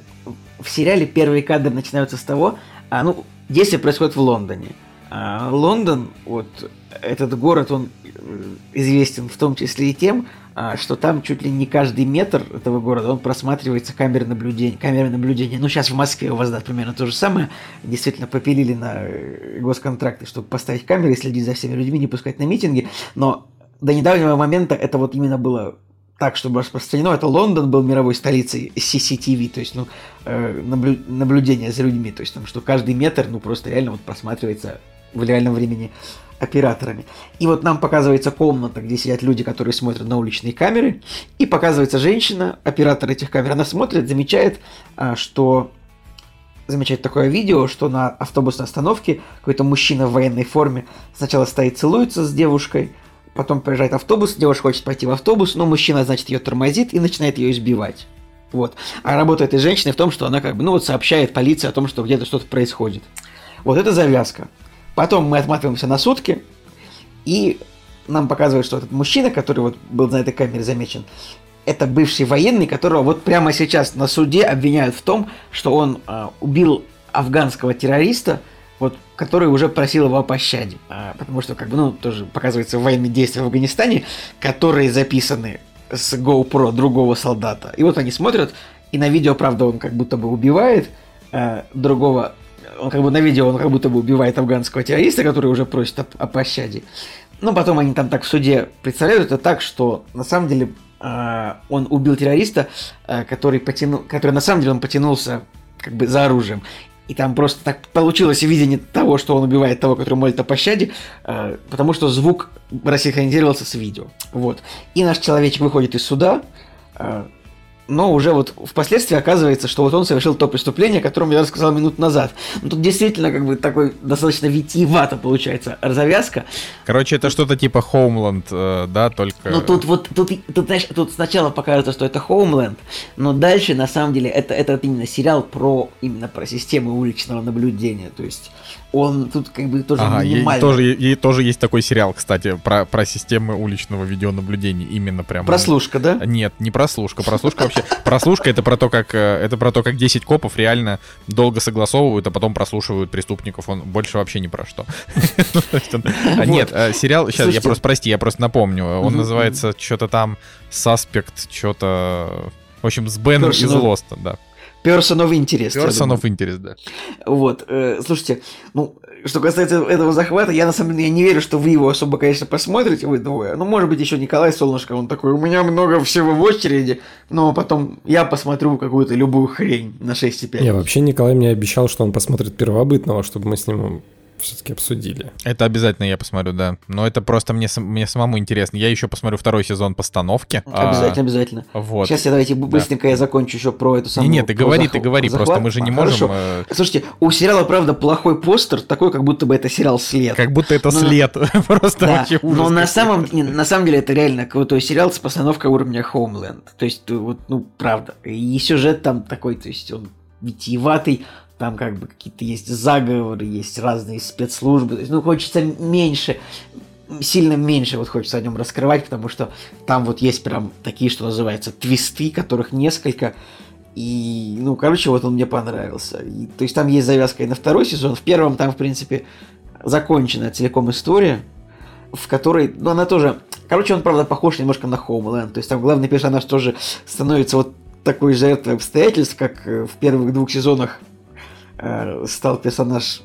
в сериале первые кадры начинаются с того, а, ну, действие происходит в Лондоне. А, Лондон, вот этот город, он э, известен в том числе и тем, что там чуть ли не каждый метр этого города, он просматривается камерой наблюдения. Камерой наблюдения. Ну, сейчас в Москве у вас, да, примерно то же самое. Действительно, попилили на э, госконтракты, чтобы поставить камеры следить за всеми людьми, не пускать на митинги. Но до недавнего момента это вот именно было так, чтобы распространено. Это Лондон был мировой столицей CCTV, то есть, ну, э, наблю- наблюдение за людьми. То есть, там, что каждый метр, ну, просто реально вот просматривается в реальном времени операторами. И вот нам показывается комната, где сидят люди, которые смотрят на уличные камеры, и показывается женщина, оператор этих камер, она смотрит, замечает, а, что замечает такое видео, что на автобусной остановке какой-то мужчина в военной форме сначала стоит, целуется с девушкой, потом приезжает автобус, девушка хочет пойти в автобус, но мужчина, значит, ее тормозит и начинает ее избивать. Вот. А работа этой женщины в том, что она как бы, ну вот сообщает полиции о том, что где-то что-то происходит. Вот это завязка. Потом мы отматываемся на сутки, и нам показывают, что этот мужчина, который вот был на этой камере замечен, это бывший военный, которого вот прямо сейчас на суде обвиняют в том, что он э, убил афганского террориста, вот, который уже просил его о пощаде. А, потому что, как бы, ну, тоже показывается военные действия в Афганистане, которые записаны с GoPro другого солдата. И вот они смотрят, и на видео, правда, он как будто бы убивает э, другого он как бы на видео он как будто бы убивает афганского террориста, который уже просит о, о пощаде. Но потом они там так в суде представляют это так, что на самом деле э, он убил террориста, э, который потянул, который на самом деле он потянулся как бы за оружием. И там просто так получилось видение того, что он убивает того, который молит о пощаде, э, потому что звук рассинхронизировался с видео. Вот. И наш человечек выходит из суда, но уже вот впоследствии оказывается, что вот он совершил то преступление, о котором я рассказал минут назад. Ну, тут действительно как бы такой достаточно витиевато получается завязка. Короче, это что-то типа Homeland, э, да, только... Ну, тут вот, тут, тут, знаешь, тут сначала покажется, что это Homeland, но дальше, на самом деле, это, это именно сериал про, именно про систему уличного наблюдения, то есть он тут как бы тоже ага, минимально. Тоже, и тоже есть такой сериал, кстати, про, про системы уличного видеонаблюдения, именно прям. Прослушка, да? Нет, не прослушка, прослушка вообще. Прослушка это про то, как э, это про то, как 10 копов реально долго согласовывают, а потом прослушивают преступников. Он больше вообще ни про что. А, нет, э, сериал. Сейчас я просто прости, я просто напомню. Он называется что-то там Suspect, что-то. В общем, с Беном из Лоста, да. Person of Interest. Person of Interest, да. Вот, э, слушайте, ну, что касается этого захвата, я на самом деле я не верю, что вы его особо, конечно, посмотрите, вы двое. Ну, может быть, еще Николай Солнышко, он такой, у меня много всего в очереди, но потом я посмотрю какую-то любую хрень на 6,5. Не, вообще Николай мне обещал, что он посмотрит первобытного, чтобы мы с ним все-таки обсудили. Это обязательно я посмотрю, да. Но это просто мне, мне самому интересно. Я еще посмотрю второй сезон постановки. Обязательно, а, обязательно. Вот. Сейчас я давайте быстренько да. я закончу еще про эту самую... Не, нет, ты говори, захват, ты говори, захват. просто мы же не а, можем... Хорошо. Э, Слушайте, у сериала, правда, плохой постер, такой, как будто бы это сериал «След». Как будто это но... «След». просто да, вообще ужас. Но на самом, не, на самом деле это реально крутой сериал с постановкой уровня Homeland. То есть, вот, ну, правда. И сюжет там такой, то есть он витиеватый, там как бы какие-то есть заговоры, есть разные спецслужбы. То есть, ну, хочется меньше, сильно меньше вот хочется о нем раскрывать, потому что там вот есть прям такие, что называется, твисты, которых несколько. И, ну, короче, вот он мне понравился. И, то есть там есть завязка и на второй сезон. В первом там, в принципе, закончена целиком история, в которой, ну, она тоже... Короче, он, правда, похож немножко на Homeland. То есть там главный персонаж тоже становится вот такой жертвой обстоятельств, как э, в первых двух сезонах Э, стал персонаж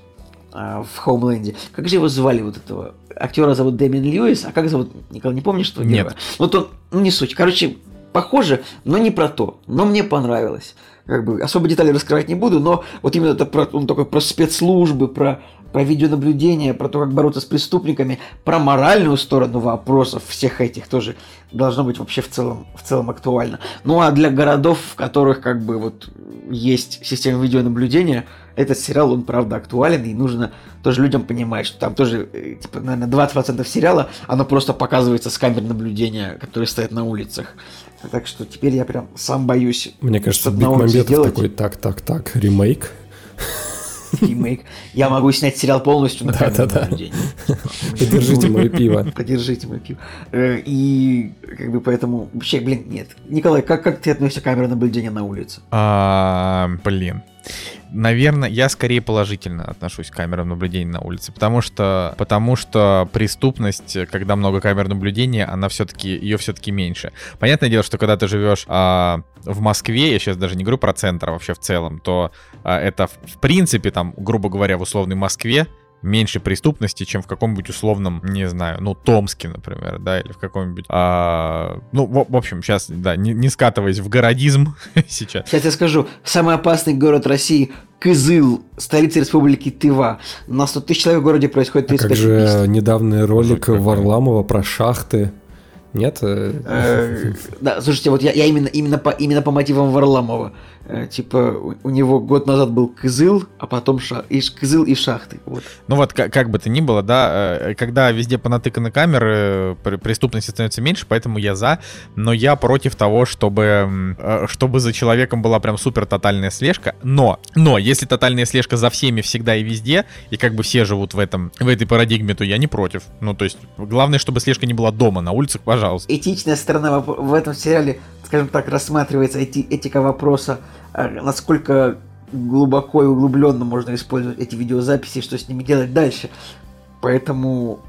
э, в Хоумленде. Как же его звали вот этого? Актера зовут Дэмин Льюис, а как зовут? Николай, не помнишь, что Нет. Вот он, ну не суть. Короче, похоже, но не про то. Но мне понравилось. Как бы особо детали раскрывать не буду, но вот именно это про, он такой про спецслужбы, про про видеонаблюдение, про то, как бороться с преступниками, про моральную сторону вопросов всех этих тоже должно быть вообще в целом, в целом актуально. Ну а для городов, в которых как бы вот есть система видеонаблюдения, этот сериал, он правда актуален, и нужно тоже людям понимать, что там тоже, э, типа, наверное, 20% сериала, оно просто показывается с камер наблюдения, которые стоят на улицах. Так что теперь я прям сам боюсь. Мне кажется, Биг Мамбетов такой, так, так, так, ремейк ремейк. Я могу снять сериал полностью на камеру да, наблюдения. Подержите мое пиво. Подержите мое пиво. Э, и как бы поэтому... Вообще, блин, нет. Николай, как, как ты относишься к камере наблюдения на улице? А, блин. Наверное, я скорее положительно отношусь к камерам наблюдения на улице, потому что, потому что преступность, когда много камер наблюдения, она все-таки, ее все-таки меньше. Понятное дело, что когда ты живешь а, в Москве, я сейчас даже не говорю про центр, а вообще в целом, то а, это в принципе там, грубо говоря, в условной Москве меньше преступности, чем в каком-нибудь условном, не знаю, ну, Томске, например, да, или в каком-нибудь... А, ну, в, в общем, сейчас, да, не, не скатываясь в городизм сейчас. Сейчас я скажу, самый опасный город России Кызыл, столица республики Тыва. На 100 тысяч человек в городе происходит А как 35 же убийств. недавний ролик. Варламова про шахты? Нет? Э, Э, Да, слушайте, вот я, я именно, именно, по, именно по мотивам Варламова. Э, Типа, у, него год назад был Кызыл, а потом ша, и, Кызыл и шахты. Вот. Ну вот, как, как бы то ни было, да, когда везде понатыканы камеры, пр- преступности становится меньше, поэтому я за, но я против того, чтобы, чтобы за человеком была прям супер тотальная слежка, но, но, если тотальная слежка за всеми всегда и везде, и как бы все живут в этом, в этой парадигме, то я не против. Ну, то есть, главное, чтобы слежка не была дома, на улицах, пожалуйста. Этичная сторона в этом сериале, скажем так, рассматривается эти, этика вопроса, э, насколько глубоко и углубленно можно использовать эти видеозаписи, что с ними делать дальше. Поэтому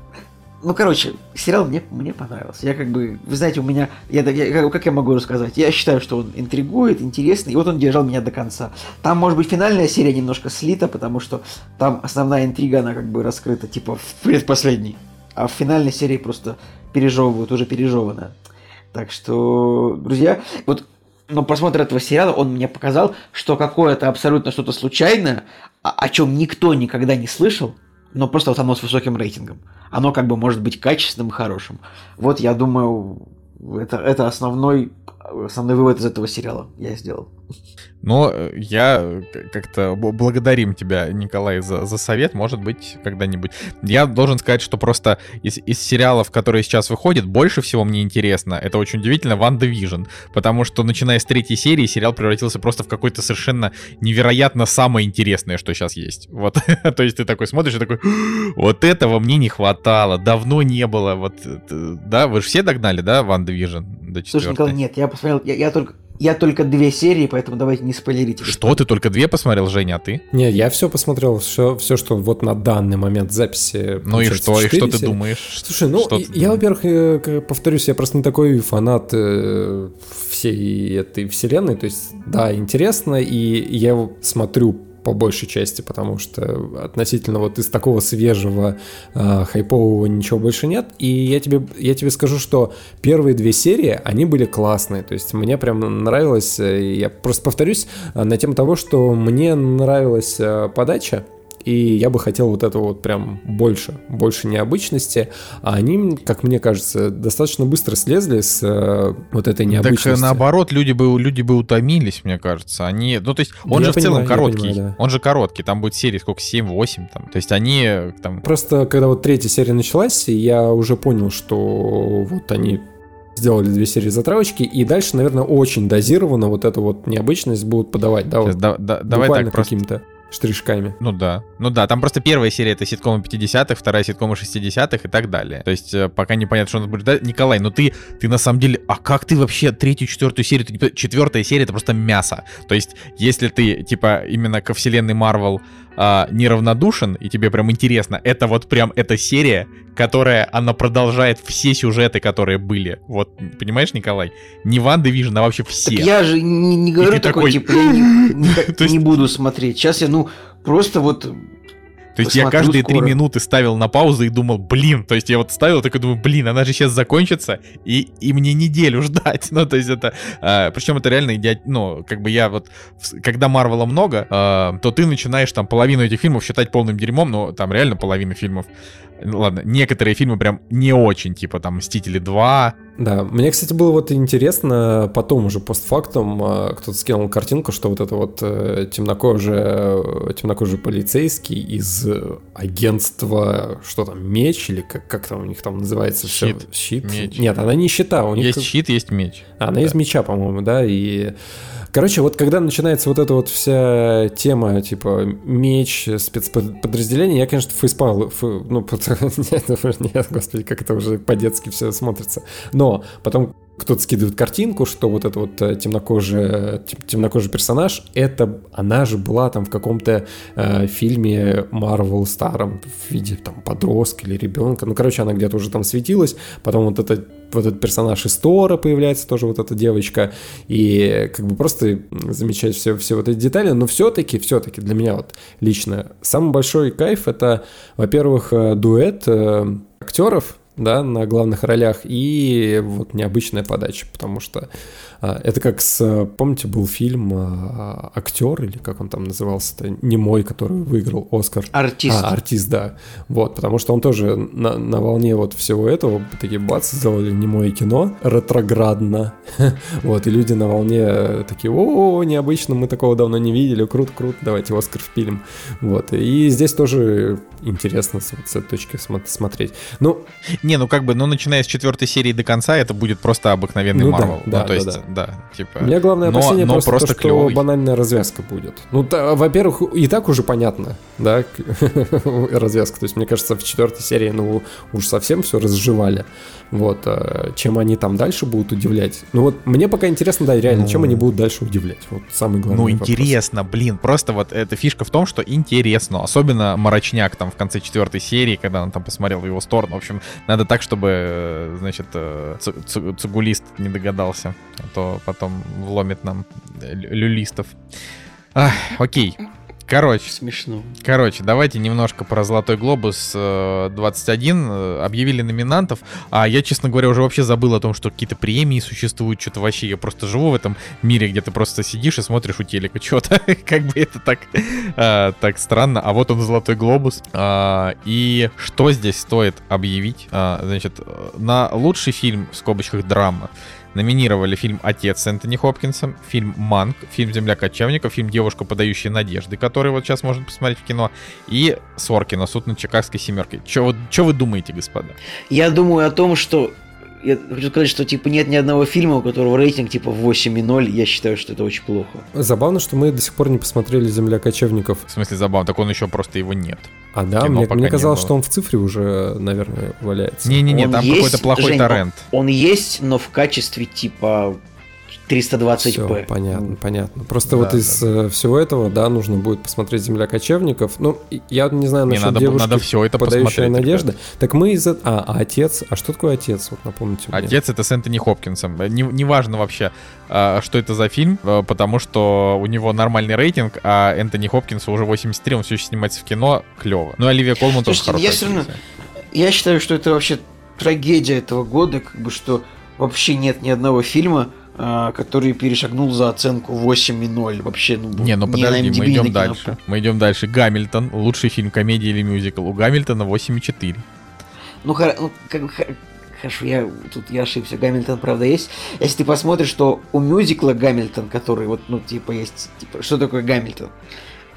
ну, короче, сериал мне, мне понравился. Я как бы, вы знаете, у меня, я, я- как я могу рассказать? Я считаю, что он интригует, интересный, и вот он держал меня до конца. Там, может быть, финальная серия немножко слита, потому что там основная интрига, она как бы раскрыта, типа, в предпоследней. А в финальной серии просто пережевывают, уже пережеванное. Так что, друзья, вот но просмотр этого сериала, он мне показал, что какое-то абсолютно что-то случайное, о чем никто никогда не слышал, но просто вот оно с высоким рейтингом. Оно как бы может быть качественным и хорошим. Вот я думаю, это, это основной, основной вывод из этого сериала я сделал. Но э, я э, как-то благодарим тебя, Николай, за, за совет. Может быть, когда-нибудь. Я должен сказать, что просто из, из сериалов, которые сейчас выходят, больше всего мне интересно, это очень удивительно, Ван Division. Потому что, начиная с третьей серии, сериал превратился просто в какое-то совершенно невероятно самое интересное, что сейчас есть. Вот. То есть ты такой смотришь и такой, вот этого мне не хватало, давно не было. Вот, э, да, вы же все догнали, да, Ван Division до Слушай, Николай, четвертой? нет, я посмотрел, я, я только, я только две серии, поэтому давайте не спойлерите. Что, ты только две посмотрел, Женя, а ты? Не, я все посмотрел, все, все, что вот на данный момент записи. Ну и что, и что четыре ты серии. думаешь? Слушай, ну, Что я, думаешь? во-первых, э, повторюсь, я просто не такой фанат э, всей этой вселенной. То есть, да, интересно, и я его смотрю по большей части, потому что относительно вот из такого свежего э, хайпового ничего больше нет. И я тебе, я тебе скажу, что первые две серии, они были классные. То есть мне прям нравилось, э, я просто повторюсь, э, на тему того, что мне нравилась э, подача, и я бы хотел вот этого вот прям больше, больше необычности. А они, как мне кажется, достаточно быстро слезли с э, вот этой Так необычности. э, наоборот, люди бы, люди бы утомились, мне кажется. Они, ну, то есть, он Я же в целом понимаю, короткий. понимаю, да. Он же короткий, там будет серии сколько, 7-8 там. То есть они э, там... Просто когда вот третья серия началась, я уже понял, что вот они сделали две серии затравочки, и дальше, наверное, очень дозированно вот эту вот необычность будут подавать, да, вот да- да- давай так просто... штришками. Ну да. Ну да, там просто первая серия это ситкомы 50-х, вторая ситкомы 60-х и так далее. То есть э, пока непонятно, что нас будет. Да, Николай, ну ты, ты на самом деле, а как ты вообще третью, четвертую серию, ты понимаешь? четвертая серия это просто мясо. То есть если ты типа именно ко вселенной Марвел а, неравнодушен и тебе прям интересно, это вот прям эта серия, которая, она продолжает все сюжеты, которые были. Вот, понимаешь, Николай? Не Ван Division, а вообще все. Так я же не, не говорю такой, такой, типа, я не, не- То есть- не буду смотреть. Сейчас я, ну, просто вот То есть я каждые три минуты ставил на паузу и думал, блин, то есть я вот ставил такой, думаю, блин, она же сейчас закончится, и, и мне неделю ждать. Ну, то есть это, причем это реально идиот, ну, как бы я вот, когда Марвела много, а, то ты начинаешь там половину этих фильмов считать полным дерьмом, но там реально половина фильмов, ладно, некоторые фильмы прям не очень, типа там «Мстители 2», Да, мне, кстати, было вот интересно, потом уже постфактум э, кто-то скинул картинку, что вот это вот э, темнокожий, э, темнокожий полицейский из агентства, что там, меч или как, как там у них там называется? Щит. Щит? Меч. Нет, она не щита, у них... есть как- щит, есть меч. Она из меча, по-моему, да, и... Короче, вот когда начинается вот эта вот вся тема, типа, меч, спецподразделение, я, конечно, фейспал, фу- ну, нет, нет, господи, как это уже по-детски все смотрится. Но потом кто-то скидывает картинку, что вот это вот э, темнокожий, темнокожий персонаж, это она же была там в каком-то э, фильме Marvel старом в виде там подростка или ребенка. Ну, короче, она где-то уже там светилась. Потом вот это вот этот персонаж из Тора появляется, тоже вот эта девочка, и как бы просто замечать все, все вот эти детали, но все-таки, все-таки для меня вот лично самый большой кайф это, во-первых, э, дуэт э, актеров, да, на главных ролях, и вот необычная подача, потому что это как с, помните, был фильм а, «Актер», или как он там назывался-то, не мой, который выиграл Оскар. Артист. А, артист, да. Вот, потому что он тоже на, на волне вот всего этого, такие бац, сделали немое кино, ретроградно. вот, и люди на волне такие, о, необычно, мы такого давно не видели, круто, круто, давайте Оскар впилим. Вот, и здесь тоже интересно с, с этой точки смотреть. Ну, не, ну как бы, ну начиная с четвертой серии до конца, это будет просто обыкновенный ну, Marvel. Да, ну, да, то есть, да, да. типа. У меня главное но, опасение но просто, просто то, что банальная развязка будет. Ну, та, во-первых, и так уже понятно, да, развязка. То есть, мне кажется, в четвертой серии, ну, уж совсем все разжевали. Вот, а чем они там дальше будут удивлять. Ну вот, мне пока интересно, да, реально, ну, чем они будут дальше удивлять. Вот самый главный Ну, интересно, вопрос. блин, просто вот эта фишка в том, что интересно. Особенно Мрачняк там в конце четвертой серии, когда он там посмотрел в его сторону. В общем, надо так, чтобы, э, значит, э, цугулист не догадался, а то потом вломит нам люлистов. Ах, окей. Короче. Смешно. Короче, давайте немножко про Золотой Глобус 21. Э, объявили номинантов. А я, честно говоря, уже вообще забыл о том, что какие-то премии существуют. Что-то вообще, я просто живу в этом мире, где ты просто сидишь и смотришь у телека что-то. как бы это так, а, так странно. А вот он, Золотой Глобус. А, и что здесь стоит объявить? А, значит, на лучший фильм, в скобочках, драма, Номинировали фильм «Отец» с Энтони Хопкинсом, фильм «Манк», фильм «Земля кочевников», фильм «Девушка, подающая надежды», который вот сейчас можно посмотреть в кино, и Соркина «Суд над Чикагской семеркой». Что вы думаете, господа? Я думаю о том, что я хочу сказать, что типа нет ни одного фильма, у которого рейтинг типа 8,0. Я считаю, что это очень плохо. Забавно, что мы до сих пор не посмотрели «Земля кочевников». В смысле забавно? Так он еще просто его нет. А да, мне, мне казалось, что он в цифре уже, наверное, валяется. Не-не-не, там какой-то плохой Жень, торрент. Он, он есть, но в качестве типа 320p. Все, понятно, понятно. Просто да, вот из да. Э, всего этого, да, нужно будет посмотреть «Земля кочевников». Ну, я не знаю насчет надо, девушки, надо все это подающая надежды. Ребят. Так мы из... А, а отец? А что такое отец? Вот напомните мне. Отец — это с Энтони Хопкинсом. Не, не важно вообще, что это за фильм, потому что у него нормальный рейтинг, а Энтони Хопкинсу уже 83, он все еще снимается в кино, клево. Ну, Оливия Колман тоже хорошая. Я, все равно, я считаю, что это вообще трагедия этого года, как бы, что вообще нет ни одного фильма, который перешагнул за оценку 8,0. Вообще, ну, не, ну подожди, мы идем дальше. Мы идем дальше. Гамильтон, лучший фильм комедии или мюзикл. У Гамильтона 8,4. Ну, ну как, хорошо, я тут я ошибся. Гамильтон, правда, есть. Если ты посмотришь, что у мюзикла Гамильтон, который вот, ну, типа, есть, типа, что такое Гамильтон?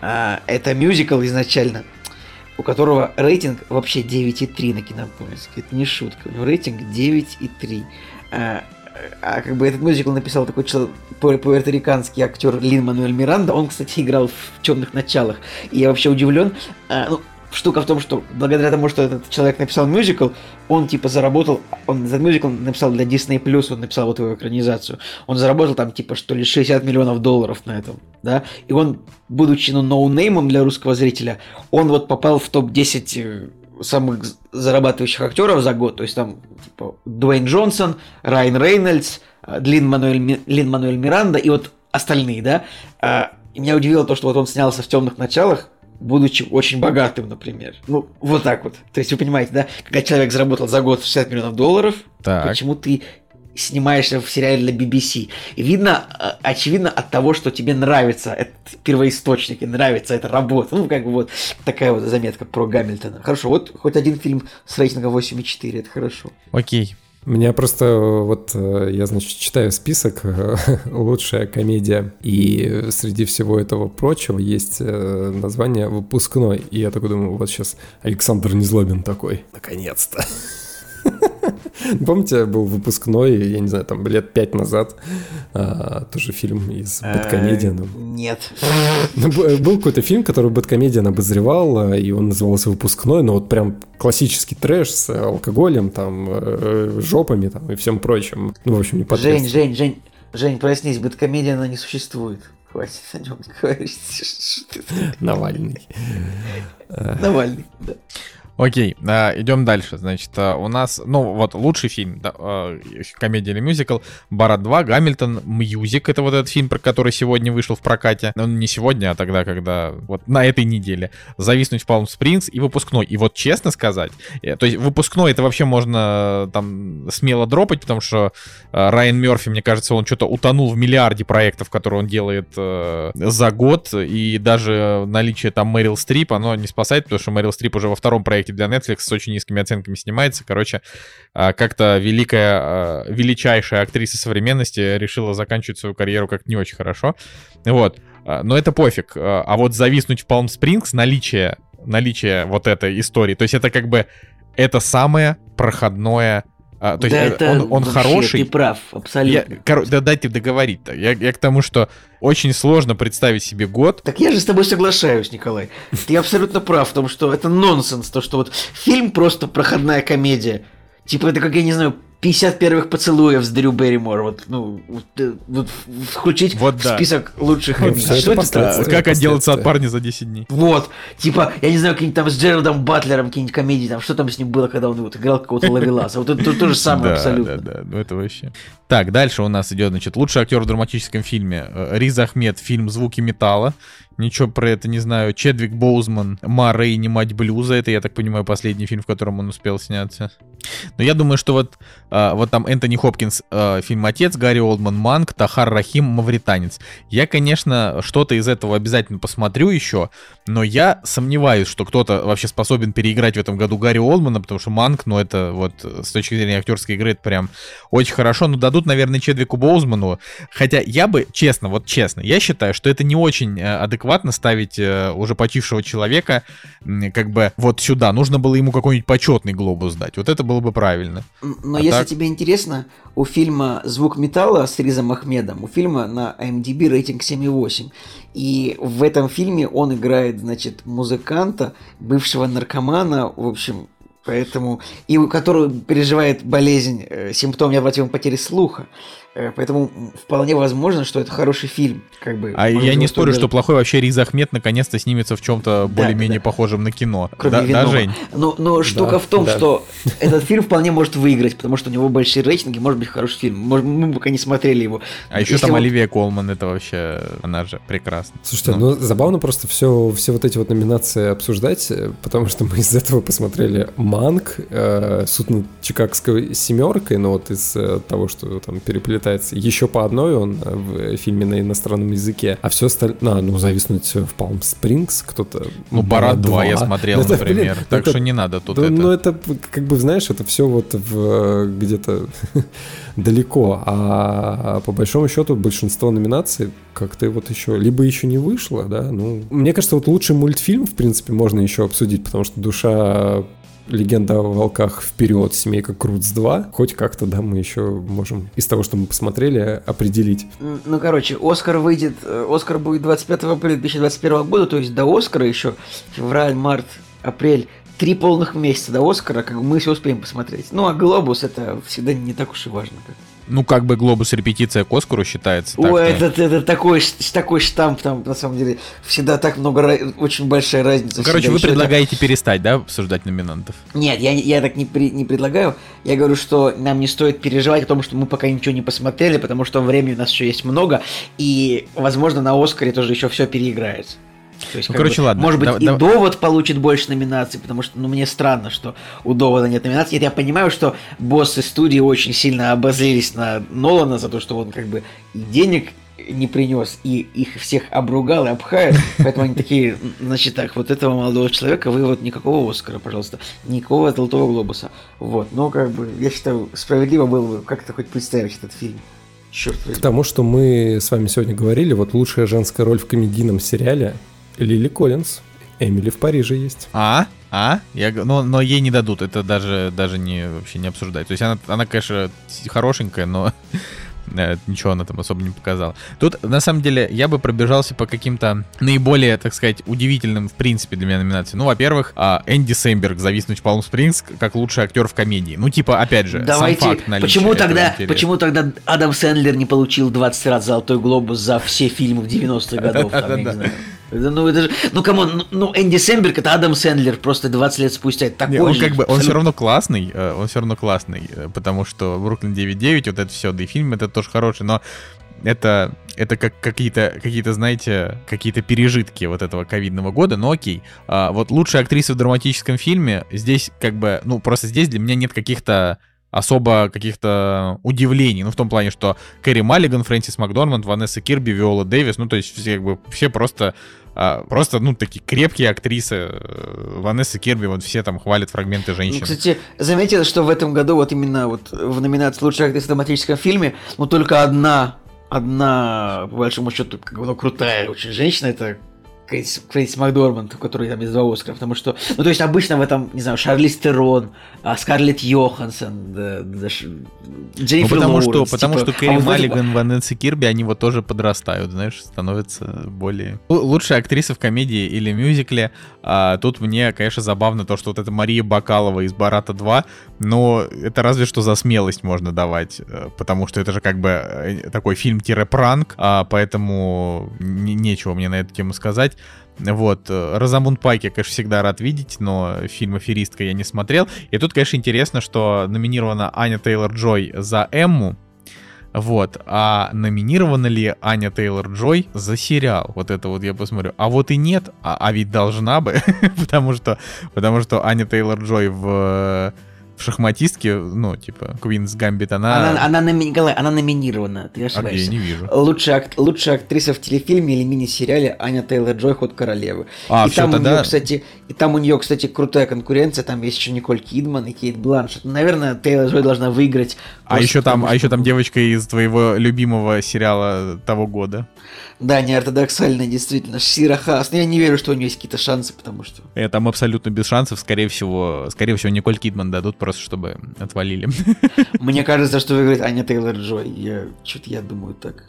А, это мюзикл изначально, у которого рейтинг вообще 9,3 на кинопоиске. Это не шутка. У него рейтинг 9,3. А, а как бы этот мюзикл написал такой человек, пуэрториканский актер Лин Мануэль Миранда. Он, кстати, играл в темных началах. И я вообще удивлен. А, ну, штука в том, что благодаря тому, что этот человек написал мюзикл, он типа заработал, он этот мюзикл написал для Disney+, он написал вот его экранизацию, он заработал там типа что ли 60 миллионов долларов на этом, да, и он, будучи ну ноунеймом для русского зрителя, он вот попал в топ-10 самых зарабатывающих актеров за год. То есть там типа Дуэйн Джонсон, Райан Рейнольдс, э, Лин Мануэль, Лин Мануэль Миранда и вот остальные, да. А, и меня удивило то, что вот он снялся в темных началах, будучи очень богатым, например. Ну, вот так вот. То есть вы понимаете, да, когда человек заработал за год 60 миллионов долларов, так. почему ты снимаешься в сериале для BBC. И видно, а, очевидно, от того, что тебе нравится этот первоисточник, и нравится эта работа. Ну, как бы вот такая вот заметка про Гамильтона. Хорошо, вот хоть один фильм с рейтингом 8,4, это хорошо. Окей. Меня просто вот э, я, значит, читаю список лучшая комедия, и среди всего этого прочего есть э, название выпускной. И я такой думаю, вот сейчас Александр Незлобин такой, наконец-то. Помните, был выпускной, я не знаю, там лет пять назад, а, тоже фильм из Бэткомедиана. Нет. Ну, б- Был какой-то фильм, который Бэткомедиан обозревал, а, и он назывался «Выпускной», но вот прям классический трэш с алкоголем, там, э, жопами там и всем прочим. Ну, в общем, не Жень. Жень, Жень, Жень, проснись, BadComedian'а не существует. Хватит о нем говорить. Навальный. Навальный, да. Окей, а, идем дальше. Значит, а, у нас, ну вот, лучший фильм, да, а, комедия или мюзикл, Борат 2, Гамильтон, Music, это вот этот фильм, про который сегодня вышел в прокате. Ну, не сегодня, а тогда, когда, вот на этой неделе. Зависнуть в Палм Спрингс и выпускной. И вот честно сказать, э, то есть выпускной это вообще можно э, там смело дропать, потому что э, Райан Мерфи, мне кажется, он что-то утонул в миллиарде проектов, которые он делает э, за год, и даже наличие там Мэрил Стрип, оно не спасает, потому что Мэрил Стрип уже во втором проекте для Netflix с очень низкими оценками снимается. Короче, а, как-то великая, а, величайшая актриса современности решила заканчивать свою карьеру как не очень хорошо. Вот. А, Но это пофиг. А вот зависнуть в Палм Спрингс, наличие, наличие вот этой истории, то есть это как бы это самое проходное... а, То есть да, э, это он, он вообще, хороший, Ты прав, я, абсолютно. коро- да дайте договорить-то. Я, я к тому, что очень сложно представить себе год. Так я же с тобой соглашаюсь, Николай. Ты абсолютно прав в том, что это нонсенс, то, что вот фильм просто проходная комедия. Типа это как, я не знаю, 50 первых поцелуев с Дрю Берримор. Вот, ну, вот, э, вот в- включить Вот в да. список лучших Ну, комедий. это Что это как отделаться от парня за 10 дней. Вот, типа, я не знаю, какие-нибудь там с Джеральдом Батлером, какие-нибудь комедии, там, что там с ним было, когда он вот играл какого-то ловеласа. Вот это то, то же самое да, абсолютно. Да, да, ну это вообще. Так, дальше у нас идет, значит, лучший актер в драматическом фильме. Э, Риз Ахмед, фильм «Звуки металла». Ничего про это не знаю. Чедвик Боузман, Ма Рэй, не мать блюза. Это, я так понимаю, последний фильм, в котором он успел сняться. Но я думаю, что вот, а, вот там Энтони Хопкинс, а, фильм «Отец», Гарри Олдман, Манк, Тахар Рахим, «Мавританец». Я, конечно, что-то из этого обязательно посмотрю еще, но я сомневаюсь, что кто-то вообще способен переиграть в этом году Гарри Олдмана, потому что Манк, ну это вот э, с точки зрения актерской игры, это прям очень хорошо. Ну дадут, наверное, Чедвику Боузману. Хотя я бы, честно, вот честно, я считаю, что это не очень э, адекватно ставить э, уже почившего человека как бы вот сюда. Нужно было ему какой-нибудь почетный глобус дать. Вот это было бы правильно. Но А если так? тебе интересно, у фильма «Звук металла» с Ризом Ахмедом, у фильма на IMDb рейтинг 7,8. И в этом фильме он играет, значит, музыканта, бывшего наркомана, в общем, поэтому... И у которого переживает болезнь, э, симптом необратимой потери слуха. Э, Поэтому вполне возможно, что это хороший фильм. Как бы, А я не спорю, даже- что плохой вообще Риз Ахмед наконец-то снимется в чем-то Да, более-менее да. похожем на кино. Кроме да, да. Жень? Но, но штука Да, в том, да. что этот фильм вполне может выиграть, потому что у него большие рейтинги, может быть хороший фильм. Может, мы пока не смотрели его. А еще Если там вот- Оливия Колман, это вообще, она же прекрасна. Слушайте, Ну. ну, забавно просто все, все вот эти вот номинации обсуждать, э, потому что мы из этого посмотрели Манк, э, суд над Чикагской семеркой, но вот из э, того, что там переплетается еще по одной он э, в фильме на иностранном языке, а все остальное, а, ну, зависнуть в Палм Спрингс кто-то... Ну, Барат 2 я смотрел, Ну, это, блин, например. так это- что не надо тут да, это. Ну, это, как бы, знаешь, это все вот в, э, где-то далеко. А по большому счету большинство номинаций как-то вот еще либо еще не вышло, да. Ну, мне кажется, вот лучший мультфильм, в принципе, можно еще обсудить, потому что душа Легенда о волках вперед, семейка Крутс 2. Хоть как-то, да, мы еще можем из того, что мы посмотрели, определить. Ну, короче, Оскар выйдет, э, Оскар будет 25 апреля 2021 года, то есть до Оскара еще февраль, март, апрель, три полных месяца до Оскара, как мы все успеем посмотреть. Ну, а Глобус это всегда не так уж и важно. как. Ну, как бы глобус репетиция к Оскару считается. Ой, так-то. это, это такой, такой штамп там, на самом деле, всегда так много, очень большая разница. Ну, короче, вы Ещё это- предлагаете перестать, да, обсуждать номинантов? Нет, я, я так не, при- не предлагаю. Я говорю, что нам не стоит переживать о том, что мы пока ничего не посмотрели, потому что времени у нас еще есть много, и, возможно, на Оскаре тоже еще все переиграется. То есть, Ну, короче, бы, ладно, Может быть, да- и да- Довод получит больше номинаций, потому что, ну, мне странно, что у Довода нет номинаций. Нет, я понимаю, что боссы студии очень сильно обозлились на Нолана за то, что он как бы и денег не принес, и их всех обругал и обхает. Поэтому они такие, значит так, вот этого молодого человека вы вот никакого Оскара, пожалуйста, никакого Золотого Глобуса. Вот, но как бы, я считаю, справедливо было бы как-то хоть представить этот фильм. Черт К тому, что мы с вами сегодня говорили, вот лучшая женская роль в комедийном сериале Лили Коллинз. Эмили в Париже есть. А? А? Я, но, но ей не дадут, это даже, даже не, вообще не обсуждать. То есть она, она, конечно, хорошенькая, но э, ничего она там особо не показала. Тут, на самом деле, я бы пробежался по каким-то наиболее, так сказать, удивительным, в принципе, для меня номинациям. Ну, во-первых, а, Энди Сэмберг «Зависнуть в Палм Спрингс» как лучший актер в комедии. Ну, типа, опять же, Давайте, сам факт наличия почему тогда, интересно. почему тогда Адам Сэндлер не получил 20 раз Золотой Глобус за все фильмы в 90-х годов? там, Ну, это же, ну, come on, ну, ну, Энди Сэмберг это Адам Сэндлер, просто 20 лет спустя. Такой Не, он же, как бы, он все равно классный, э, он все равно классный, э, потому что Бруклин 9.9, вот это все, да и фильм это тоже хороший, но это, это как какие-то, какие-то, знаете, какие-то пережитки вот этого ковидного года, но окей. А, вот лучшая актриса в драматическом фильме, здесь как бы, ну, просто здесь для меня нет каких-то особо каких-то удивлений, ну, в том плане, что Кэрри Маллиган, Фрэнсис Макдорманд, Ванесса Кирби, Виола Дэвис, ну, то есть все, как бы, все просто, а, просто, ну, такие крепкие актрисы. Э, Ванесса Кирби, вот все там хвалят фрагменты Ну, женщин. кстати, заметил, что в этом году вот именно вот в номинации «Лучшая актриса в драматическом фильме», ну, только одна, одна, по большому счету, как бы, ну, крутая очень женщина, это Крейс, Крейс Макдорманд, у которой там есть два Оскара, потому что, ну, то есть обычно в этом, не знаю, Шарлиз Терон, а, Скарлетт Йоханссон, да, да, ш- Ну, Дженнифер потому что, Лоуренс, потому типа, что а Кэрри вот в этом- Маллиган, Ванесса Кирби, они вот тоже подрастают, знаешь, становятся более... Л- Лучшая актриса в комедии или мюзикле. А, тут мне, конечно, забавно то, что вот эта Мария Бакалова из «Барата 2», но это разве что за смелость можно давать, э, потому что это же как бы э, такой фильм-пранк, а, поэтому не- нечего мне на эту тему сказать. Вот, э, Розамунд Пайк я, конечно, всегда рад видеть, но фильм «Аферистка» я не смотрел. И тут, конечно, интересно, что номинирована Аня Тейлор-Джой за Эмму, вот, а номинирована ли Аня Тейлор-Джой за сериал? Вот это вот я посмотрю. А вот и нет, а, а ведь должна бы, потому что, потому что Аня Тейлор-Джой в, в шахматистке, ну, типа, Queen's Gambit, она... Она, она, номи- Николай, она номинирована, ты А ошибаешься. я не вижу. Лучшая, ак- лучшая актриса в телефильме или мини-сериале Аня Тейлор-Джой «Ход королевы». А, и, всё, там у тогда- нее, кстати, и там у нее, кстати, крутая конкуренция. Там есть еще Николь Кидман и Кейт Бланшет. Ну, Наверное, Тейлор Джой должна выиграть. А еще там, а еще там девочка из твоего любимого сериала того года. Да, неортодоксальная, действительно. Шира Хаас. Но я не верю, что у нее есть какие-то шансы, потому что... Я там абсолютно без шансов, скорее всего, скорее всего, Николь Кидман дадут просто, чтобы отвалили. Мне кажется, что выиграет Аня Тейлор Джой. Я что-то я думаю так.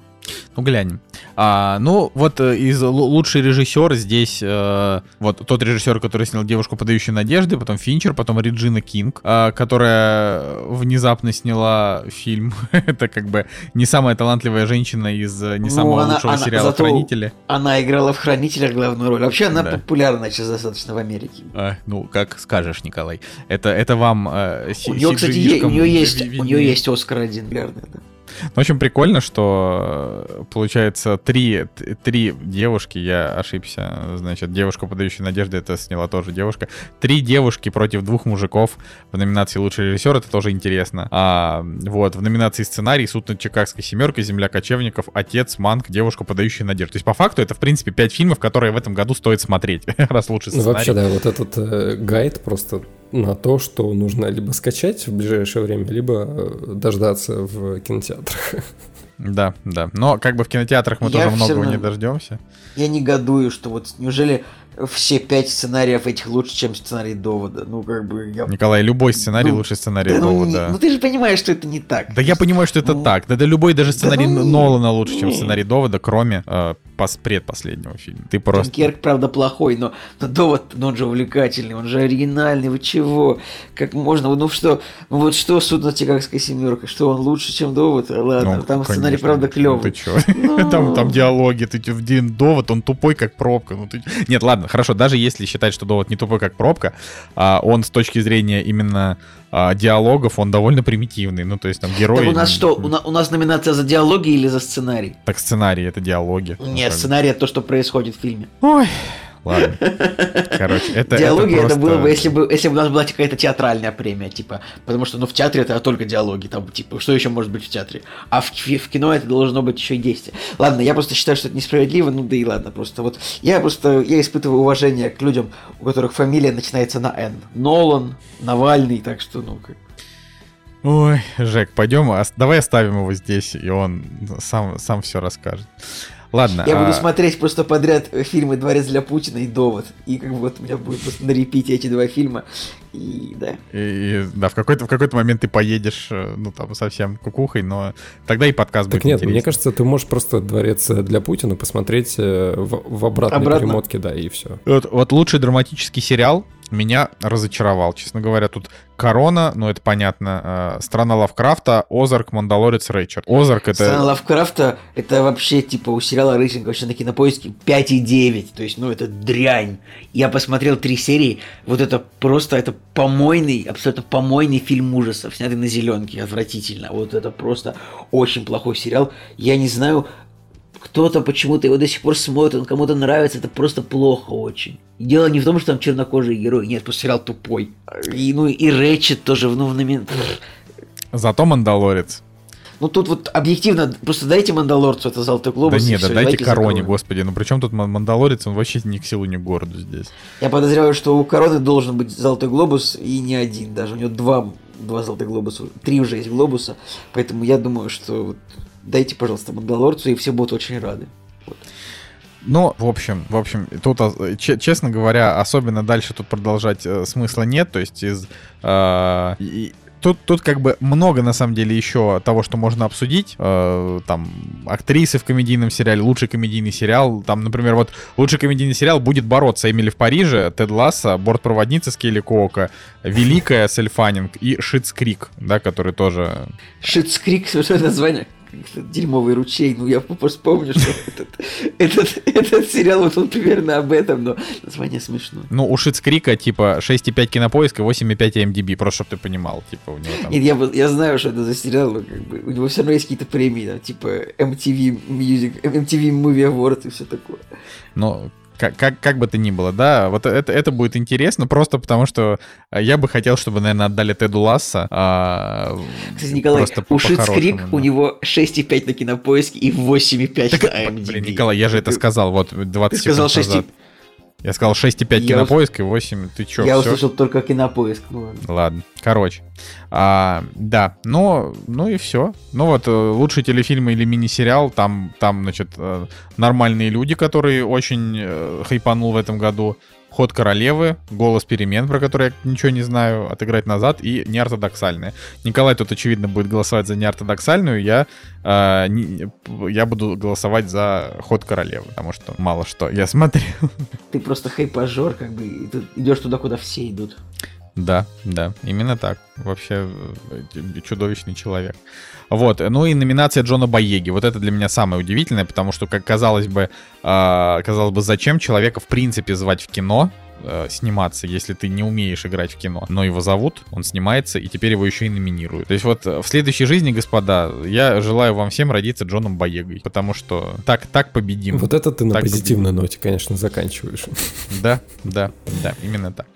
Ну, глянем. А, ну, вот э, из лу- лучший режиссер здесь, э, вот тот режиссер, который снял «Девушку, подающую надежды», потом Финчер, потом Реджина Кинг, э, которая внезапно сняла фильм. Это как бы не самая талантливая женщина из э, не Ну, самого она- лучшего она- сериала «Хранители». Она играла в «Хранителях» главную роль. Вообще, она Да. популярна сейчас достаточно в Америке. А, ну, как скажешь, Николай. Это, это вам э, У нее, кстати, е- у нее есть, у нее есть Оскар один, верно, да. Ну, В общем, прикольно, что э, получается три, три девушки, я ошибся, значит, девушка, подающая надежды, это сняла тоже девушка. Три девушки против двух мужиков в номинации лучший режиссер, это тоже интересно. А, вот, в номинации сценарий, суд над Чикагской семеркой, земля кочевников, отец, манк, девушка, подающая надежды. То есть, по факту, это, в принципе, пять фильмов, которые в этом году стоит смотреть, раз лучший Ну, сценарий. вообще, да, вот этот э, гайд просто на то, что нужно либо скачать в ближайшее время, либо э, дождаться в кинотеатрах. Да, да. Но как бы в кинотеатрах мы Я тоже многого равно- не дождемся. Я негодую, что вот неужели все пять сценариев этих лучше, чем сценарий довода? Ну, как бы я... Николай, любой сценарий Ну, лучше сценария Да, ну, довода. ну, ты же понимаешь, что это не так. Да я понимаю, что это Ну, так. Да, да любой даже сценарий ну, Нолана лучше, чем не. сценарий Довода, кроме э, пос- предпоследнего фильма. Ты просто... Дюнкерк, правда, плохой, но, но довод, ну, он же увлекательный, он же оригинальный, вы чего? Как можно? Ну что, ну вот что суд над Чикагской семеркой? Что он лучше, чем довод? Ладно, Ну, там конечно. сценарий, правда, Ну, клевый. ты чё? Там, там диалоги, ты в день довод, он тупой, как пробка. Ну, ты... Нет, ладно, хорошо, даже если считать, что довод не тупой, как пробка, а он с точки зрения именно а, диалогов, он довольно примитивный. Ну, то есть там герои... Так у нас что, у, на- у нас номинация за диалоги или за сценарий? Так сценарий — это диалоги. Нет, сценарий это то, что происходит в фильме. Ой, ладно. Короче, это... диалоги это, просто- было бы, если бы, если бы у нас была какая-то театральная премия, типа, потому что, ну, в театре это только диалоги, там, типа, что еще может быть в театре? А в, в кино это должно быть еще и действие. Ладно, я просто считаю, что это несправедливо, ну да и ладно, просто вот, я просто, я испытываю уважение к людям, у которых фамилия начинается на Н. Нолан, Навальный, так что, ну, как... Ой, Жек, пойдем, давай оставим его здесь, и он сам, сам все расскажет. Ладно. Я буду а, смотреть просто подряд фильмы «Дворец для Путина» и «Довод». И как бы вот у меня будет просто на репите эти два фильма. И да. и- и, да, в какой-то в какой-то момент ты поедешь, э, ну там совсем кукухой, но тогда и подкаст Так будет нет, мне интереснее. кажется, ты можешь просто «Дворец для Путина» посмотреть э, в, в обратной Обратно. перемотке, да, и все. Вот, вот лучший драматический сериал меня разочаровал, честно говоря. Тут Корона, ну это понятно, э, Страна Лавкрафта, Озарк, Мандалорец, Рейчард. Озарк это... Страна Лавкрафта, это вообще, типа, у сериала рейтинг вообще на кинопоиске 5,9. То есть, ну, это дрянь. Я посмотрел три серии. Вот это просто, это помойный, абсолютно помойный фильм ужасов, снятый на зеленке. Отвратительно. Вот это просто очень плохой сериал. Я не знаю, кто-то почему-то его до сих пор смотрит, он кому-то нравится, это просто плохо очень. И дело не в том, что там чернокожие герои, нет, просто сериал тупой. И, ну, и Рэчет тоже, ну, в момент... Зато Мандалорец. Ну тут вот объективно, просто дайте Мандалорцу это Золотой Глобус. да нет, да дайте Короне, господи. Ну при чем тут Ман- Мандалорец? Он вообще ни к силу, ни к городу здесь. Я подозреваю, что у Короны должен быть Золотой Глобус и не один, даже у него два, два Золотых Глобуса, три уже есть Глобуса, поэтому я думаю, что вот дайте, пожалуйста, Мандалорцу, и все будут очень рады. Ну, в общем, в общем, тут, а, че- честно говоря, особенно дальше тут продолжать э, смысла нет. То есть из... э, и- Тут, тут как бы много, на самом деле, еще того, что можно обсудить. Э, там, актрисы в комедийном сериале, лучший комедийный сериал. Там, например, вот лучший комедийный сериал будет бороться Эмили в Париже, Тед Ласса, Бортпроводница с Келли Куока, Великая с Эль Фаннинг и Шитс Крик, да, который тоже Шитскрик, совершенно название. Как-то Дерьмовый ручей, ну я просто помню, что этот, этот, этот сериал, вот он примерно об этом, но название смешно. Ну, у Шицкрика, типа, 6,5 кинопоиска, 8,5 MDB, просто чтобы ты понимал, типа, у него там... Нет, я, я знаю, что это за сериал, но как бы у него все равно есть какие-то премии, там, типа MTV Music, MTV Movie Award и все такое. Ну, как, как, как бы то ни было, да, вот это, это будет интересно, просто потому что э, я бы хотел, чтобы, наверное, отдали Теду Ласса. а, Кстати, Николай, просто у Шитскрик по-хорошему, у да. него 6,5 на кинопоиске и 8,5 Так, на IMDb. блин, Николай, я же это сказал, вот 20 Ты сказал секунд 6, назад. Я сказал 6,5 Я кинопоиск и 8, ты чё, я всё? услышал только кинопоиск. Ну, ладно. Ладно, короче. А, да, ну, ну и все. Ну вот, э, лучший телефильм или мини-сериал, там, там, значит, э, нормальные люди, которые очень э, хайпанул в этом году. Ход королевы, голос перемен, про который я ничего не знаю, отыграть назад и неортодоксальные. Николай тут, очевидно, будет голосовать за неортодоксальную. Я, э, не- я буду голосовать за ход королевы, потому что мало что я смотрел. Ты просто хайпажор, как бы, идешь туда, куда все идут. Да, да, именно так. Вообще э, чудовищный человек. Вот, ну и номинация Джона Боеги. Вот это для меня самое удивительное, потому что, как казалось бы, а, казалось бы, зачем человека в принципе звать в кино, э, сниматься, если ты не умеешь играть в кино. Но его зовут, он снимается, и теперь его еще и номинируют. То есть вот э, в следующей жизни, господа, я желаю вам всем родиться Джоном Боегой, потому что так, так победим. Вот это ты на Так позитивной ноте, конечно, заканчиваешь. Да, да, да, именно так.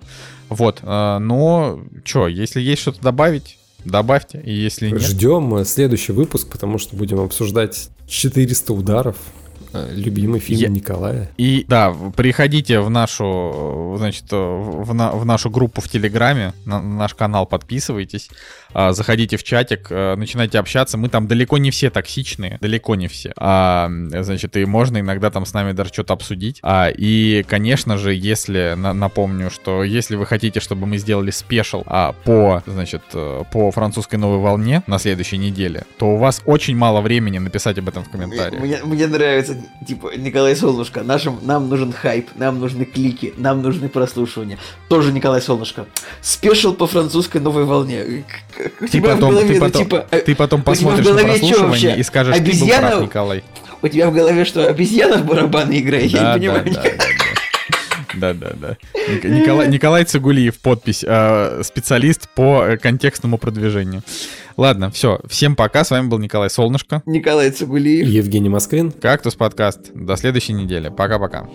Вот, э, но что, если есть что-то добавить, добавьте, и если нет... Ждем следующий выпуск, потому что будем обсуждать 400 ударов. э, Любимый фильм Я- Николая. И да, приходите в нашу, э, значит, в, на- в нашу группу в Телеграме, на, на наш канал подписывайтесь, заходите в чатик, э, начинайте общаться. Мы там далеко не все токсичные, далеко не все. А, значит, и можно иногда там с нами даже что-то обсудить. А, и, конечно же, если, на- напомню, что если вы хотите, чтобы мы сделали спешл а, по, значит, э, по французской новой волне на следующей неделе, то у вас очень мало времени написать об этом в комментариях. Мне, мне нравится, типа, Николай Солнышко, нашим, нам нужен хайп, нам нужны клики, нам нужны прослушивания. Тоже Николай Солнышко. Спешил по французской новой волне. У Ты тебя потом, в голове, ты ну, потом, типа, э, ты потом у тебя в посмотришь на прослушивание и скажешь, ты был Обезьяна? прав, Николай. у тебя в голове что, обезьяна в барабаны играет? Я Да, не да, понимаю. да, да, да. Да, да, да. Ник- Николай, Николай Цигулиев, подпись, э, специалист по э, контекстному продвижению. Ладно, все, всем пока, с вами был Николай Солнышко, Николай Цугулиев. Евгений Москвин. Кактус подкаст, до следующей недели, пока-пока.